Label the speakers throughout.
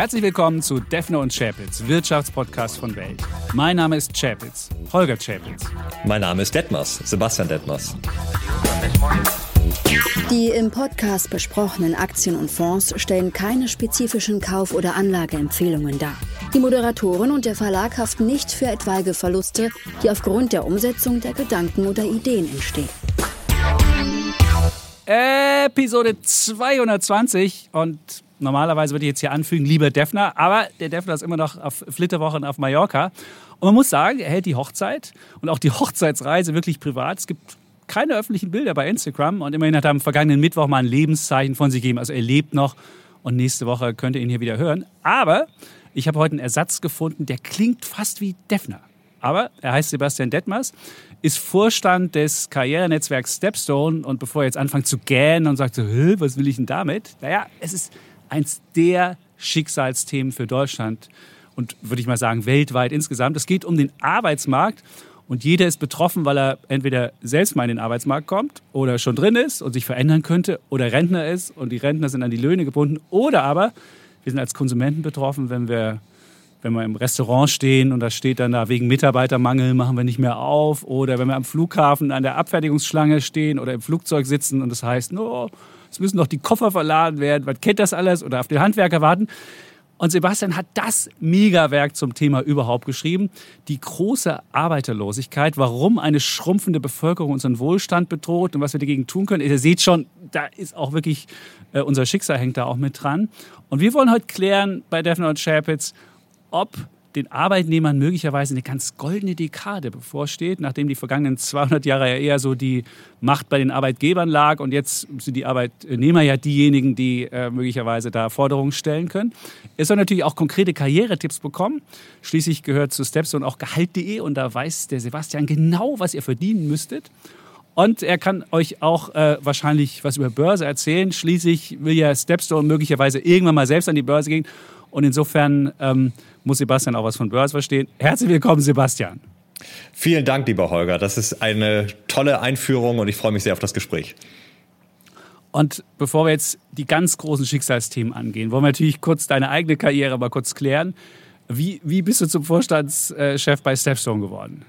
Speaker 1: Herzlich willkommen zu Defner und Chapitz, Wirtschaftspodcast von Welt. Mein Name ist Chapitz, Holger Chapitz.
Speaker 2: Mein Name ist Detmers, Sebastian Detmers.
Speaker 3: Die im Podcast besprochenen Aktien und Fonds stellen keine spezifischen Kauf- oder Anlageempfehlungen dar. Die Moderatoren und der Verlag haften nicht für etwaige Verluste, die aufgrund der Umsetzung der Gedanken oder Ideen entstehen.
Speaker 1: Episode 220 und normalerweise würde ich jetzt hier anfügen, lieber Defner, aber der Defner ist immer noch auf Flitterwochen auf Mallorca. Und man muss sagen, er hält die Hochzeit und auch die Hochzeitsreise wirklich privat. Es gibt keine öffentlichen Bilder bei Instagram und immerhin hat er am vergangenen Mittwoch mal ein Lebenszeichen von sich gegeben. Also er lebt noch und nächste Woche könnt ihr ihn hier wieder hören. Aber ich habe heute einen Ersatz gefunden, der klingt fast wie Defner. Aber er heißt Sebastian Detmers, ist Vorstand des Karrierenetzwerks Stepstone und bevor er jetzt anfängt zu gähnen und sagt so, was will ich denn damit? Naja, es ist eins der Schicksalsthemen für Deutschland und würde ich mal sagen weltweit insgesamt. Es geht um den Arbeitsmarkt und jeder ist betroffen, weil er entweder selbst mal in den Arbeitsmarkt kommt oder schon drin ist und sich verändern könnte oder Rentner ist und die Rentner sind an die Löhne gebunden oder aber wir sind als Konsumenten betroffen, wenn wir wenn wir im Restaurant stehen und da steht dann da wegen Mitarbeitermangel machen wir nicht mehr auf oder wenn wir am Flughafen an der Abfertigungsschlange stehen oder im Flugzeug sitzen und das heißt, no, es müssen noch die Koffer verladen werden, was kennt das alles oder auf den Handwerker warten. Und Sebastian hat das Megawerk zum Thema überhaupt geschrieben. Die große Arbeiterlosigkeit, warum eine schrumpfende Bevölkerung unseren Wohlstand bedroht und was wir dagegen tun können. Ihr seht schon, da ist auch wirklich, äh, unser Schicksal hängt da auch mit dran. Und wir wollen heute klären bei Defner und Chapitz, ob den Arbeitnehmern möglicherweise eine ganz goldene Dekade bevorsteht, nachdem die vergangenen 200 Jahre ja eher so die Macht bei den Arbeitgebern lag und jetzt sind die Arbeitnehmer ja diejenigen, die äh, möglicherweise da Forderungen stellen können. Er soll natürlich auch konkrete Karrieretipps bekommen. Schließlich gehört zu Stepstone auch Gehalt.de und da weiß der Sebastian genau, was ihr verdienen müsstet. Und er kann euch auch äh, wahrscheinlich was über Börse erzählen. Schließlich will ja Stepstone möglicherweise irgendwann mal selbst an die Börse gehen. Und insofern ähm, muss Sebastian auch was von Börse verstehen. Herzlich willkommen, Sebastian.
Speaker 2: Vielen Dank, lieber Holger. Das ist eine tolle Einführung und ich freue mich sehr auf das Gespräch.
Speaker 1: Und bevor wir jetzt die ganz großen Schicksalsthemen angehen, wollen wir natürlich kurz deine eigene Karriere mal kurz klären. Wie, wie bist du zum Vorstandschef bei Stepstone geworden?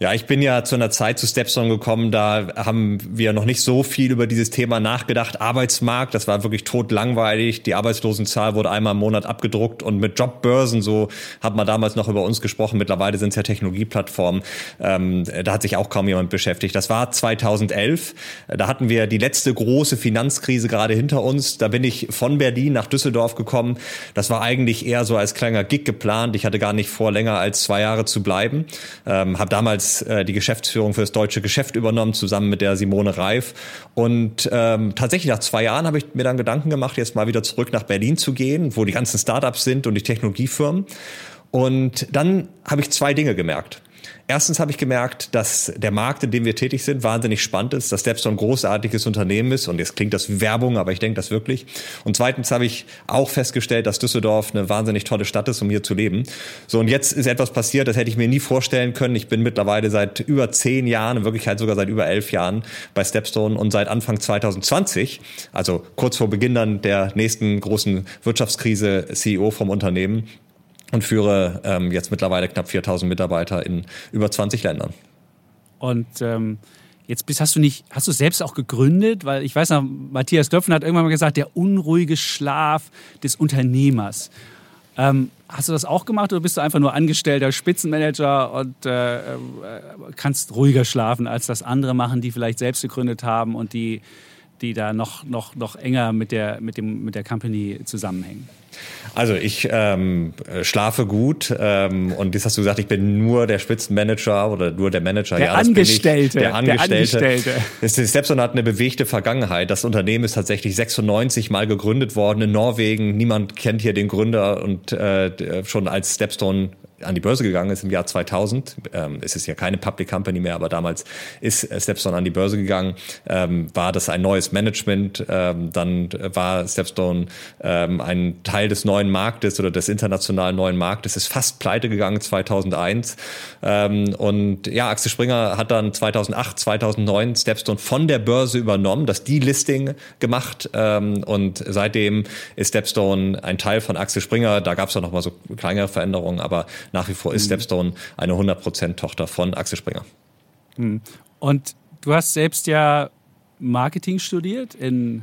Speaker 2: Ja, ich bin ja zu einer Zeit zu Stepstone gekommen, da haben wir noch nicht so viel über dieses Thema nachgedacht. Arbeitsmarkt, das war wirklich totlangweilig. Die Arbeitslosenzahl wurde einmal im Monat abgedruckt und mit Jobbörsen, so hat man damals noch über uns gesprochen. Mittlerweile sind es ja Technologieplattformen. Ähm, da hat sich auch kaum jemand beschäftigt. Das war 2011. Da hatten wir die letzte große Finanzkrise gerade hinter uns. Da bin ich von Berlin nach Düsseldorf gekommen. Das war eigentlich eher so als kleiner Gig geplant. Ich hatte gar nicht vor, länger als zwei Jahre zu bleiben. Ähm, habe damals äh, die Geschäftsführung für das deutsche Geschäft übernommen, zusammen mit der Simone Reif. Und ähm, tatsächlich nach zwei Jahren habe ich mir dann Gedanken gemacht, jetzt mal wieder zurück nach Berlin zu gehen, wo die ganzen Startups sind und die Technologiefirmen. Und dann habe ich zwei Dinge gemerkt. Erstens habe ich gemerkt, dass der Markt, in dem wir tätig sind, wahnsinnig spannend ist, dass Stepstone ein großartiges Unternehmen ist und jetzt klingt das Werbung, aber ich denke das wirklich. Und zweitens habe ich auch festgestellt, dass Düsseldorf eine wahnsinnig tolle Stadt ist, um hier zu leben. So und jetzt ist etwas passiert, das hätte ich mir nie vorstellen können. Ich bin mittlerweile seit über zehn Jahren, in Wirklichkeit sogar seit über elf Jahren bei Stepstone und seit Anfang 2020, also kurz vor Beginn dann der nächsten großen Wirtschaftskrise, CEO vom Unternehmen und führe ähm, jetzt mittlerweile knapp 4000 Mitarbeiter in über 20 Ländern.
Speaker 1: Und ähm, jetzt bist, hast du nicht, hast du selbst auch gegründet? Weil ich weiß noch, Matthias Döpfen hat irgendwann mal gesagt, der unruhige Schlaf des Unternehmers. Ähm, hast du das auch gemacht oder bist du einfach nur angestellter Spitzenmanager und äh, äh, kannst ruhiger schlafen, als das andere machen, die vielleicht selbst gegründet haben und die, die da noch, noch, noch enger mit der, mit, dem, mit der Company zusammenhängen?
Speaker 2: Also ich ähm, schlafe gut ähm, und jetzt hast du gesagt, ich bin nur der Spitzenmanager oder nur der Manager.
Speaker 1: Der
Speaker 2: ja,
Speaker 1: Angestellte.
Speaker 2: Der Angestellte. Der Angestellte. Stepson hat eine bewegte Vergangenheit. Das Unternehmen ist tatsächlich 96 mal gegründet worden in Norwegen. Niemand kennt hier den Gründer und äh, schon als Stepstone an die Börse gegangen ist im Jahr 2000, ähm, es ist ja keine Public Company mehr, aber damals ist Stepstone an die Börse gegangen, ähm, war das ein neues Management, ähm, dann war Stepstone ähm, ein Teil des neuen Marktes oder des internationalen neuen Marktes, ist fast pleite gegangen 2001 ähm, und ja, Axel Springer hat dann 2008, 2009 Stepstone von der Börse übernommen, das Delisting gemacht. Ähm, und seitdem ist Stepstone ein Teil von Axel Springer, da gab es auch noch mal so kleinere Veränderungen, aber nach wie vor ist mhm. Stepstone eine 100% Tochter von Axel Springer.
Speaker 1: Mhm. Und du hast selbst ja Marketing studiert in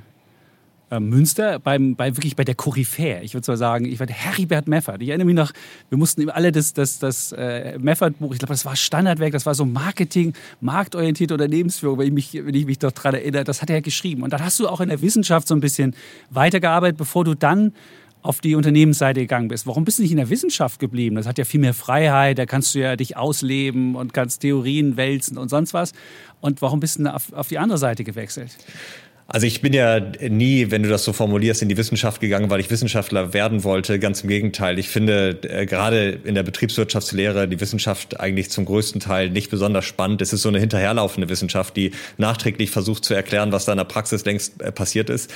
Speaker 1: äh, Münster beim, bei wirklich bei der Koryphäe. Ich würde zwar sagen, ich war der Heribert Meffert. Ich erinnere mich noch, wir mussten alle das, das, das äh, Meffert-Buch, ich glaube, das war Standardwerk, das war so Marketing, marktorientierte Unternehmensführung, wenn ich mich, wenn ich mich doch daran erinnere, das hat er geschrieben. Und dann hast du auch in der Wissenschaft so ein bisschen weitergearbeitet, bevor du dann auf die Unternehmensseite gegangen bist. Warum bist du nicht in der Wissenschaft geblieben? Das hat ja viel mehr Freiheit, da kannst du ja dich ausleben und kannst Theorien wälzen und sonst was. Und warum bist du auf, auf die andere Seite gewechselt?
Speaker 2: Also ich bin ja nie, wenn du das so formulierst, in die Wissenschaft gegangen, weil ich Wissenschaftler werden wollte. Ganz im Gegenteil. Ich finde äh, gerade in der Betriebswirtschaftslehre die Wissenschaft eigentlich zum größten Teil nicht besonders spannend. Es ist so eine hinterherlaufende Wissenschaft, die nachträglich versucht zu erklären, was da in der Praxis längst äh, passiert ist.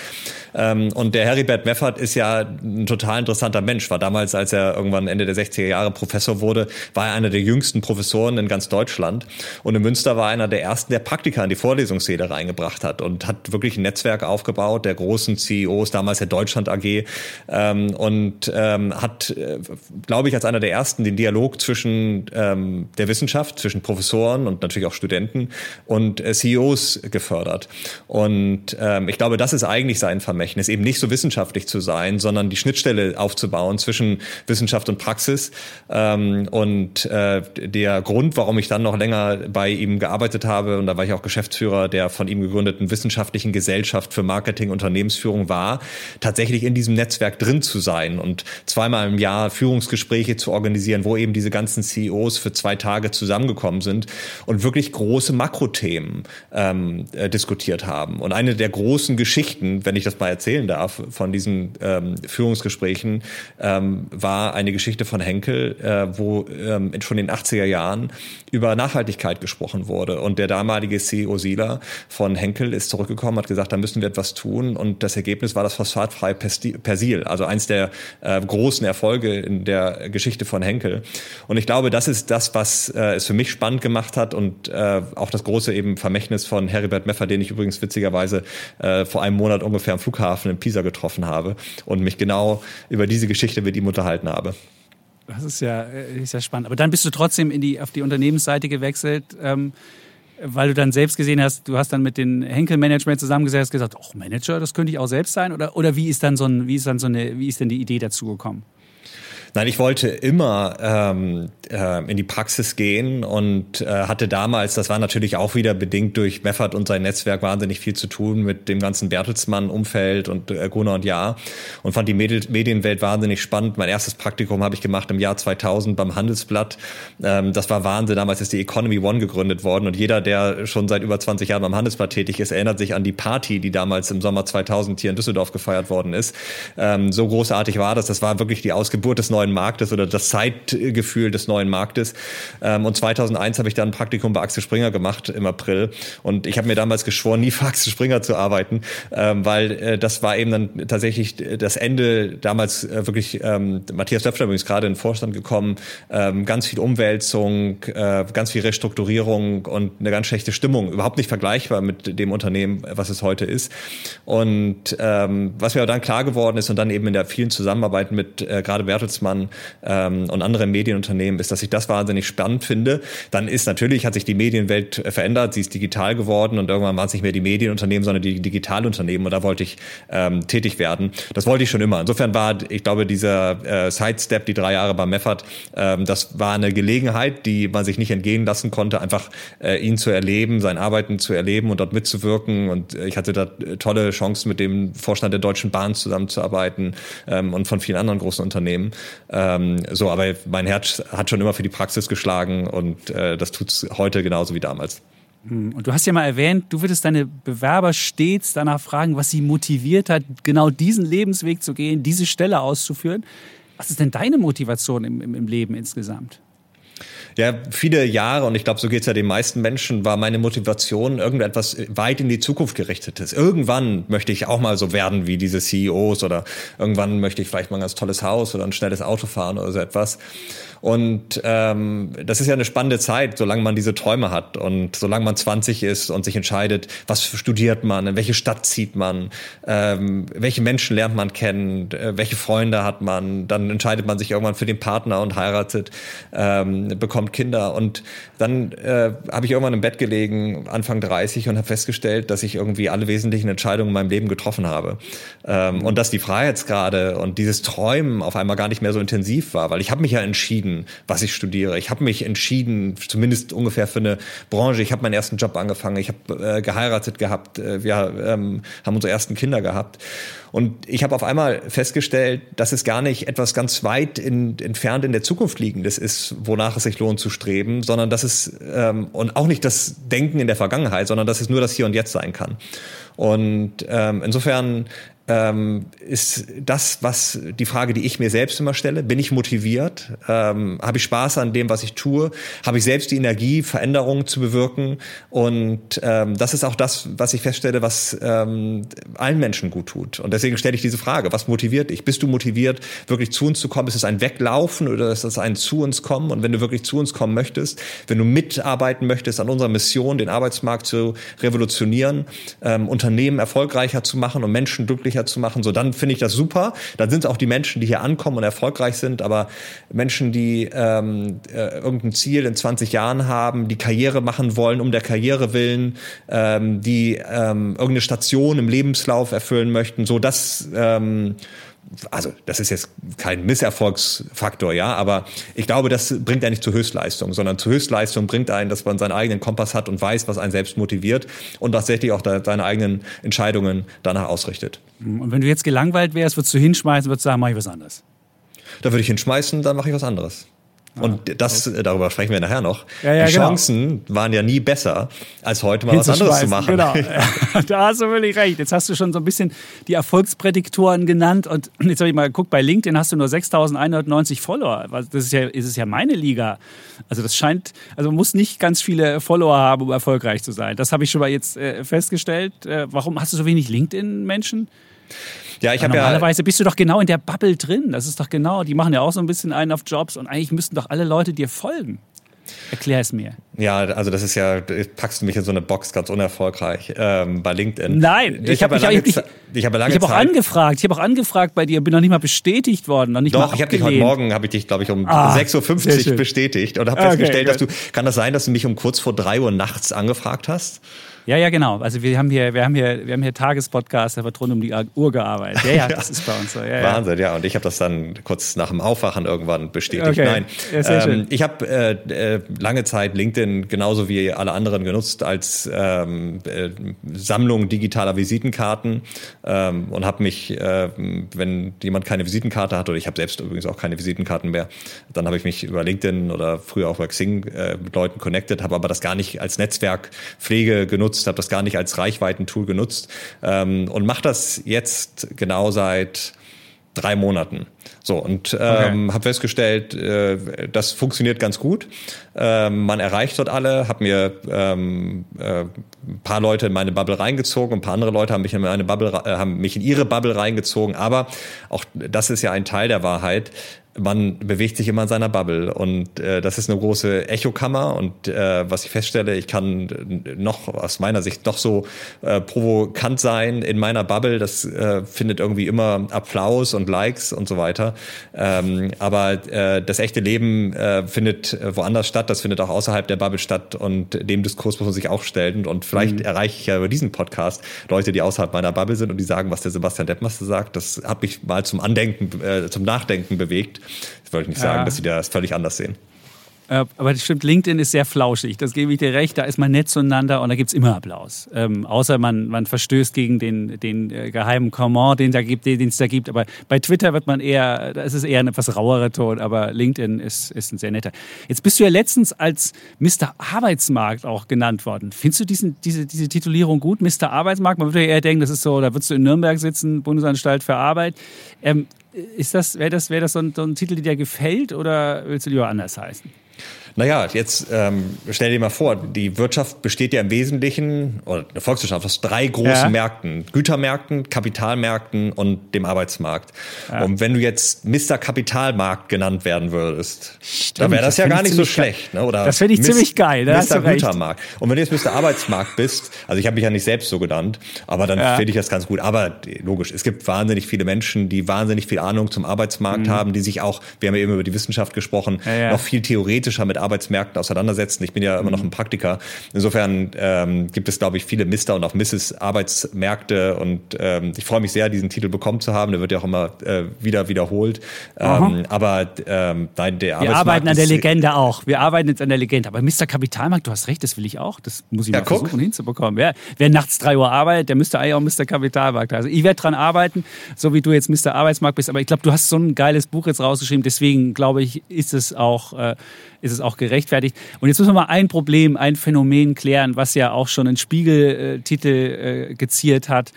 Speaker 2: Ähm, und der Heribert Meffert ist ja ein total interessanter Mensch. War damals, als er irgendwann Ende der 60er Jahre Professor wurde, war er einer der jüngsten Professoren in ganz Deutschland. Und in Münster war einer der ersten, der Praktika in die Vorlesungssäle reingebracht hat und hat wirklich Netzwerk aufgebaut, der großen CEOs, damals der Deutschland AG, ähm, und ähm, hat, äh, glaube ich, als einer der ersten den Dialog zwischen ähm, der Wissenschaft, zwischen Professoren und natürlich auch Studenten und äh, CEOs gefördert. Und ähm, ich glaube, das ist eigentlich sein Vermächtnis, eben nicht so wissenschaftlich zu sein, sondern die Schnittstelle aufzubauen zwischen Wissenschaft und Praxis. Ähm, und äh, der Grund, warum ich dann noch länger bei ihm gearbeitet habe, und da war ich auch Geschäftsführer der von ihm gegründeten wissenschaftlichen Gesellschaft, Gesellschaft für Marketing, Unternehmensführung war, tatsächlich in diesem Netzwerk drin zu sein und zweimal im Jahr Führungsgespräche zu organisieren, wo eben diese ganzen CEOs für zwei Tage zusammengekommen sind und wirklich große Makrothemen ähm, äh, diskutiert haben. Und eine der großen Geschichten, wenn ich das mal erzählen darf, von diesen ähm, Führungsgesprächen ähm, war eine Geschichte von Henkel, äh, wo ähm, schon in den 80er Jahren über Nachhaltigkeit gesprochen wurde. Und der damalige CEO Sieler von Henkel ist zurückgekommen, hat gesagt, gesagt, da müssen wir etwas tun. Und das Ergebnis war das phosphatfreie Persil, also eins der äh, großen Erfolge in der Geschichte von Henkel. Und ich glaube, das ist das, was äh, es für mich spannend gemacht hat und äh, auch das große eben Vermächtnis von Heribert Meffer, den ich übrigens witzigerweise äh, vor einem Monat ungefähr am Flughafen in Pisa getroffen habe und mich genau über diese Geschichte mit ihm unterhalten habe.
Speaker 1: Das ist ja, äh, ist ja spannend. Aber dann bist du trotzdem in die, auf die Unternehmensseite gewechselt. Ähm weil du dann selbst gesehen hast, du hast dann mit den Henkel-Management zusammengesetzt, gesagt, oh Manager, das könnte ich auch selbst sein? Oder, oder wie ist dann so ein, wie ist dann so eine, wie ist denn die Idee dazu gekommen?
Speaker 2: Nein, ich wollte immer ähm, äh, in die Praxis gehen und äh, hatte damals, das war natürlich auch wieder bedingt durch Meffert und sein Netzwerk, wahnsinnig viel zu tun mit dem ganzen Bertelsmann-Umfeld und äh, Gunnar und Ja und fand die Medi Medienwelt wahnsinnig spannend. Mein erstes Praktikum habe ich gemacht im Jahr 2000 beim Handelsblatt. Ähm, das war Wahnsinn. Damals ist die Economy One gegründet worden und jeder, der schon seit über 20 Jahren beim Handelsblatt tätig ist, erinnert sich an die Party, die damals im Sommer 2000 hier in Düsseldorf gefeiert worden ist. Ähm, so großartig war das. Das war wirklich die Ausgeburt des neuen neuen Marktes oder das Zeitgefühl des neuen Marktes. Ähm, und 2001 habe ich dann ein Praktikum bei Axel Springer gemacht im April. Und ich habe mir damals geschworen, nie für Axel Springer zu arbeiten, ähm, weil äh, das war eben dann tatsächlich das Ende damals äh, wirklich, ähm, Matthias Löffler übrigens gerade in den Vorstand gekommen, ganz viel Umwälzung, äh, ganz viel Restrukturierung und eine ganz schlechte Stimmung. Überhaupt nicht vergleichbar mit dem Unternehmen, was es heute ist. Und was mir dann klar geworden ist und dann eben in der vielen Zusammenarbeit mit gerade Bertelsmann Bertelsmann ähm, und andere Medienunternehmen ist, dass ich das wahnsinnig spannend finde. Dann ist natürlich, hat sich die Medienwelt verändert, sie ist digital geworden und irgendwann waren es nicht mehr die Medienunternehmen, sondern die Digitalunternehmen und da wollte ich ähm, tätig werden. Das wollte ich schon immer. Insofern war, ich glaube, dieser äh, Sidestep, die drei Jahre bei Meffert, ähm, das war eine Gelegenheit, die man sich nicht entgehen lassen konnte, einfach äh, ihn zu erleben, sein Arbeiten zu erleben und dort mitzuwirken. Und äh, ich hatte da tolle Chancen, mit dem Vorstand der Deutschen Bahn zusammenzuarbeiten ähm, und von vielen anderen großen Unternehmen. Ähm, so, aber mein Herz hat schon immer für die Praxis geschlagen und äh, das tut's heute genauso wie damals.
Speaker 1: Hm, und du hast ja mal erwähnt, du würdest deine Bewerber stets danach fragen, was sie motiviert hat, genau diesen Lebensweg zu gehen, diese Stelle auszuführen. Was ist denn deine Motivation im, im, im Leben insgesamt?
Speaker 2: Ja, viele Jahre, und ich glaube, so geht es ja den meisten Menschen, war meine Motivation irgendetwas weit in die Zukunft gerichtetes. Irgendwann möchte ich auch mal so werden wie diese CEOs oder irgendwann möchte ich vielleicht mal ein ganz tolles Haus oder ein schnelles Auto fahren oder so etwas. Und ähm, das ist ja eine spannende Zeit, solange man diese Träume hat und solange man 20 ist und sich entscheidet, was studiert man, in welche Stadt zieht man, ähm, welche Menschen lernt man kennen, äh, welche Freunde hat man, dann entscheidet man sich irgendwann für den Partner und heiratet, ähm, bekommt Kinder. Und dann äh, habe ich irgendwann im Bett gelegen, Anfang 30, und habe festgestellt, dass ich irgendwie alle wesentlichen Entscheidungen in meinem Leben getroffen habe. Ähm, und dass die Freiheitsgrade und dieses Träumen auf einmal gar nicht mehr so intensiv war, weil ich habe mich ja entschieden, was ich studiere. Ich habe mich entschieden, zumindest ungefähr für eine Branche. Ich habe meinen ersten Job angefangen. Ich habe äh, geheiratet gehabt. Äh, wir ähm, haben unsere ersten Kinder gehabt. Und ich habe auf einmal festgestellt, dass es gar nicht etwas ganz weit in, entfernt in der Zukunft liegendes ist, wonach es sich lohnt zu streben, sondern dass es ähm, und auch nicht das Denken in der Vergangenheit, sondern dass es nur das Hier und Jetzt sein kann. Und ähm, insofern ähm, ist das, was die Frage, die ich mir selbst immer stelle. Bin ich motiviert? Ähm, Habe ich Spaß an dem, was ich tue? Habe ich selbst die Energie, Veränderungen zu bewirken? Und ähm, das ist auch das, was ich feststelle, was ähm, allen Menschen gut tut. Und deswegen stelle ich diese Frage, was motiviert dich? Bist du motiviert, wirklich zu uns zu kommen? Ist es ein Weglaufen oder ist es ein zu uns kommen? Und wenn du wirklich zu uns kommen möchtest, wenn du mitarbeiten möchtest an unserer Mission, den Arbeitsmarkt zu revolutionieren, ähm, Unternehmen erfolgreicher zu machen und Menschen glücklich erfolgreicher zu machen, so dann finde ich das super. Dann sind es auch die Menschen, die hier ankommen und erfolgreich sind, aber Menschen, die ähm, äh, irgendein Ziel in 20 Jahren haben, die Karriere machen wollen, um der Karriere willen, ähm, die ähm, irgendeine Station im Lebenslauf erfüllen möchten, so das ähm, also das ist jetzt kein Misserfolgsfaktor, ja, aber ich glaube, das bringt einen nicht zur Höchstleistung, sondern zur Höchstleistung bringt einen, dass man seinen eigenen Kompass hat und weiß, was einen selbst motiviert und tatsächlich auch seine eigenen Entscheidungen danach ausrichtet.
Speaker 1: Und wenn du jetzt gelangweilt wärst, würdest du hinschmeißen, würdest du sagen, mach ich was anderes?
Speaker 2: Da würde ich hinschmeißen, dann mache ich was anderes. Und ah, das, okay. darüber sprechen wir nachher noch.
Speaker 1: Ja, ja,
Speaker 2: die
Speaker 1: genau.
Speaker 2: Chancen waren ja nie besser, als heute mal was anderes zu machen.
Speaker 1: Genau. da hast du völlig recht. Jetzt hast du schon so ein bisschen die Erfolgsprädiktoren genannt. Und jetzt habe ich mal geguckt, bei LinkedIn hast du nur 6.190 Follower. Das ist ja, ist es ja meine Liga. Also das scheint, also man muss nicht ganz viele Follower haben, um erfolgreich zu sein. Das habe ich schon mal jetzt äh, festgestellt. Äh, warum hast du so wenig LinkedIn-Menschen?
Speaker 2: Ja, ich habe
Speaker 1: ja. Normalerweise bist du doch genau in der Bubble drin. Das ist doch genau, die machen ja auch so ein bisschen einen auf Jobs und eigentlich müssten doch alle Leute dir folgen. Erklär es mir.
Speaker 2: Ja, also das ist ja, packst du mich in so eine Box ganz unerfolgreich ähm, bei LinkedIn.
Speaker 1: Nein, ich, ich habe hab, ich, ich, ich hab lange ich hab auch angefragt. Ich habe auch angefragt bei dir, bin noch nicht mal bestätigt worden, noch nicht
Speaker 2: Doch,
Speaker 1: mal
Speaker 2: ich habe dich heute Morgen, habe ich dich, glaube ich, um ah, 6.50 Uhr bestätigt und habe okay, festgestellt, gut. dass du, kann das sein, dass du mich um kurz vor drei Uhr nachts angefragt hast?
Speaker 1: Ja, ja, genau. Also wir haben hier, wir haben hier, wir haben hier Tagespodcast, da wird rund um die Uhr gearbeitet. Ja, ja, das ist bei uns so. Ja,
Speaker 2: Wahnsinn, ja. Und ich habe das dann kurz nach dem Aufwachen irgendwann bestätigt. Okay. Nein, ja, ähm, ich habe äh, äh, lange Zeit LinkedIn genauso wie alle anderen genutzt als ähm, äh, Sammlung digitaler Visitenkarten ähm, und habe mich, äh, wenn jemand keine Visitenkarte hat oder ich habe selbst übrigens auch keine Visitenkarten mehr, dann habe ich mich über LinkedIn oder früher auch über Xing äh, mit Leuten connected, habe aber das gar nicht als Netzwerkpflege genutzt genutzt, habe das gar nicht als Reichweitentool genutzt ähm, und mache das jetzt genau seit drei Monaten. So, und ähm, okay. habe festgestellt, äh, das funktioniert ganz gut. Ähm, man erreicht dort alle, habe mir ähm, äh, ein paar Leute in meine Bubble reingezogen, ein paar andere Leute haben mich in meine Bubble, äh, haben mich in ihre Bubble reingezogen, aber auch das ist ja ein Teil der Wahrheit man bewegt sich immer in seiner Bubble. Und äh, das ist eine große Echokammer. Und äh, was ich feststelle, ich kann noch aus meiner Sicht noch so äh, provokant sein in meiner Bubble, das äh, findet irgendwie immer Applaus und Likes und so weiter, ähm, aber äh, das echte Leben äh, findet woanders statt, das findet auch außerhalb der Bubble statt. Und dem Diskurs muss man sich auch stellen. Und vielleicht mhm. erreiche ich ja über diesen Podcast Leute, die außerhalb meiner Bubble sind und die sagen, was der Sebastian Deppmaster sagt, das hat mich mal zum Andenken, äh, zum Nachdenken bewegt das wollte ich nicht sagen, ja. dass sie das völlig anders sehen.
Speaker 1: Äh, aber das stimmt, LinkedIn ist sehr flauschig. Das gebe ich dir recht. Da ist man nett zueinander und da gibt es immer Applaus. Ähm, außer man, man verstößt gegen den, den äh, geheimen Comment, den es da gibt. Aber bei Twitter wird man eher, da ist es eher ein etwas rauerer Ton. Aber LinkedIn ist, ist ein sehr netter. Jetzt bist du ja letztens als Mr. Arbeitsmarkt auch genannt worden. Findest du diesen, diese, diese Titulierung gut, Mr. Arbeitsmarkt? Man würde ja eher denken, das ist so, da würdest du in Nürnberg sitzen, Bundesanstalt für Arbeit. Ähm, ist das, wäre das, wär das so ein, so ein Titel, der dir gefällt oder willst du lieber anders heißen?
Speaker 2: Naja, jetzt ähm, stell dir mal vor, die Wirtschaft besteht ja im Wesentlichen, oder eine Volkswirtschaft aus drei großen ja. Märkten. Gütermärkten, Kapitalmärkten und dem Arbeitsmarkt. Ja. Und wenn du jetzt Mr. Kapitalmarkt genannt werden würdest, Stimmt, dann wäre das, das ja gar nicht so schlecht. Ne?
Speaker 1: Oder das finde ich Mis ziemlich geil. Da
Speaker 2: Mr. Gütermarkt. Und wenn du jetzt Mr. Arbeitsmarkt bist, also ich habe mich ja nicht selbst so genannt, aber dann ja. finde ich das ganz gut. Aber logisch, es gibt wahnsinnig viele Menschen, die wahnsinnig viel Ahnung zum Arbeitsmarkt mhm. haben, die sich auch, wir haben ja eben über die Wissenschaft gesprochen, noch viel theoretischer mit Arbeitsmärkten auseinandersetzen. Ich bin ja immer noch ein Praktiker. Insofern ähm, gibt es, glaube ich, viele Mister und auch Mrs. Arbeitsmärkte und ähm, ich freue mich sehr, diesen Titel bekommen zu haben. Der wird ja auch immer äh, wieder wiederholt. Ähm, aber ähm, nein, der
Speaker 1: Wir arbeiten an der Legende auch. Wir arbeiten jetzt an der Legende. Aber Mr. Kapitalmarkt, du hast recht, das will ich auch. Das muss ich ja, mal guck. versuchen hinzubekommen. Wer, wer nachts drei Uhr arbeitet, der müsste eigentlich auch Mr. Kapitalmarkt. Also ich werde dran arbeiten, so wie du jetzt Mr. Arbeitsmarkt bist. Aber ich glaube, du hast so ein geiles Buch jetzt rausgeschrieben. Deswegen glaube ich, ist es auch äh, ist es auch gerechtfertigt. Und jetzt müssen wir mal ein Problem, ein Phänomen klären, was ja auch schon ein Spiegeltitel äh, geziert hat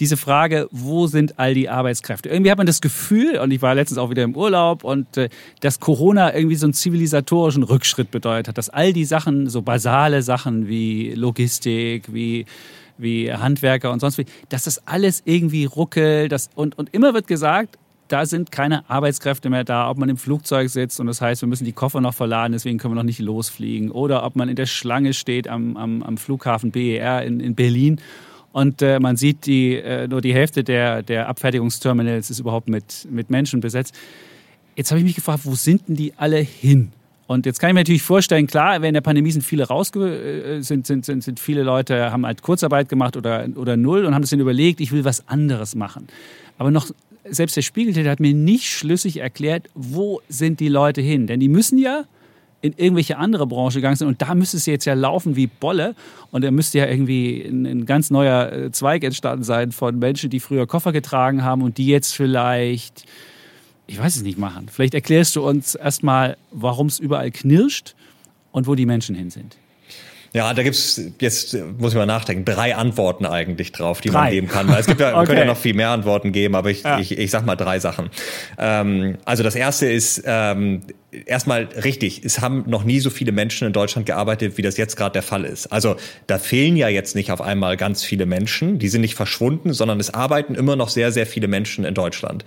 Speaker 1: diese Frage, wo sind all die Arbeitskräfte? Irgendwie hat man das Gefühl, und ich war letztens auch wieder im Urlaub, und äh, dass Corona irgendwie so einen zivilisatorischen Rückschritt bedeutet hat, dass all die Sachen, so basale Sachen wie Logistik, wie wie Handwerker und sonst wie, dass das alles irgendwie ruckelt. Das, und, und immer wird gesagt, da sind keine Arbeitskräfte mehr da, ob man im Flugzeug sitzt und das heißt, wir müssen die Koffer noch verladen, deswegen können wir noch nicht losfliegen. Oder ob man in der Schlange steht am, am, am Flughafen BER in, in Berlin und äh, man sieht, die, äh, nur die Hälfte der, der Abfertigungsterminals ist überhaupt mit, mit Menschen besetzt. Jetzt habe ich mich gefragt, wo sind denn die alle hin? Und jetzt kann ich mir natürlich vorstellen, klar, während der Pandemie sind viele rausge äh, sind, sind, sind, sind viele Leute, haben halt Kurzarbeit gemacht oder, oder null und haben sich dann überlegt, ich will was anderes machen. Aber noch selbst der Spiegeltäter hat mir nicht schlüssig erklärt, wo sind die Leute hin. Denn die müssen ja in irgendwelche andere Branche gegangen sind und da müsste es jetzt ja laufen wie Bolle und da müsste ja irgendwie ein, ein, ganz neuer äh, Zweig entstanden sein von Menschen, die früher Koffer getragen haben und die jetzt vielleicht, ich weiß es nicht, machen. Vielleicht erklärst du uns erstmal, warum es überall knirscht und wo die Menschen hin sind.
Speaker 2: Ja, da gibt's jetzt muss ich mal nachdenken, drei Antworten eigentlich drauf, die drei. man geben kann. Weil es gibt ja, okay. können ja noch viel mehr Antworten geben, aber ich, ja. ich, ich sag mal drei Sachen. Ähm, also das erste ist ähm, erstmal richtig, es haben noch nie so viele Menschen in Deutschland gearbeitet, wie das jetzt gerade der Fall ist. Also da fehlen ja jetzt nicht auf einmal ganz viele Menschen, die sind nicht verschwunden, sondern es arbeiten immer noch sehr, sehr viele Menschen in Deutschland.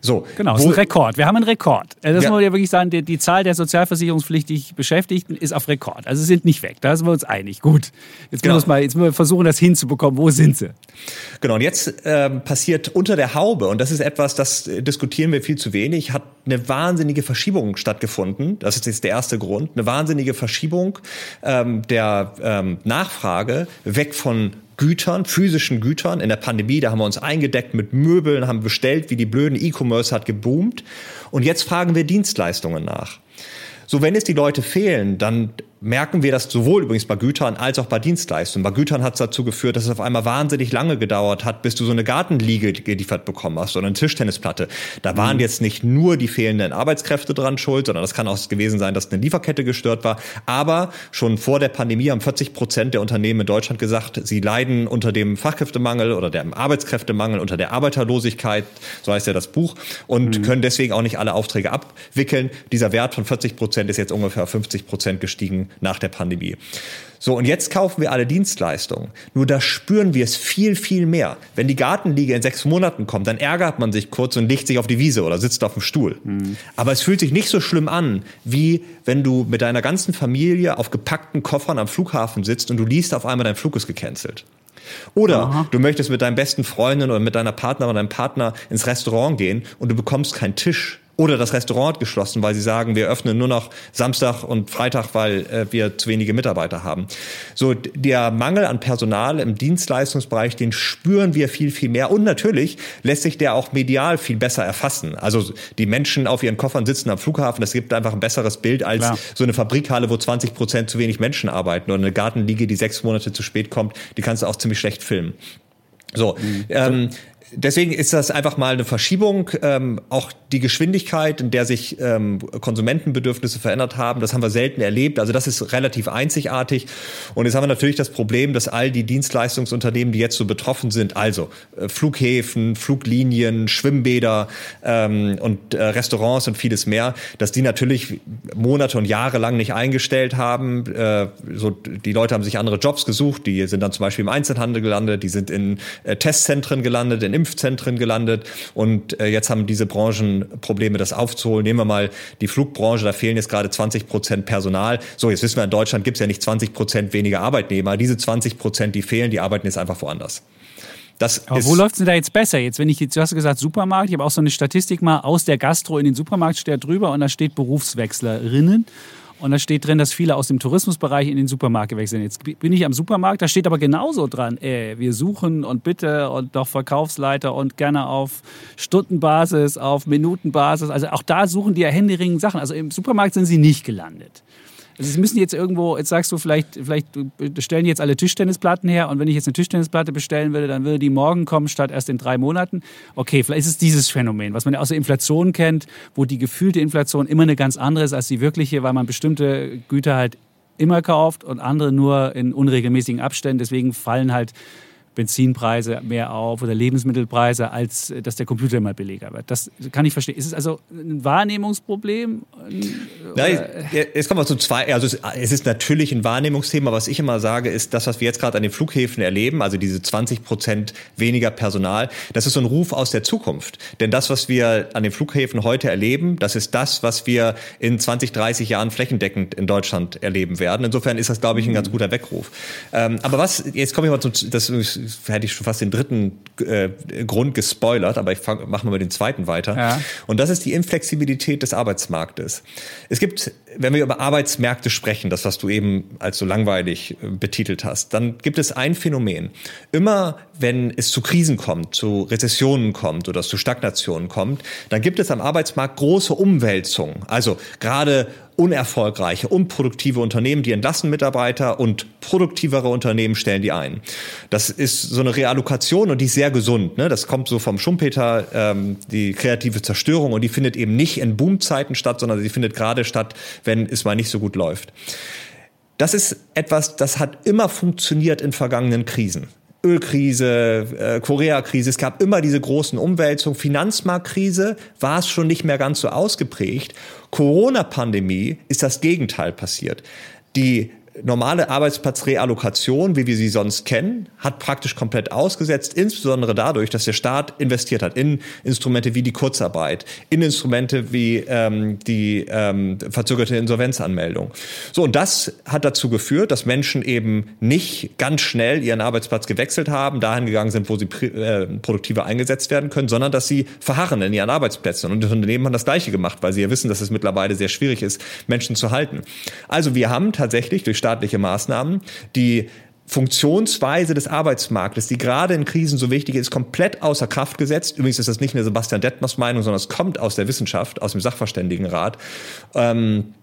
Speaker 1: So, genau, das ist ein Rekord. Wir haben einen Rekord. Also das ja. muss man ja wirklich sagen, die, die, Zahl der sozialversicherungspflichtig Beschäftigten ist auf Rekord. Also sie sind nicht weg. Da sind wir uns einig. Gut. Jetzt, genau. müssen, wir mal, jetzt müssen wir versuchen, das hinzubekommen. Wo sind sie?
Speaker 2: Genau, und jetzt ähm, passiert unter der Haube, und das ist etwas, das äh, diskutieren wir viel zu wenig, hat eine wahnsinnige Verschiebung stattgefunden. Das ist jetzt der erste Grund. Eine wahnsinnige Verschiebung ähm, der ähm, Nachfrage weg von Gütern, physischen Gütern. In der Pandemie, da haben wir uns eingedeckt mit Möbeln, haben bestellt, wie die blöden E-Commerce hat geboomt. Und jetzt fragen wir Dienstleistungen nach. So, wenn es die Leute fehlen, dann merken wir das sowohl übrigens bei Gütern als auch bei Dienstleistungen. Bei Gütern hat es dazu geführt, dass es auf einmal wahnsinnig lange gedauert hat, bis du so eine Gartenliege geliefert bekommen hast oder eine Tischtennisplatte. Da waren mhm. jetzt nicht nur die fehlenden Arbeitskräfte dran schuld, sondern das kann auch gewesen sein, dass eine Lieferkette gestört war. Aber schon vor der Pandemie haben 40 Prozent der Unternehmen in Deutschland gesagt, sie leiden unter dem Fachkräftemangel oder dem Arbeitskräftemangel, unter der Arbeiterlosigkeit, so heißt ja das Buch, und mhm. können deswegen auch nicht alle Aufträge abwickeln. Dieser Wert von 40 Prozent ist jetzt ungefähr 50 Prozent gestiegen nach der Pandemie. So, und jetzt kaufen wir alle Dienstleistungen. Nur da spüren wir es viel, viel mehr. Wenn die Gartenliege in sechs Monaten kommt, dann ärgert man sich kurz und legt sich auf die Wiese oder sitzt auf dem Stuhl. Mhm. Aber es fühlt sich nicht so schlimm an, wie wenn du mit deiner ganzen Familie auf gepackten Koffern am Flughafen sitzt und du liest auf einmal, dein Flug ist gecancelt. Oder Aha. du möchtest mit deinem besten Freundin oder mit deiner Partnerin oder deinem Partner ins Restaurant gehen und du bekommst keinen Tisch oder das Restaurant geschlossen, weil sie sagen, wir öffnen nur noch Samstag und Freitag, weil äh, wir zu wenige Mitarbeiter haben. So der Mangel an Personal im Dienstleistungsbereich, den spüren wir viel, viel mehr. Und natürlich lässt sich der auch medial viel besser erfassen. Also die Menschen auf ihren Koffern sitzen am Flughafen, das gibt einfach ein besseres Bild als Klar. so eine Fabrikhalle, wo 20 Prozent zu wenig Menschen arbeiten oder eine Gartenliege, die sechs Monate zu spät kommt, die kannst du auch ziemlich schlecht filmen. So, mhm. ähm, deswegen ist das einfach mal eine Verschiebung. Ähm, auch die Geschwindigkeit, in der sich ähm, Konsumentenbedürfnisse verändert haben, das haben wir selten erlebt. Also das ist relativ einzigartig. Und jetzt haben wir natürlich das Problem, dass all die Dienstleistungsunternehmen, die jetzt so betroffen sind, also äh, Flughäfen, Fluglinien, Schwimmbäder ähm, und äh, Restaurants und vieles mehr, dass die natürlich Monate und Jahre lang nicht eingestellt haben. Äh, so, die Leute haben sich andere Jobs gesucht, die sind dann zum Beispiel im Einzelhandel gelandet, die sind in äh, Testzentren gelandet, in Impfzentren gelandet und äh, jetzt haben diese Branchen Probleme, das aufzuholen. Nehmen wir mal die Flugbranche, da fehlen jetzt gerade 20 Prozent Personal. So, jetzt wissen wir, in Deutschland gibt es ja nicht 20 Prozent weniger Arbeitnehmer. Diese 20 Prozent, die fehlen, die arbeiten jetzt einfach woanders.
Speaker 1: Das Aber wo läuft es denn da jetzt besser? Jetzt, wenn ich jetzt, du hast gesagt Supermarkt, ich habe auch so eine Statistik mal aus der Gastro in den Supermarkt steht drüber und da steht Berufswechslerinnen. Und da steht drin, dass viele aus dem Tourismusbereich in den Supermarkt gewechselt sind. Jetzt bin ich am Supermarkt, da steht aber genauso dran, ey, wir suchen und bitte und doch Verkaufsleiter und gerne auf Stundenbasis, auf Minutenbasis. Also auch da suchen die ja händeringend Sachen. Also im Supermarkt sind sie nicht gelandet. Also sie müssen jetzt irgendwo, jetzt sagst du, vielleicht, vielleicht stellen jetzt alle Tischtennisplatten her und wenn ich jetzt eine Tischtennisplatte bestellen würde, dann würde die morgen kommen statt erst in drei Monaten. Okay, vielleicht ist es dieses Phänomen, was man ja aus der Inflation kennt, wo die gefühlte Inflation immer eine ganz andere ist als die wirkliche, weil man bestimmte Güter halt immer kauft und andere nur in unregelmäßigen Abständen. Deswegen fallen halt Benzinpreise mehr auf oder Lebensmittelpreise, als dass der Computer immer billiger wird. Das kann ich verstehen. Ist es also ein Wahrnehmungsproblem?
Speaker 2: Nein, jetzt kommen wir zu zwei. Also es ist natürlich ein Wahrnehmungsthema. Was ich immer sage, ist das, was wir jetzt gerade an den Flughäfen erleben, also diese 20 Prozent weniger Personal, das ist so ein Ruf aus der Zukunft. Denn das, was wir an den Flughäfen heute erleben, das ist das, was wir in 20, 30 Jahren flächendeckend in Deutschland erleben werden. Insofern ist das, glaube ich, ein ganz guter Weckruf. Ähm, aber was, jetzt komme ich mal zum, das hätte ich schon fast den dritten äh, Grund gespoilert, aber ich mache mal mit den zweiten weiter. Ja. Und das ist die Inflexibilität des Arbeitsmarktes. Es gibt, wenn wir über Arbeitsmärkte sprechen, das, was du eben als so langweilig äh, betitelt hast, dann gibt es ein Phänomen. Immer wenn es zu Krisen kommt, zu Rezessionen kommt oder zu Stagnationen kommt, dann gibt es am Arbeitsmarkt große Umwälzungen. Also gerade unerfolgreiche, unproduktive Unternehmen, die entlassen Mitarbeiter und produktivere Unternehmen stellen die ein. Das ist so eine Reallokation und die ist sehr gesund. Ne? Das kommt so vom Schumpeter, ähm, die kreative Zerstörung und die findet eben nicht in Boomzeiten statt, sondern sie findet gerade statt, wenn es mal nicht so gut läuft. Das ist etwas, das hat immer funktioniert in vergangenen Krisen. Ölkrise, äh, Koreakrise, es gab immer diese großen Umwälzungen. Finanzmarktkrise war es schon nicht mehr ganz so ausgeprägt. Corona-Pandemie ist das Gegenteil passiert. Die normale Arbeitsplatzreallokation, wie wir sie sonst kennen, hat praktisch komplett ausgesetzt, insbesondere dadurch, dass der Staat investiert hat in Instrumente wie die Kurzarbeit, in Instrumente wie ähm, die ähm, verzögerte Insolvenzanmeldung. So, und das hat dazu geführt, dass Menschen eben nicht ganz schnell ihren Arbeitsplatz gewechselt haben, dahin gegangen sind, wo sie äh, produktiver eingesetzt werden können, sondern dass sie verharren in ihren Arbeitsplätzen. Und die Unternehmen haben das Gleiche gemacht, weil sie ja wissen, dass es mittlerweile sehr schwierig ist, Menschen zu halten. Also wir haben tatsächlich durch staatliche Maßnahmen, die Funktionsweise des Arbeitsmarktes, die gerade in Krisen so wichtig ist, komplett außer Kraft gesetzt. Übrigens ist das nicht eine Sebastian Detmers Meinung, sondern es kommt aus der Wissenschaft, aus dem Sachverständigenrat. Ähm,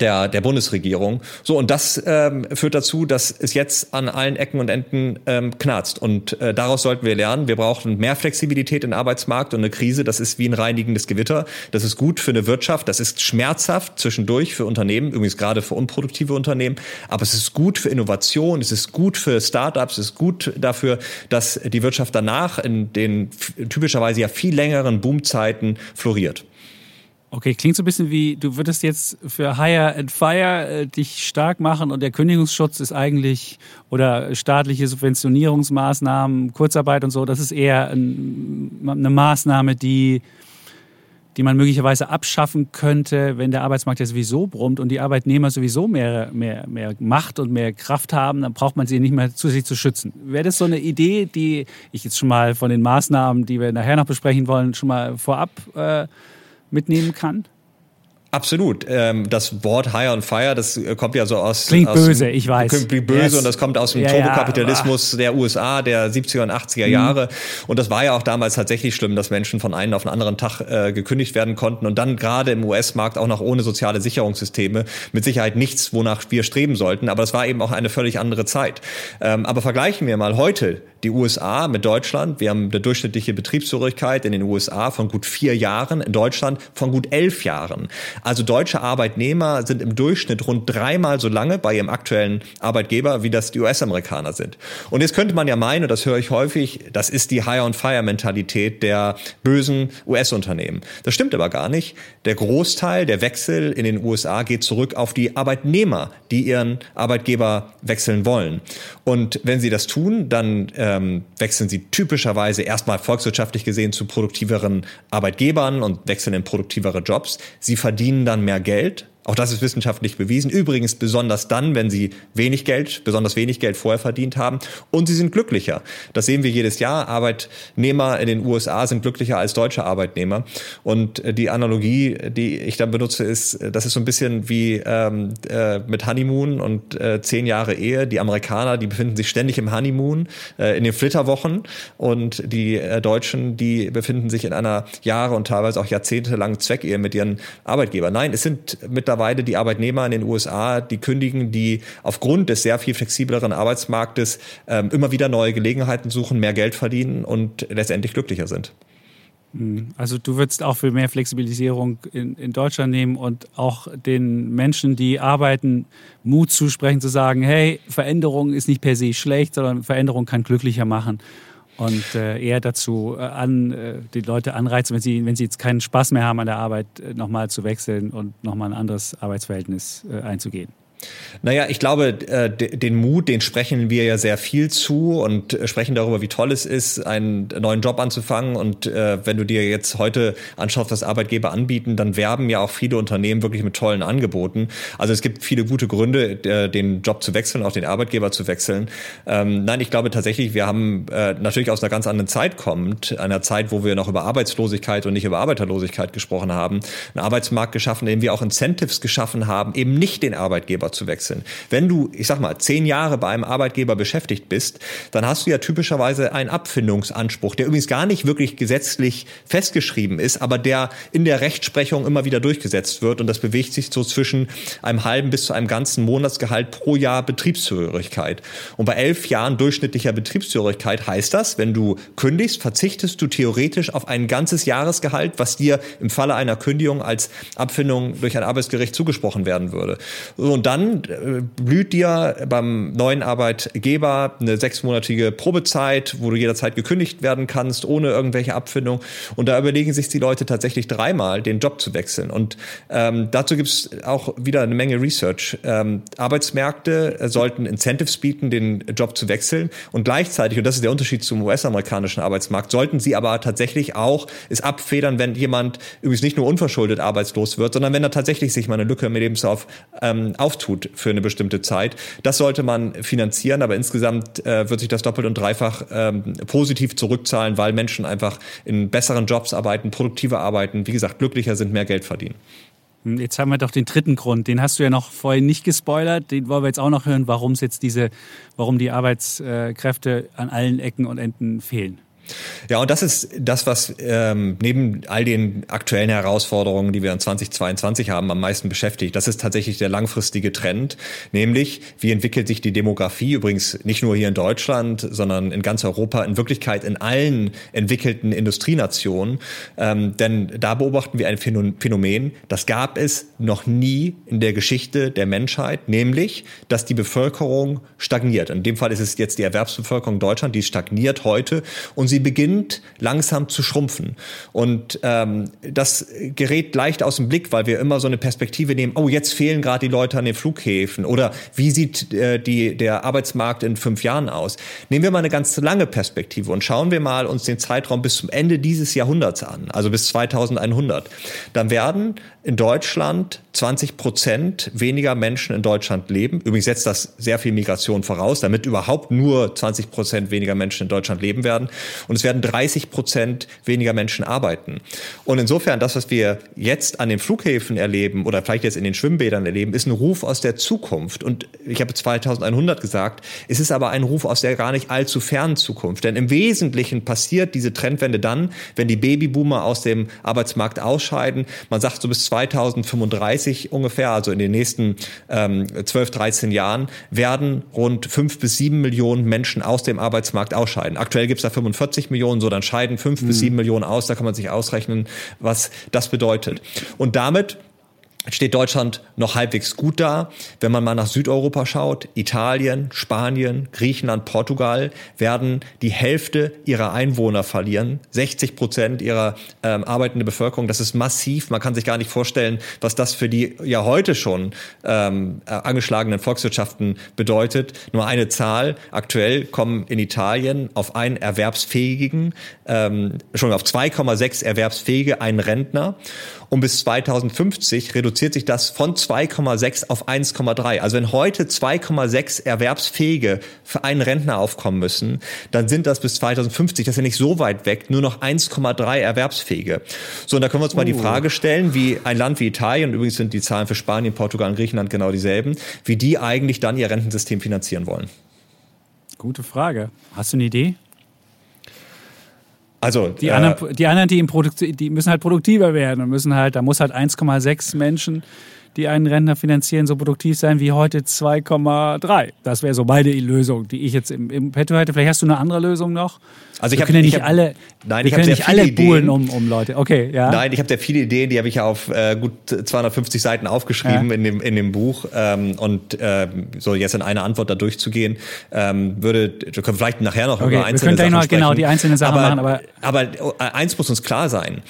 Speaker 2: der, der Bundesregierung. So, und das ähm, führt dazu, dass es jetzt an allen Ecken und Enden ähm, knarzt. Und äh, daraus sollten wir lernen, wir brauchen mehr Flexibilität im Arbeitsmarkt und eine Krise, das ist wie ein reinigendes Gewitter. Das ist gut für eine Wirtschaft, das ist schmerzhaft zwischendurch für Unternehmen, übrigens gerade für unproduktive Unternehmen, aber es ist gut für Innovation, es ist gut für Startups, es ist gut dafür, dass die Wirtschaft danach in den typischerweise ja viel längeren Boomzeiten floriert.
Speaker 1: Okay, klingt so ein bisschen wie, du würdest jetzt für Hire and Fire äh, dich stark machen und der Kündigungsschutz ist eigentlich, oder staatliche Subventionierungsmaßnahmen, Kurzarbeit und so, das ist eher ein, eine Maßnahme, die, die man möglicherweise abschaffen könnte, wenn der Arbeitsmarkt ja sowieso brummt und die Arbeitnehmer sowieso mehr, mehr, mehr Macht und mehr Kraft haben, dann braucht man sie nicht mehr zusätzlich zu schützen. Wäre das so eine Idee, die ich jetzt schon mal von den Maßnahmen, die wir nachher noch besprechen wollen, schon mal vorab äh, mitnehmen kann?
Speaker 2: Absolut. Ähm, das Wort High on Fire, das äh, kommt ja so aus.
Speaker 1: Klingt
Speaker 2: aus
Speaker 1: böse, ich weiß.
Speaker 2: Klingt böse yes. und das kommt aus dem ja, Turbokapitalismus ja, der USA der 70er und 80er mhm. Jahre. Und das war ja auch damals tatsächlich schlimm, dass Menschen von einem auf den anderen Tag äh, gekündigt werden konnten und dann gerade im US-Markt auch noch ohne soziale Sicherungssysteme. Mit Sicherheit nichts, wonach wir streben sollten. Aber es war eben auch eine völlig andere Zeit. Ähm, aber vergleichen wir mal heute die USA mit Deutschland. Wir haben eine durchschnittliche Betriebszugehörigkeit in den USA von gut vier Jahren, in Deutschland von gut elf Jahren. Also deutsche Arbeitnehmer sind im Durchschnitt rund dreimal so lange bei ihrem aktuellen Arbeitgeber, wie das die US-Amerikaner sind. Und jetzt könnte man ja meinen, und das höre ich häufig, das ist die Hire-on-Fire-Mentalität der bösen US-Unternehmen. Das stimmt aber gar nicht. Der Großteil der Wechsel in den USA geht zurück auf die Arbeitnehmer, die ihren Arbeitgeber wechseln wollen. Und wenn sie das tun, dann ähm, wechseln sie typischerweise erstmal volkswirtschaftlich gesehen zu produktiveren Arbeitgebern und wechseln in produktivere Jobs. Sie verdienen dann mehr Geld, auch das ist wissenschaftlich bewiesen. Übrigens besonders dann, wenn sie wenig Geld, besonders wenig Geld vorher verdient haben und sie sind glücklicher. Das sehen wir jedes Jahr. Arbeitnehmer in den USA sind glücklicher als deutsche Arbeitnehmer. Und äh, die Analogie, die ich dann benutze, ist, das ist so ein bisschen wie ähm, äh, mit Honeymoon und äh, zehn Jahre Ehe. Die Amerikaner, die befinden sich ständig im Honeymoon, äh, in den Flitterwochen und die äh, Deutschen, die befinden sich in einer Jahre und teilweise auch jahrzehntelangen Zweckehe mit ihren Arbeitgebern. Nein, es sind mittlerweile mittlerweile die Arbeitnehmer in den USA, die kündigen, die aufgrund des sehr viel flexibleren Arbeitsmarktes ähm, immer wieder neue Gelegenheiten suchen, mehr Geld verdienen und letztendlich glücklicher sind.
Speaker 1: Hm. Also du würdest auch für mehr Flexibilisierung in, in Deutschland nehmen und auch den Menschen, die arbeiten, Mut zusprechen, zu sagen, hey, Veränderung ist nicht per se schlecht, sondern Veränderung kann glücklicher machen und äh, eher dazu äh, an, äh, die Leute anreizen, wenn sie, wenn sie jetzt keinen Spaß mehr haben an der Arbeit, äh, nochmal zu wechseln und nochmal ein anderes Arbeitsverhältnis äh, einzugehen.
Speaker 2: Naja, ich glaube, äh, den Mut, den sprechen wir ja sehr viel zu und äh, sprechen darüber, wie toll es ist, einen neuen Job anzufangen. Und äh, wenn du dir jetzt heute anschaust, was Arbeitgeber anbieten, dann werben ja auch viele Unternehmen wirklich mit tollen Angeboten. Also es gibt viele gute Gründe, den Job zu wechseln, auch den Arbeitgeber zu wechseln. Ähm, nein, ich glaube tatsächlich, wir haben natürlich aus einer ganz anderen Zeit kommt, einer Zeit, wo wir noch über Arbeitslosigkeit und nicht über Arbeiterlosigkeit gesprochen haben, einen Arbeitsmarkt geschaffen, in dem wir auch Incentives geschaffen haben, eben nicht den Arbeitgeber zu wechseln. Wenn du, ich sag mal, zehn Jahre bei einem Arbeitgeber beschäftigt bist, dann hast du ja typischerweise einen Abfindungsanspruch, der übrigens gar nicht wirklich gesetzlich festgeschrieben ist, aber der in der Rechtsprechung immer wieder durchgesetzt wird. Und das bewegt sich so zwischen einem halben bis zu einem ganzen Monatsgehalt pro Jahr Betriebszugehörigkeit. Und bei elf Jahren durchschnittlicher Betriebszugehörigkeit heißt das, wenn du kündigst, verzichtest du theoretisch auf ein ganzes Jahresgehalt, was dir im Falle einer Kündigung als Abfindung durch ein Arbeitsgericht zugesprochen werden würde. Und dann dann äh, blüht dir beim neuen Arbeitgeber eine sechsmonatige Probezeit, wo du jederzeit gekündigt werden kannst, ohne irgendwelche Abfindung. Und da überlegen sich die Leute tatsächlich dreimal, den Job zu wechseln. Und ähm, dazu gibt es auch wieder eine Menge Research. Ähm, Arbeitsmärkte sollten Incentives bieten, den Job zu wechseln. Und gleichzeitig, und das ist der Unterschied zum US-amerikanischen Arbeitsmarkt, sollten sie aber tatsächlich auch es abfedern, wenn jemand übrigens nicht nur unverschuldet arbeitslos wird, sondern wenn er tatsächlich sich mal eine Lücke im Lebenslauf ähm, auftut tut für eine bestimmte Zeit. Das sollte man finanzieren, aber insgesamt äh, wird sich das doppelt und dreifach ähm, positiv zurückzahlen, weil Menschen einfach in besseren Jobs arbeiten, produktiver arbeiten, wie gesagt, glücklicher sind, mehr Geld verdienen.
Speaker 1: Hm, jetzt haben wir doch den dritten Grund, den hast du ja noch vorhin nicht gespoilert, den wollen wir jetzt auch noch hören, warum es jetzt diese, warum die Arbeitskräfte an allen Ecken und Enden fehlen.
Speaker 2: Ja, und das ist das, was ähm, neben all den aktuellen Herausforderungen, die wir in 2022 haben, am meisten beschäftigt. Das ist tatsächlich der langfristige Trend, nämlich wie entwickelt sich die Demografie, übrigens nicht nur hier in Deutschland, sondern in ganz Europa, in Wirklichkeit in allen entwickelten Industrienationen. Ähm, denn da beobachten wir ein Phänomen, das gab es noch nie in der Geschichte der Menschheit, nämlich, dass die Bevölkerung stagniert. In dem Fall ist es jetzt die Erwerbsbevölkerung Deutschland, die stagniert heute und sie beginnt langsam zu schrumpfen. Und ähm, das gerät leicht aus dem Blick, weil wir immer so eine Perspektive nehmen, oh, jetzt fehlen gerade die Leute an den Flughäfen oder wie sieht äh, die, der Arbeitsmarkt in fünf Jahren aus. Nehmen wir mal eine ganz lange Perspektive und schauen wir mal uns den Zeitraum bis zum Ende dieses Jahrhunderts an, also bis 2100. Dann werden in Deutschland 20 Prozent weniger Menschen in Deutschland leben. Übrigens setzt das sehr viel Migration voraus, damit überhaupt nur 20 Prozent weniger Menschen in Deutschland leben werden. und es werden 30 Prozent weniger Menschen arbeiten. Und insofern, das, was wir jetzt an den Flughäfen erleben oder vielleicht jetzt in den Schwimmbädern erleben, ist ein Ruf aus der Zukunft. Und ich habe 2100 gesagt, es ist aber ein Ruf aus der gar nicht allzu fernen Zukunft. Denn im Wesentlichen passiert diese Trendwende dann, wenn die Babyboomer aus dem Arbeitsmarkt ausscheiden. Man sagt so bis 2035 ungefähr, also in den nächsten ähm, 12, 13 Jahren, werden rund fünf bis sieben Millionen Menschen aus dem Arbeitsmarkt ausscheiden. Aktuell gibt es da 45 Millionen, so dann scheiden fünf mhm. bis sieben Millionen aus. Da kann man sich ausrechnen, was das bedeutet. Und damit steht Deutschland noch halbwegs gut da. Wenn man mal nach Südeuropa schaut, Italien, Spanien, Griechenland, Portugal werden die Hälfte ihrer Einwohner verlieren. 60 Prozent ihrer ähm, arbeitenden Bevölkerung. Das ist massiv. Man kann sich gar nicht vorstellen, was das für die ja heute schon ähm, äh, angeschlagenen Volkswirtschaften bedeutet. Nur eine Zahl. Aktuell kommen in Italien auf einen Erwerbsfähigen, ähm, schon auf 2,6 Erwerbsfähige einen Rentner. Und bis 2050 reduziert sich das von 2,6 auf 1,3. Also wenn heute 2,6 Erwerbsfähige für einen Rentner aufkommen müssen, dann sind das bis 2050, das ist ja nicht so weit weg, nur noch 1,3 Erwerbsfähige. So, und da können wir uns mal uh. die Frage stellen, wie ein Land wie Italien, und übrigens sind die Zahlen für Spanien, Portugal und Griechenland genau dieselben, wie die eigentlich dann ihr Rentensystem finanzieren wollen.
Speaker 1: Gute Frage. Hast du eine Idee?
Speaker 2: Also
Speaker 1: die, äh, anderen, die anderen, die, im Produkt, die müssen halt produktiver werden und müssen halt, da muss halt 1,6 Menschen die einen Rentner finanzieren, so produktiv sein wie heute 2,3. Das wäre so meine Lösung, die ich jetzt im, im Petto hätte. Vielleicht hast du eine andere Lösung noch?
Speaker 2: Also ich
Speaker 1: habe ja nicht hab, alle,
Speaker 2: nein, ich habe nicht alle
Speaker 1: Ideen. um, um Leute. Okay, ja.
Speaker 2: Nein, ich habe sehr viele Ideen, die habe ich ja auf äh, gut 250 Seiten aufgeschrieben ja. in dem in dem Buch ähm, und äh, so jetzt in einer Antwort da durchzugehen ähm, würde, wir können vielleicht nachher noch okay, über einzelne
Speaker 1: wir
Speaker 2: Sachen
Speaker 1: noch, genau die einzelnen Sachen
Speaker 2: aber,
Speaker 1: machen, aber
Speaker 2: aber äh, eins muss uns klar sein.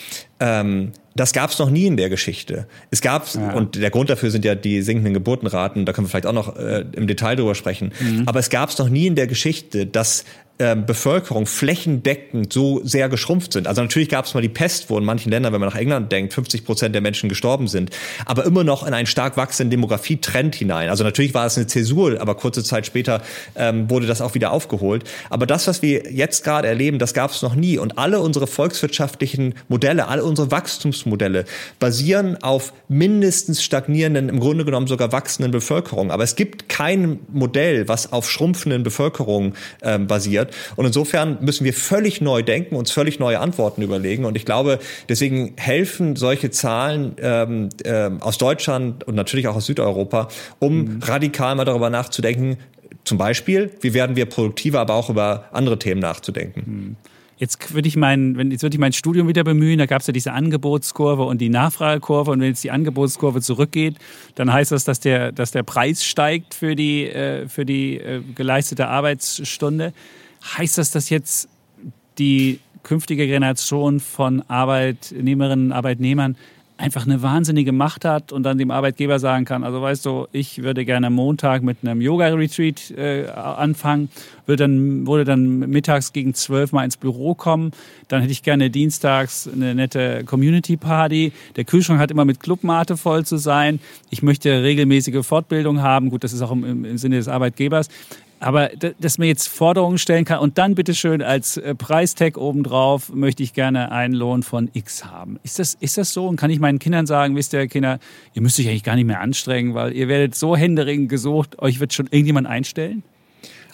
Speaker 2: Ähm, das gab es noch nie in der Geschichte. Es gab ja. und der Grund dafür sind ja die sinkenden Geburtenraten. Da können wir vielleicht auch noch äh, im Detail drüber sprechen. Mhm. Aber es gab es noch nie in der Geschichte, dass äh, Bevölkerung flächendeckend so sehr geschrumpft sind. Also natürlich gab es mal die Pest, wo in manchen Ländern, wenn man nach England denkt, 50 Prozent der Menschen gestorben sind, aber immer noch in einen stark wachsenden Demografietrend hinein. Also natürlich war es eine Zäsur, aber kurze Zeit später ähm, wurde das auch wieder aufgeholt. Aber das, was wir jetzt gerade erleben, das gab es noch nie. Und alle unsere volkswirtschaftlichen Modelle, alle unsere Wachstumsmodelle basieren auf mindestens stagnierenden, im Grunde genommen sogar wachsenden Bevölkerung. Aber es gibt kein Modell, was auf schrumpfenden Bevölkerungen ähm, basiert. Und insofern müssen wir völlig neu denken, uns völlig neue Antworten überlegen. Und ich glaube, deswegen helfen solche Zahlen ähm, äh, aus Deutschland und natürlich auch aus Südeuropa, um mhm. radikal mal darüber nachzudenken, zum Beispiel, wie werden wir produktiver, aber auch über andere Themen nachzudenken. Mhm.
Speaker 1: Jetzt würde ich mein, jetzt würde ich mein Studium wieder bemühen, da gab es ja diese Angebotskurve und die Nachfragekurve und wenn jetzt die Angebotskurve zurückgeht, dann heißt das, dass der, dass der Preis steigt für die, äh, für die äh, geleistete Arbeitsstunde. Heißt das, dass jetzt die künftige Generation von Arbeitnehmerinnen und Arbeitnehmern einfach eine wahnsinnige Macht hat und dann dem Arbeitgeber sagen kann, also weißt du, ich würde gerne Montag mit einem Yoga-Retreat äh, anfangen, würde dann, würde dann mittags gegen zwölf mal ins Büro kommen, dann hätte ich gerne dienstags eine nette Community-Party, der Kühlschrank hat immer mit Clubmate voll zu sein, ich möchte regelmäßige Fortbildung haben, gut, das ist auch im, im Sinne des Arbeitgebers, aber dass man jetzt Forderungen stellen kann und dann bitteschön als äh, Preistag obendrauf möchte ich gerne einen Lohn von X haben. Ist das, ist das so? Und kann ich meinen Kindern sagen, wisst ihr, Kinder, ihr müsst euch eigentlich gar nicht mehr anstrengen, weil ihr werdet so händeringend gesucht, euch wird schon irgendjemand einstellen?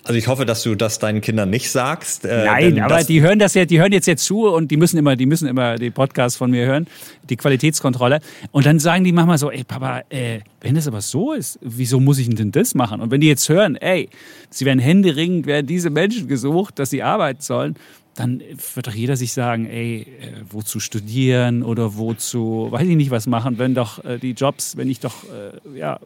Speaker 2: Also ich hoffe, dass du das deinen Kindern nicht sagst.
Speaker 1: Äh, Nein, aber die hören das ja, die hören jetzt jetzt zu und die müssen immer, die müssen immer die Podcasts von mir hören, die Qualitätskontrolle. Und dann sagen die manchmal so, ey Papa, äh, wenn das aber so ist, wieso muss ich denn das machen? Und wenn die jetzt hören, ey, sie werden händeringend, werden diese Menschen gesucht, dass sie arbeiten sollen, dann wird doch jeder sich sagen, ey, äh, wozu studieren oder wozu, weiß ich nicht, was machen, wenn doch äh, die Jobs, wenn ich doch, äh, ja,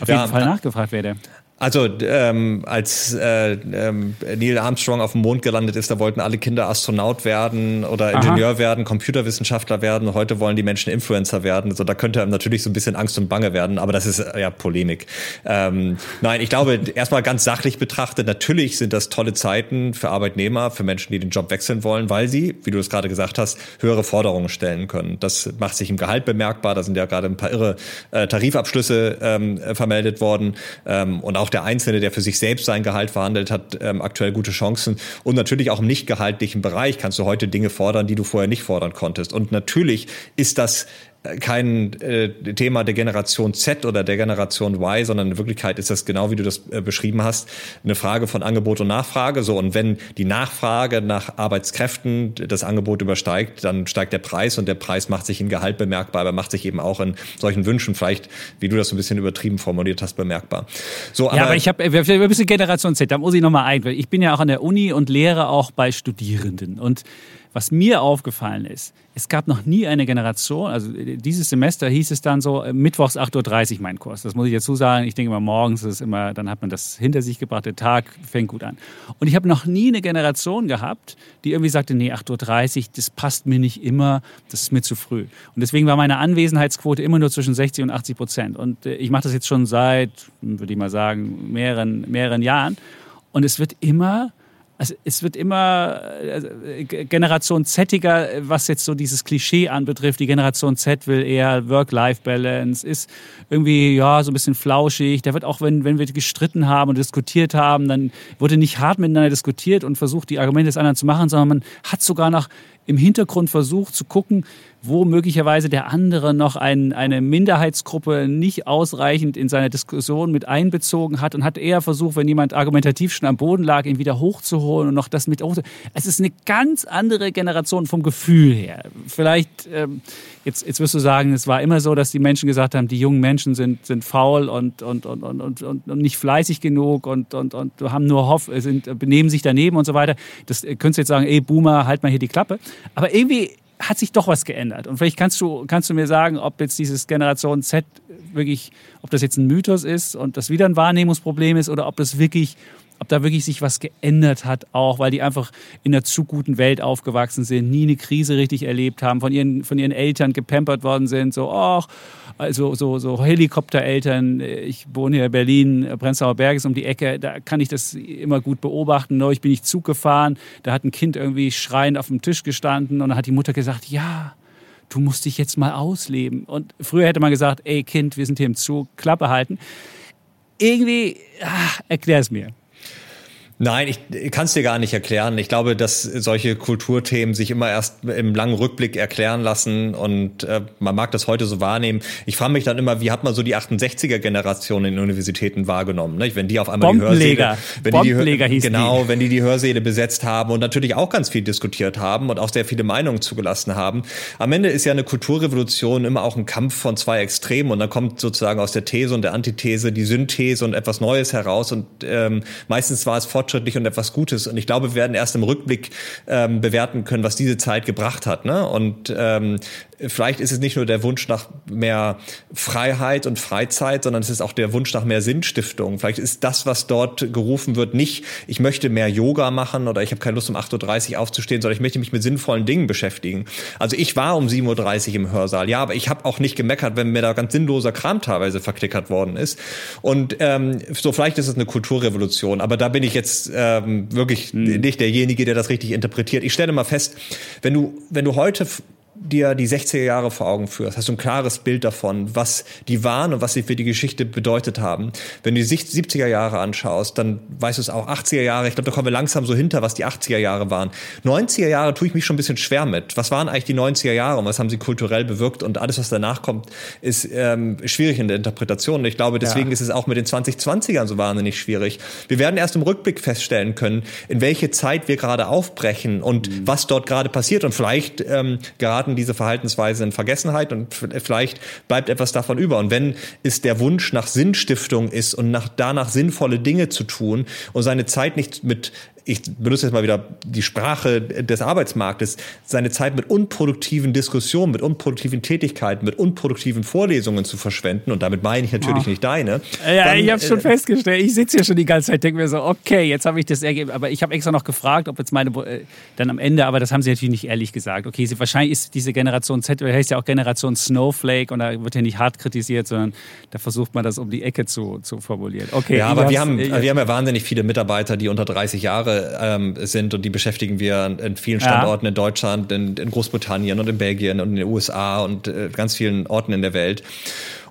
Speaker 1: auf jeden ja, Fall nachgefragt werde.
Speaker 2: Also ähm, als äh, ähm, Neil Armstrong auf dem Mond gelandet ist, da wollten alle Kinder Astronaut werden oder Ingenieur Aha. werden, Computerwissenschaftler werden. Heute wollen die Menschen Influencer werden. Also da könnte einem natürlich so ein bisschen Angst und Bange werden, aber das ist ja Polemik. Ähm, nein, ich glaube, erstmal ganz sachlich betrachtet, natürlich sind das tolle Zeiten für Arbeitnehmer, für Menschen, die den Job wechseln wollen, weil sie, wie du es gerade gesagt hast, höhere Forderungen stellen können. Das macht sich im Gehalt bemerkbar. Da sind ja gerade ein paar irre äh, Tarifabschlüsse ähm, vermeldet worden ähm, und auch auch der Einzelne, der für sich selbst sein Gehalt verhandelt hat, ähm, aktuell gute Chancen. Und natürlich auch im nicht gehaltlichen Bereich kannst du heute Dinge fordern, die du vorher nicht fordern konntest. Und natürlich ist das kein äh, Thema der Generation Z oder der Generation Y, sondern in Wirklichkeit ist das genau wie du das äh, beschrieben hast, eine Frage von Angebot und Nachfrage. So und wenn die Nachfrage nach Arbeitskräften das Angebot übersteigt, dann steigt der Preis und der Preis macht sich in Gehalt bemerkbar, aber macht sich eben auch in solchen Wünschen vielleicht, wie du das so ein bisschen übertrieben formuliert hast, bemerkbar.
Speaker 1: So, aber ja, aber ich habe ein bisschen Generation Z. Da muss ich noch mal ein, weil ich bin ja auch an der Uni und lehre auch bei Studierenden und was mir aufgefallen ist, es gab noch nie eine Generation, also dieses Semester hieß es dann so, äh, mittwochs 8.30 Uhr mein Kurs. Das muss ich dazu sagen. Ich denke immer morgens ist immer, dann hat man das hinter sich gebracht, der Tag fängt gut an. Und ich habe noch nie eine Generation gehabt, die irgendwie sagte, nee, 8.30 Uhr, das passt mir nicht immer, das ist mir zu früh. Und deswegen war meine Anwesenheitsquote immer nur zwischen 60 und 80 Prozent. Und äh, ich mache das jetzt schon seit, würde ich mal sagen, mehreren, mehreren Jahren. Und es wird immer also es wird immer äh, Generation Zetiger, was jetzt so dieses Klischee anbetrifft. Die Generation Z will eher Work-Life-Balance, ist irgendwie ja so ein bisschen flauschig. Da wird auch, wenn, wenn wir gestritten haben und diskutiert haben, dann wurde nicht hart miteinander diskutiert und versucht, die Argumente des anderen zu machen, sondern man hat sogar noch im Hintergrund versucht zu gucken, wo möglicherweise der andere noch ein, eine Minderheitsgruppe nicht ausreichend in seine Diskussion mit einbezogen hat und hat eher versucht, wenn jemand argumentativ schon am Boden lag, ihn wieder hochzuholen und noch das mit Es ist eine ganz andere Generation vom Gefühl her. Vielleicht, ähm, jetzt, jetzt wirst du sagen, es war immer so, dass die Menschen gesagt haben, die jungen Menschen sind, sind faul und, und, und, und, und, und nicht fleißig genug und, und, und haben nur Hoff, sind, benehmen sich daneben und so weiter. Das könntest du jetzt sagen, ey Boomer, halt mal hier die Klappe. Aber irgendwie hat sich doch was geändert. Und vielleicht kannst du, kannst du mir sagen, ob jetzt dieses Generation Z wirklich, ob das jetzt ein Mythos ist und das wieder ein Wahrnehmungsproblem ist oder ob das wirklich ob da wirklich sich was geändert hat, auch weil die einfach in einer zu guten Welt aufgewachsen sind, nie eine Krise richtig erlebt haben, von ihren, von ihren Eltern gepampert worden sind, so, ach, also so, so Helikoptereltern. Ich wohne hier in Berlin, Prenzlauer Berg ist um die Ecke, da kann ich das immer gut beobachten. Neulich bin ich Zug gefahren, da hat ein Kind irgendwie schreiend auf dem Tisch gestanden und dann hat die Mutter gesagt, ja, du musst dich jetzt mal ausleben. Und früher hätte man gesagt, ey Kind, wir sind hier im Zug, Klappe halten. Irgendwie, ach, erklär es mir.
Speaker 2: Nein, ich kann es dir gar nicht erklären. Ich glaube, dass solche Kulturthemen sich immer erst im langen Rückblick erklären lassen und äh, man mag das heute so wahrnehmen. Ich frage mich dann immer, wie hat man so die 68er-Generation in den Universitäten wahrgenommen? Ne? Wenn die auf einmal die Hörsäle, wenn die, die hieß genau, die. wenn die die Hörsäle besetzt haben und natürlich auch ganz viel diskutiert haben und auch sehr viele Meinungen zugelassen haben. Am Ende ist ja eine Kulturrevolution immer auch ein Kampf von zwei Extremen und dann kommt sozusagen aus der These und der Antithese die Synthese und etwas Neues heraus und ähm, meistens war es fort fortschrittlich und etwas Gutes. Und ich glaube, wir werden erst im Rückblick ähm, bewerten können, was diese Zeit gebracht hat. Ne? Und ähm, vielleicht ist es nicht nur der Wunsch nach mehr Freiheit und Freizeit, sondern es ist auch der Wunsch nach mehr Sinnstiftung. Vielleicht ist das, was dort gerufen wird, nicht, ich möchte mehr Yoga machen oder ich habe keine Lust, um 8.30 Uhr aufzustehen, sondern ich möchte mich mit sinnvollen Dingen beschäftigen. Also ich war um 7.30 Uhr im Hörsaal, ja, aber ich habe auch nicht gemeckert, wenn mir da ganz sinnloser Kram teilweise verklickert worden ist. Und ähm, so vielleicht ist es eine Kulturrevolution, aber da bin ich jetzt ähm, wirklich hm. nicht derjenige, der das richtig interpretiert. Ich stelle mal fest, wenn du, wenn du heute dir die 60er Jahre vor Augen führst, hast du ein klares Bild davon, was die waren und was sie für die Geschichte bedeutet haben. Wenn du die 70er Jahre anschaust, dann weißt du es auch, 80er Jahre, ich glaube, da kommen wir langsam so hinter, was die 80er Jahre waren. 90er Jahre tue ich mich schon ein bisschen schwer mit. Was waren eigentlich die 90er Jahre und was haben sie kulturell bewirkt und alles, was danach kommt, ist ähm, schwierig in der Interpretation. Und ich glaube, deswegen ja. ist es auch mit den 2020ern so wahnsinnig schwierig. Wir werden erst im Rückblick feststellen können, in welche Zeit wir gerade aufbrechen und mhm. was dort gerade passiert und vielleicht ähm, geraten geraten diese Verhaltensweise in Vergessenheit und vielleicht bleibt etwas davon über. Und wenn es der Wunsch nach Sinnstiftung ist und nach, danach sinnvolle Dinge zu tun und seine Zeit nicht mit ich benutze jetzt mal wieder die Sprache des Arbeitsmarktes, seine Zeit mit unproduktiven Diskussionen, mit unproduktiven Tätigkeiten, mit unproduktiven Vorlesungen zu verschwenden, und damit meine ich natürlich oh. nicht deine.
Speaker 1: Ja, dann, ich habe schon äh, festgestellt, ich sitze hier schon die ganze Zeit, denke mir so, okay, jetzt habe ich das ergeben, aber ich habe extra noch gefragt, ob jetzt meine, äh, dann am Ende, aber das haben sie natürlich nicht ehrlich gesagt. Okay, sie, wahrscheinlich ist diese Generation Z, heißt ja auch Generation Snowflake und da wird ja nicht hart kritisiert, sondern da versucht man das um die Ecke zu, zu formulieren. Okay.
Speaker 2: Ja, aber wir haben, wir haben ja wahnsinnig viele Mitarbeiter, die unter 30 Jahre ähm, sind und die beschäftigen wir in vielen Standorten ja. in Deutschland, in, in, Großbritannien und in Belgien und in den USA und äh, ganz vielen Orten in der Welt.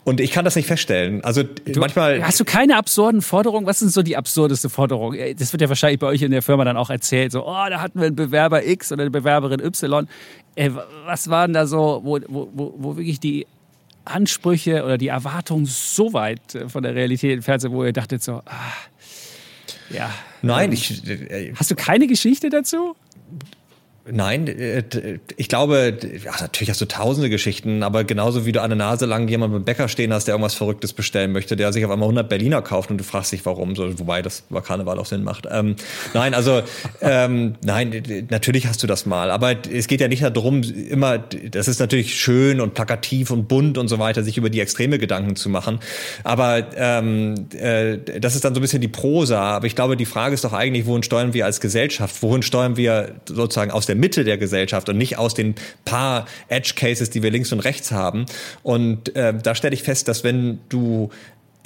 Speaker 2: Und ich kann das nicht feststellen. Also
Speaker 1: du,
Speaker 2: manchmal.
Speaker 1: Hast du keine absurden Forderungen? Was sind so die absurdeste Forderung? Das wird ja wahrscheinlich bei euch in der Firma dann auch erzählt. So, oh, da hatten wir einen Bewerber X oder eine Bewerberin Y. Ey, was waren da so, wo, wo, wo wirklich die Ansprüche oder die Erwartungen so weit äh, von der Realität entfernt sind, wo ihr dachtet so, ah, ja.
Speaker 2: Nein, ich. Äh,
Speaker 1: Hast du keine Geschichte dazu?
Speaker 2: Nein, äh, ich glaube, ja, natürlich hast du tausende Geschichten, aber genauso wie du an der Nase lang jemand beim Bäcker stehen hast, der irgendwas Verrücktes bestellen möchte, der sich auf einmal 100 Berliner kauft und du fragst dich, warum, so, wobei das bei Karneval auch Sinn macht. Ähm, nein, also, ähm, nein, natürlich hast du das mal, aber es geht ja nicht darum, immer, das ist natürlich schön und plakativ und bunt und so weiter, sich über die Extreme Gedanken zu machen, aber ähm, äh, das ist dann so ein bisschen die Prosa, aber ich glaube, die Frage ist doch eigentlich, wohin steuern wir als Gesellschaft, wohin steuern wir sozusagen aus der Mitte der Gesellschaft und nicht aus den paar Edge Cases, die wir links und rechts haben. Und äh, da stelle ich fest, dass wenn du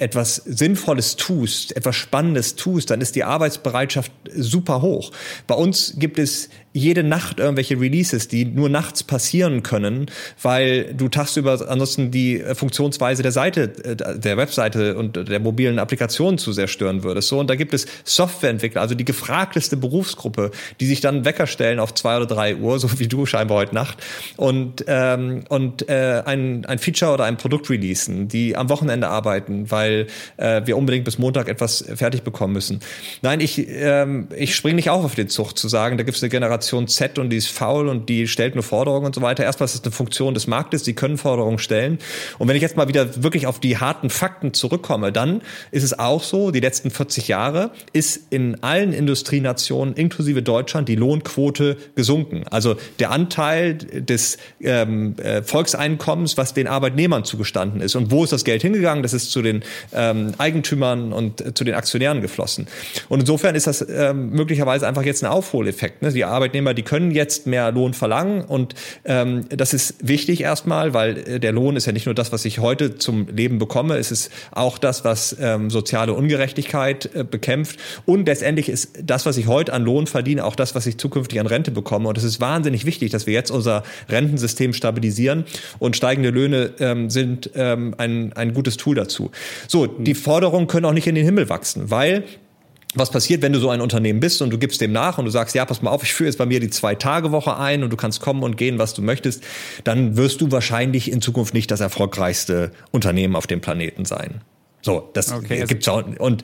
Speaker 2: etwas Sinnvolles tust, etwas Spannendes tust, dann ist die Arbeitsbereitschaft super hoch. Bei uns gibt es jede Nacht irgendwelche Releases, die nur nachts passieren können, weil du tagsüber ansonsten die äh, Funktionsweise der Seite, äh, der Webseite und der mobilen Applikationen zu sehr stören würdest. So, und da gibt es Softwareentwickler, also die gefragteste Berufsgruppe, die sich dann Wecker stellen auf zwei oder drei Uhr, so wie du scheinbar heute Nacht, und, ähm, und äh, ein, ein Feature oder ein Produkt releasen, die am Wochenende arbeiten, weil äh, wir unbedingt bis Montag etwas fertig bekommen müssen. Nein, ich, ähm, ich springe nicht auf auf den Zug zu sagen, da gibt es eine Generation Generation Z und die ist faul und die stellt nur Forderungen und so weiter. Erstmal ist es eine Funktion des Marktes, die können Forderungen stellen. Und wenn ich jetzt mal wieder wirklich auf die harten Fakten zurückkomme, dann ist es auch so, die letzten 40 Jahre ist in allen Industrienationen, inklusive Deutschland, die Lohnquote gesunken. Also der Anteil des ähm, äh, Volkseinkommens, was den Arbeitnehmern zugestanden ist. Und wo ist das Geld hingegangen? Das ist zu den ähm, Eigentümern und äh, zu den Aktionären geflossen. Und insofern ist das ähm, möglicherweise einfach jetzt ein Aufholeffekt. Ne? Die Arbeit Arbeitnehmer, die können jetzt mehr Lohn verlangen und ähm, das ist wichtig erstmal, weil äh, der Lohn ist ja nicht nur das, was ich heute zum Leben bekomme, es ist auch das, was ähm, soziale Ungerechtigkeit äh, bekämpft und letztendlich ist das, was ich heute an Lohn verdiene, auch das, was ich zukünftig an Rente bekomme und es ist wahnsinnig wichtig, dass wir jetzt unser Rentensystem stabilisieren und steigende Löhne ähm, sind ähm, ein, ein gutes Tool dazu. So, die Forderungen können auch nicht in den Himmel wachsen, weil was passiert, wenn du so ein Unternehmen bist und du gibst dem nach und du sagst, ja, pass mal auf, ich führe jetzt bei mir die Zwei-Tage-Woche ein und du kannst kommen und gehen, was du möchtest, dann wirst du wahrscheinlich in Zukunft nicht das erfolgreichste Unternehmen auf dem Planeten sein. So, das okay, also gibt's auch. Und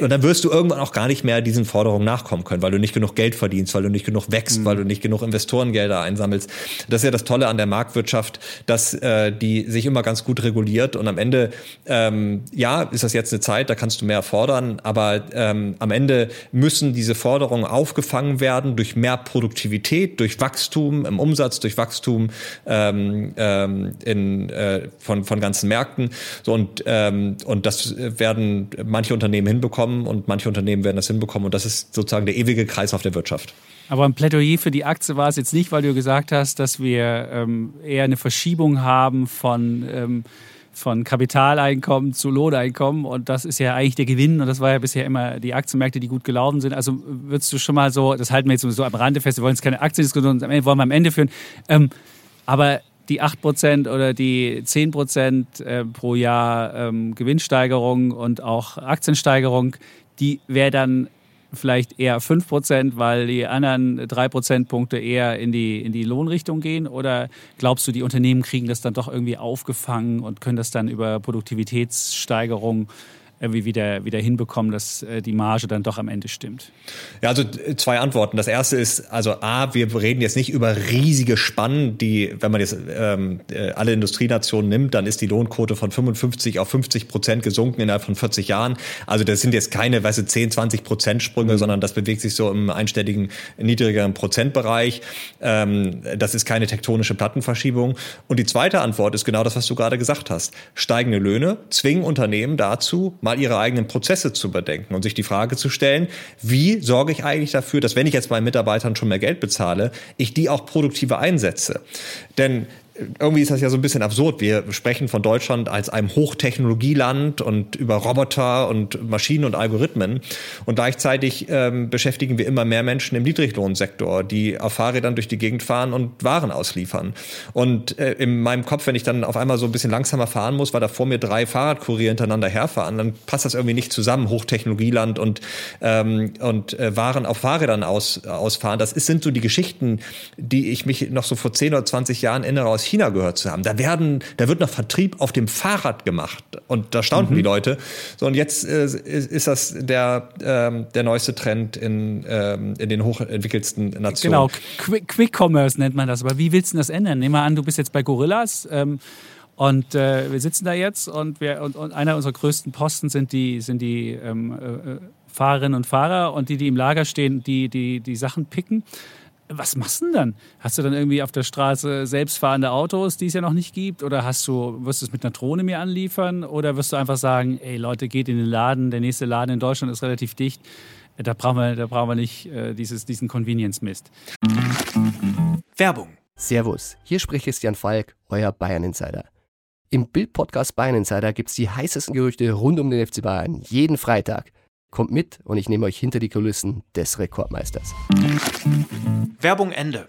Speaker 2: und dann wirst du irgendwann auch gar nicht mehr diesen Forderungen nachkommen können, weil du nicht genug Geld verdienst, weil du nicht genug wächst, mhm. weil du nicht genug Investorengelder einsammelst. Das ist ja das Tolle an der Marktwirtschaft, dass äh, die sich immer ganz gut reguliert und am Ende, ähm, ja, ist das jetzt eine Zeit, da kannst du mehr fordern, aber ähm, am Ende müssen diese Forderungen aufgefangen werden durch mehr Produktivität, durch Wachstum im Umsatz, durch Wachstum ähm, ähm, in, äh, von, von ganzen Märkten. So, und, ähm, und das werden manche Unternehmen hinbekommen hinbekommen und manche Unternehmen werden das hinbekommen. Und das ist sozusagen der ewige Kreis auf der Wirtschaft.
Speaker 1: Aber ein Plädoyer für die Aktie war es jetzt nicht, weil du gesagt hast, dass wir ähm, eher eine Verschiebung haben von, ähm, von Kapitaleinkommen zu Lohneinkommen. Und das ist ja eigentlich der Gewinn. Und das war ja bisher immer die Aktienmärkte, die gut gelaufen sind. Also würdest du schon mal so, das halten wir jetzt so am Rande fest, wir wollen jetzt keine Aktiendiskussion, wollen wir am Ende führen. Ähm, aber die 8% oder die 10% äh, pro Jahr ähm, Gewinnsteigerung und auch Aktiensteigerung, die wäre dann vielleicht eher 5%, weil die anderen 3 Prozentpunkte eher in die, in die Lohnrichtung gehen? Oder glaubst du, die Unternehmen kriegen das dann doch irgendwie aufgefangen und können das dann über Produktivitätssteigerung irgendwie wieder, wieder hinbekommen, dass äh, die Marge dann doch am Ende stimmt?
Speaker 2: Ja, also äh, zwei Antworten. Das erste ist, also A, wir reden jetzt nicht über riesige Spannen, die, wenn man jetzt ähm, äh, alle Industrienationen nimmt, dann ist die Lohnquote von 55 auf 50 Prozent gesunken innerhalb von 40 Jahren. Also das sind jetzt keine, weißt du, 10, 20 Prozent Sprünge, mhm. sondern das bewegt sich so im einstelligen, niedrigeren Prozentbereich. Ähm, das ist keine tektonische Plattenverschiebung. Und die zweite Antwort ist genau das, was du gerade gesagt hast. Steigende Löhne zwingen Unternehmen dazu, mal ihre eigenen Prozesse zu überdenken und sich die Frage zu stellen, wie sorge ich eigentlich dafür, dass wenn ich jetzt meinen Mitarbeitern schon mehr Geld bezahle, ich die auch produktiver einsetze. Denn irgendwie ist das ja so ein bisschen absurd. Wir sprechen von Deutschland als einem Hochtechnologieland und über Roboter und Maschinen und Algorithmen. Und gleichzeitig ähm, beschäftigen wir immer mehr Menschen im Niedriglohnsektor, die auf Fahrrädern durch die Gegend fahren und Waren ausliefern. Und äh, in meinem Kopf, wenn ich dann auf einmal so ein bisschen langsamer fahren muss, weil da vor mir drei Fahrradkurier hintereinander herfahren, dann passt das irgendwie nicht zusammen. Hochtechnologieland und, ähm, und äh, Waren auf Fahrrädern aus, ausfahren. Das ist, sind so die Geschichten, die ich mich noch so vor 10 oder 20 Jahren erinnere aus China gehört zu haben. Da werden, da wird noch Vertrieb auf dem Fahrrad gemacht und da staunten mhm. die Leute. So und jetzt äh, ist, das der ähm, der neueste Trend in ähm, in den hochentwickelsten Nationen.
Speaker 1: Genau, Quick, Quick Commerce nennt man das. Aber wie willst du das ändern? Nehmen wir an, du bist jetzt bei Gorillas. Ähm, und äh, wir sitzen da jetzt und, wir, und, und einer unserer größten Posten sind die, sind die ähm, äh, äh Fahrerinnen und Fahrer und die, die im Lager stehen, die die, die Sachen picken was machst du denn dann? Hast du dann irgendwie auf der Straße selbstfahrende Autos, die es ja noch nicht gibt? Oder hast du, wirst du es mit einer Drohne mir anliefern? Oder wirst du einfach sagen, ey Leute, geht in den Laden, der nächste Laden in Deutschland ist relativ dicht, da brauchen wir, da brauchen wir nicht äh, dieses, diesen Convenience-Mist.
Speaker 4: Werbung. Servus, hier spricht Christian Falk, euer Bayern-Insider. Im Bild-Podcast Bayern Insider gibt es die heißesten Gerüchte rund um den FC Bayern jeden Freitag – Kommt mit und ich nehme euch hinter die Kulissen des Rekordmeisters.
Speaker 1: Werbung Ende.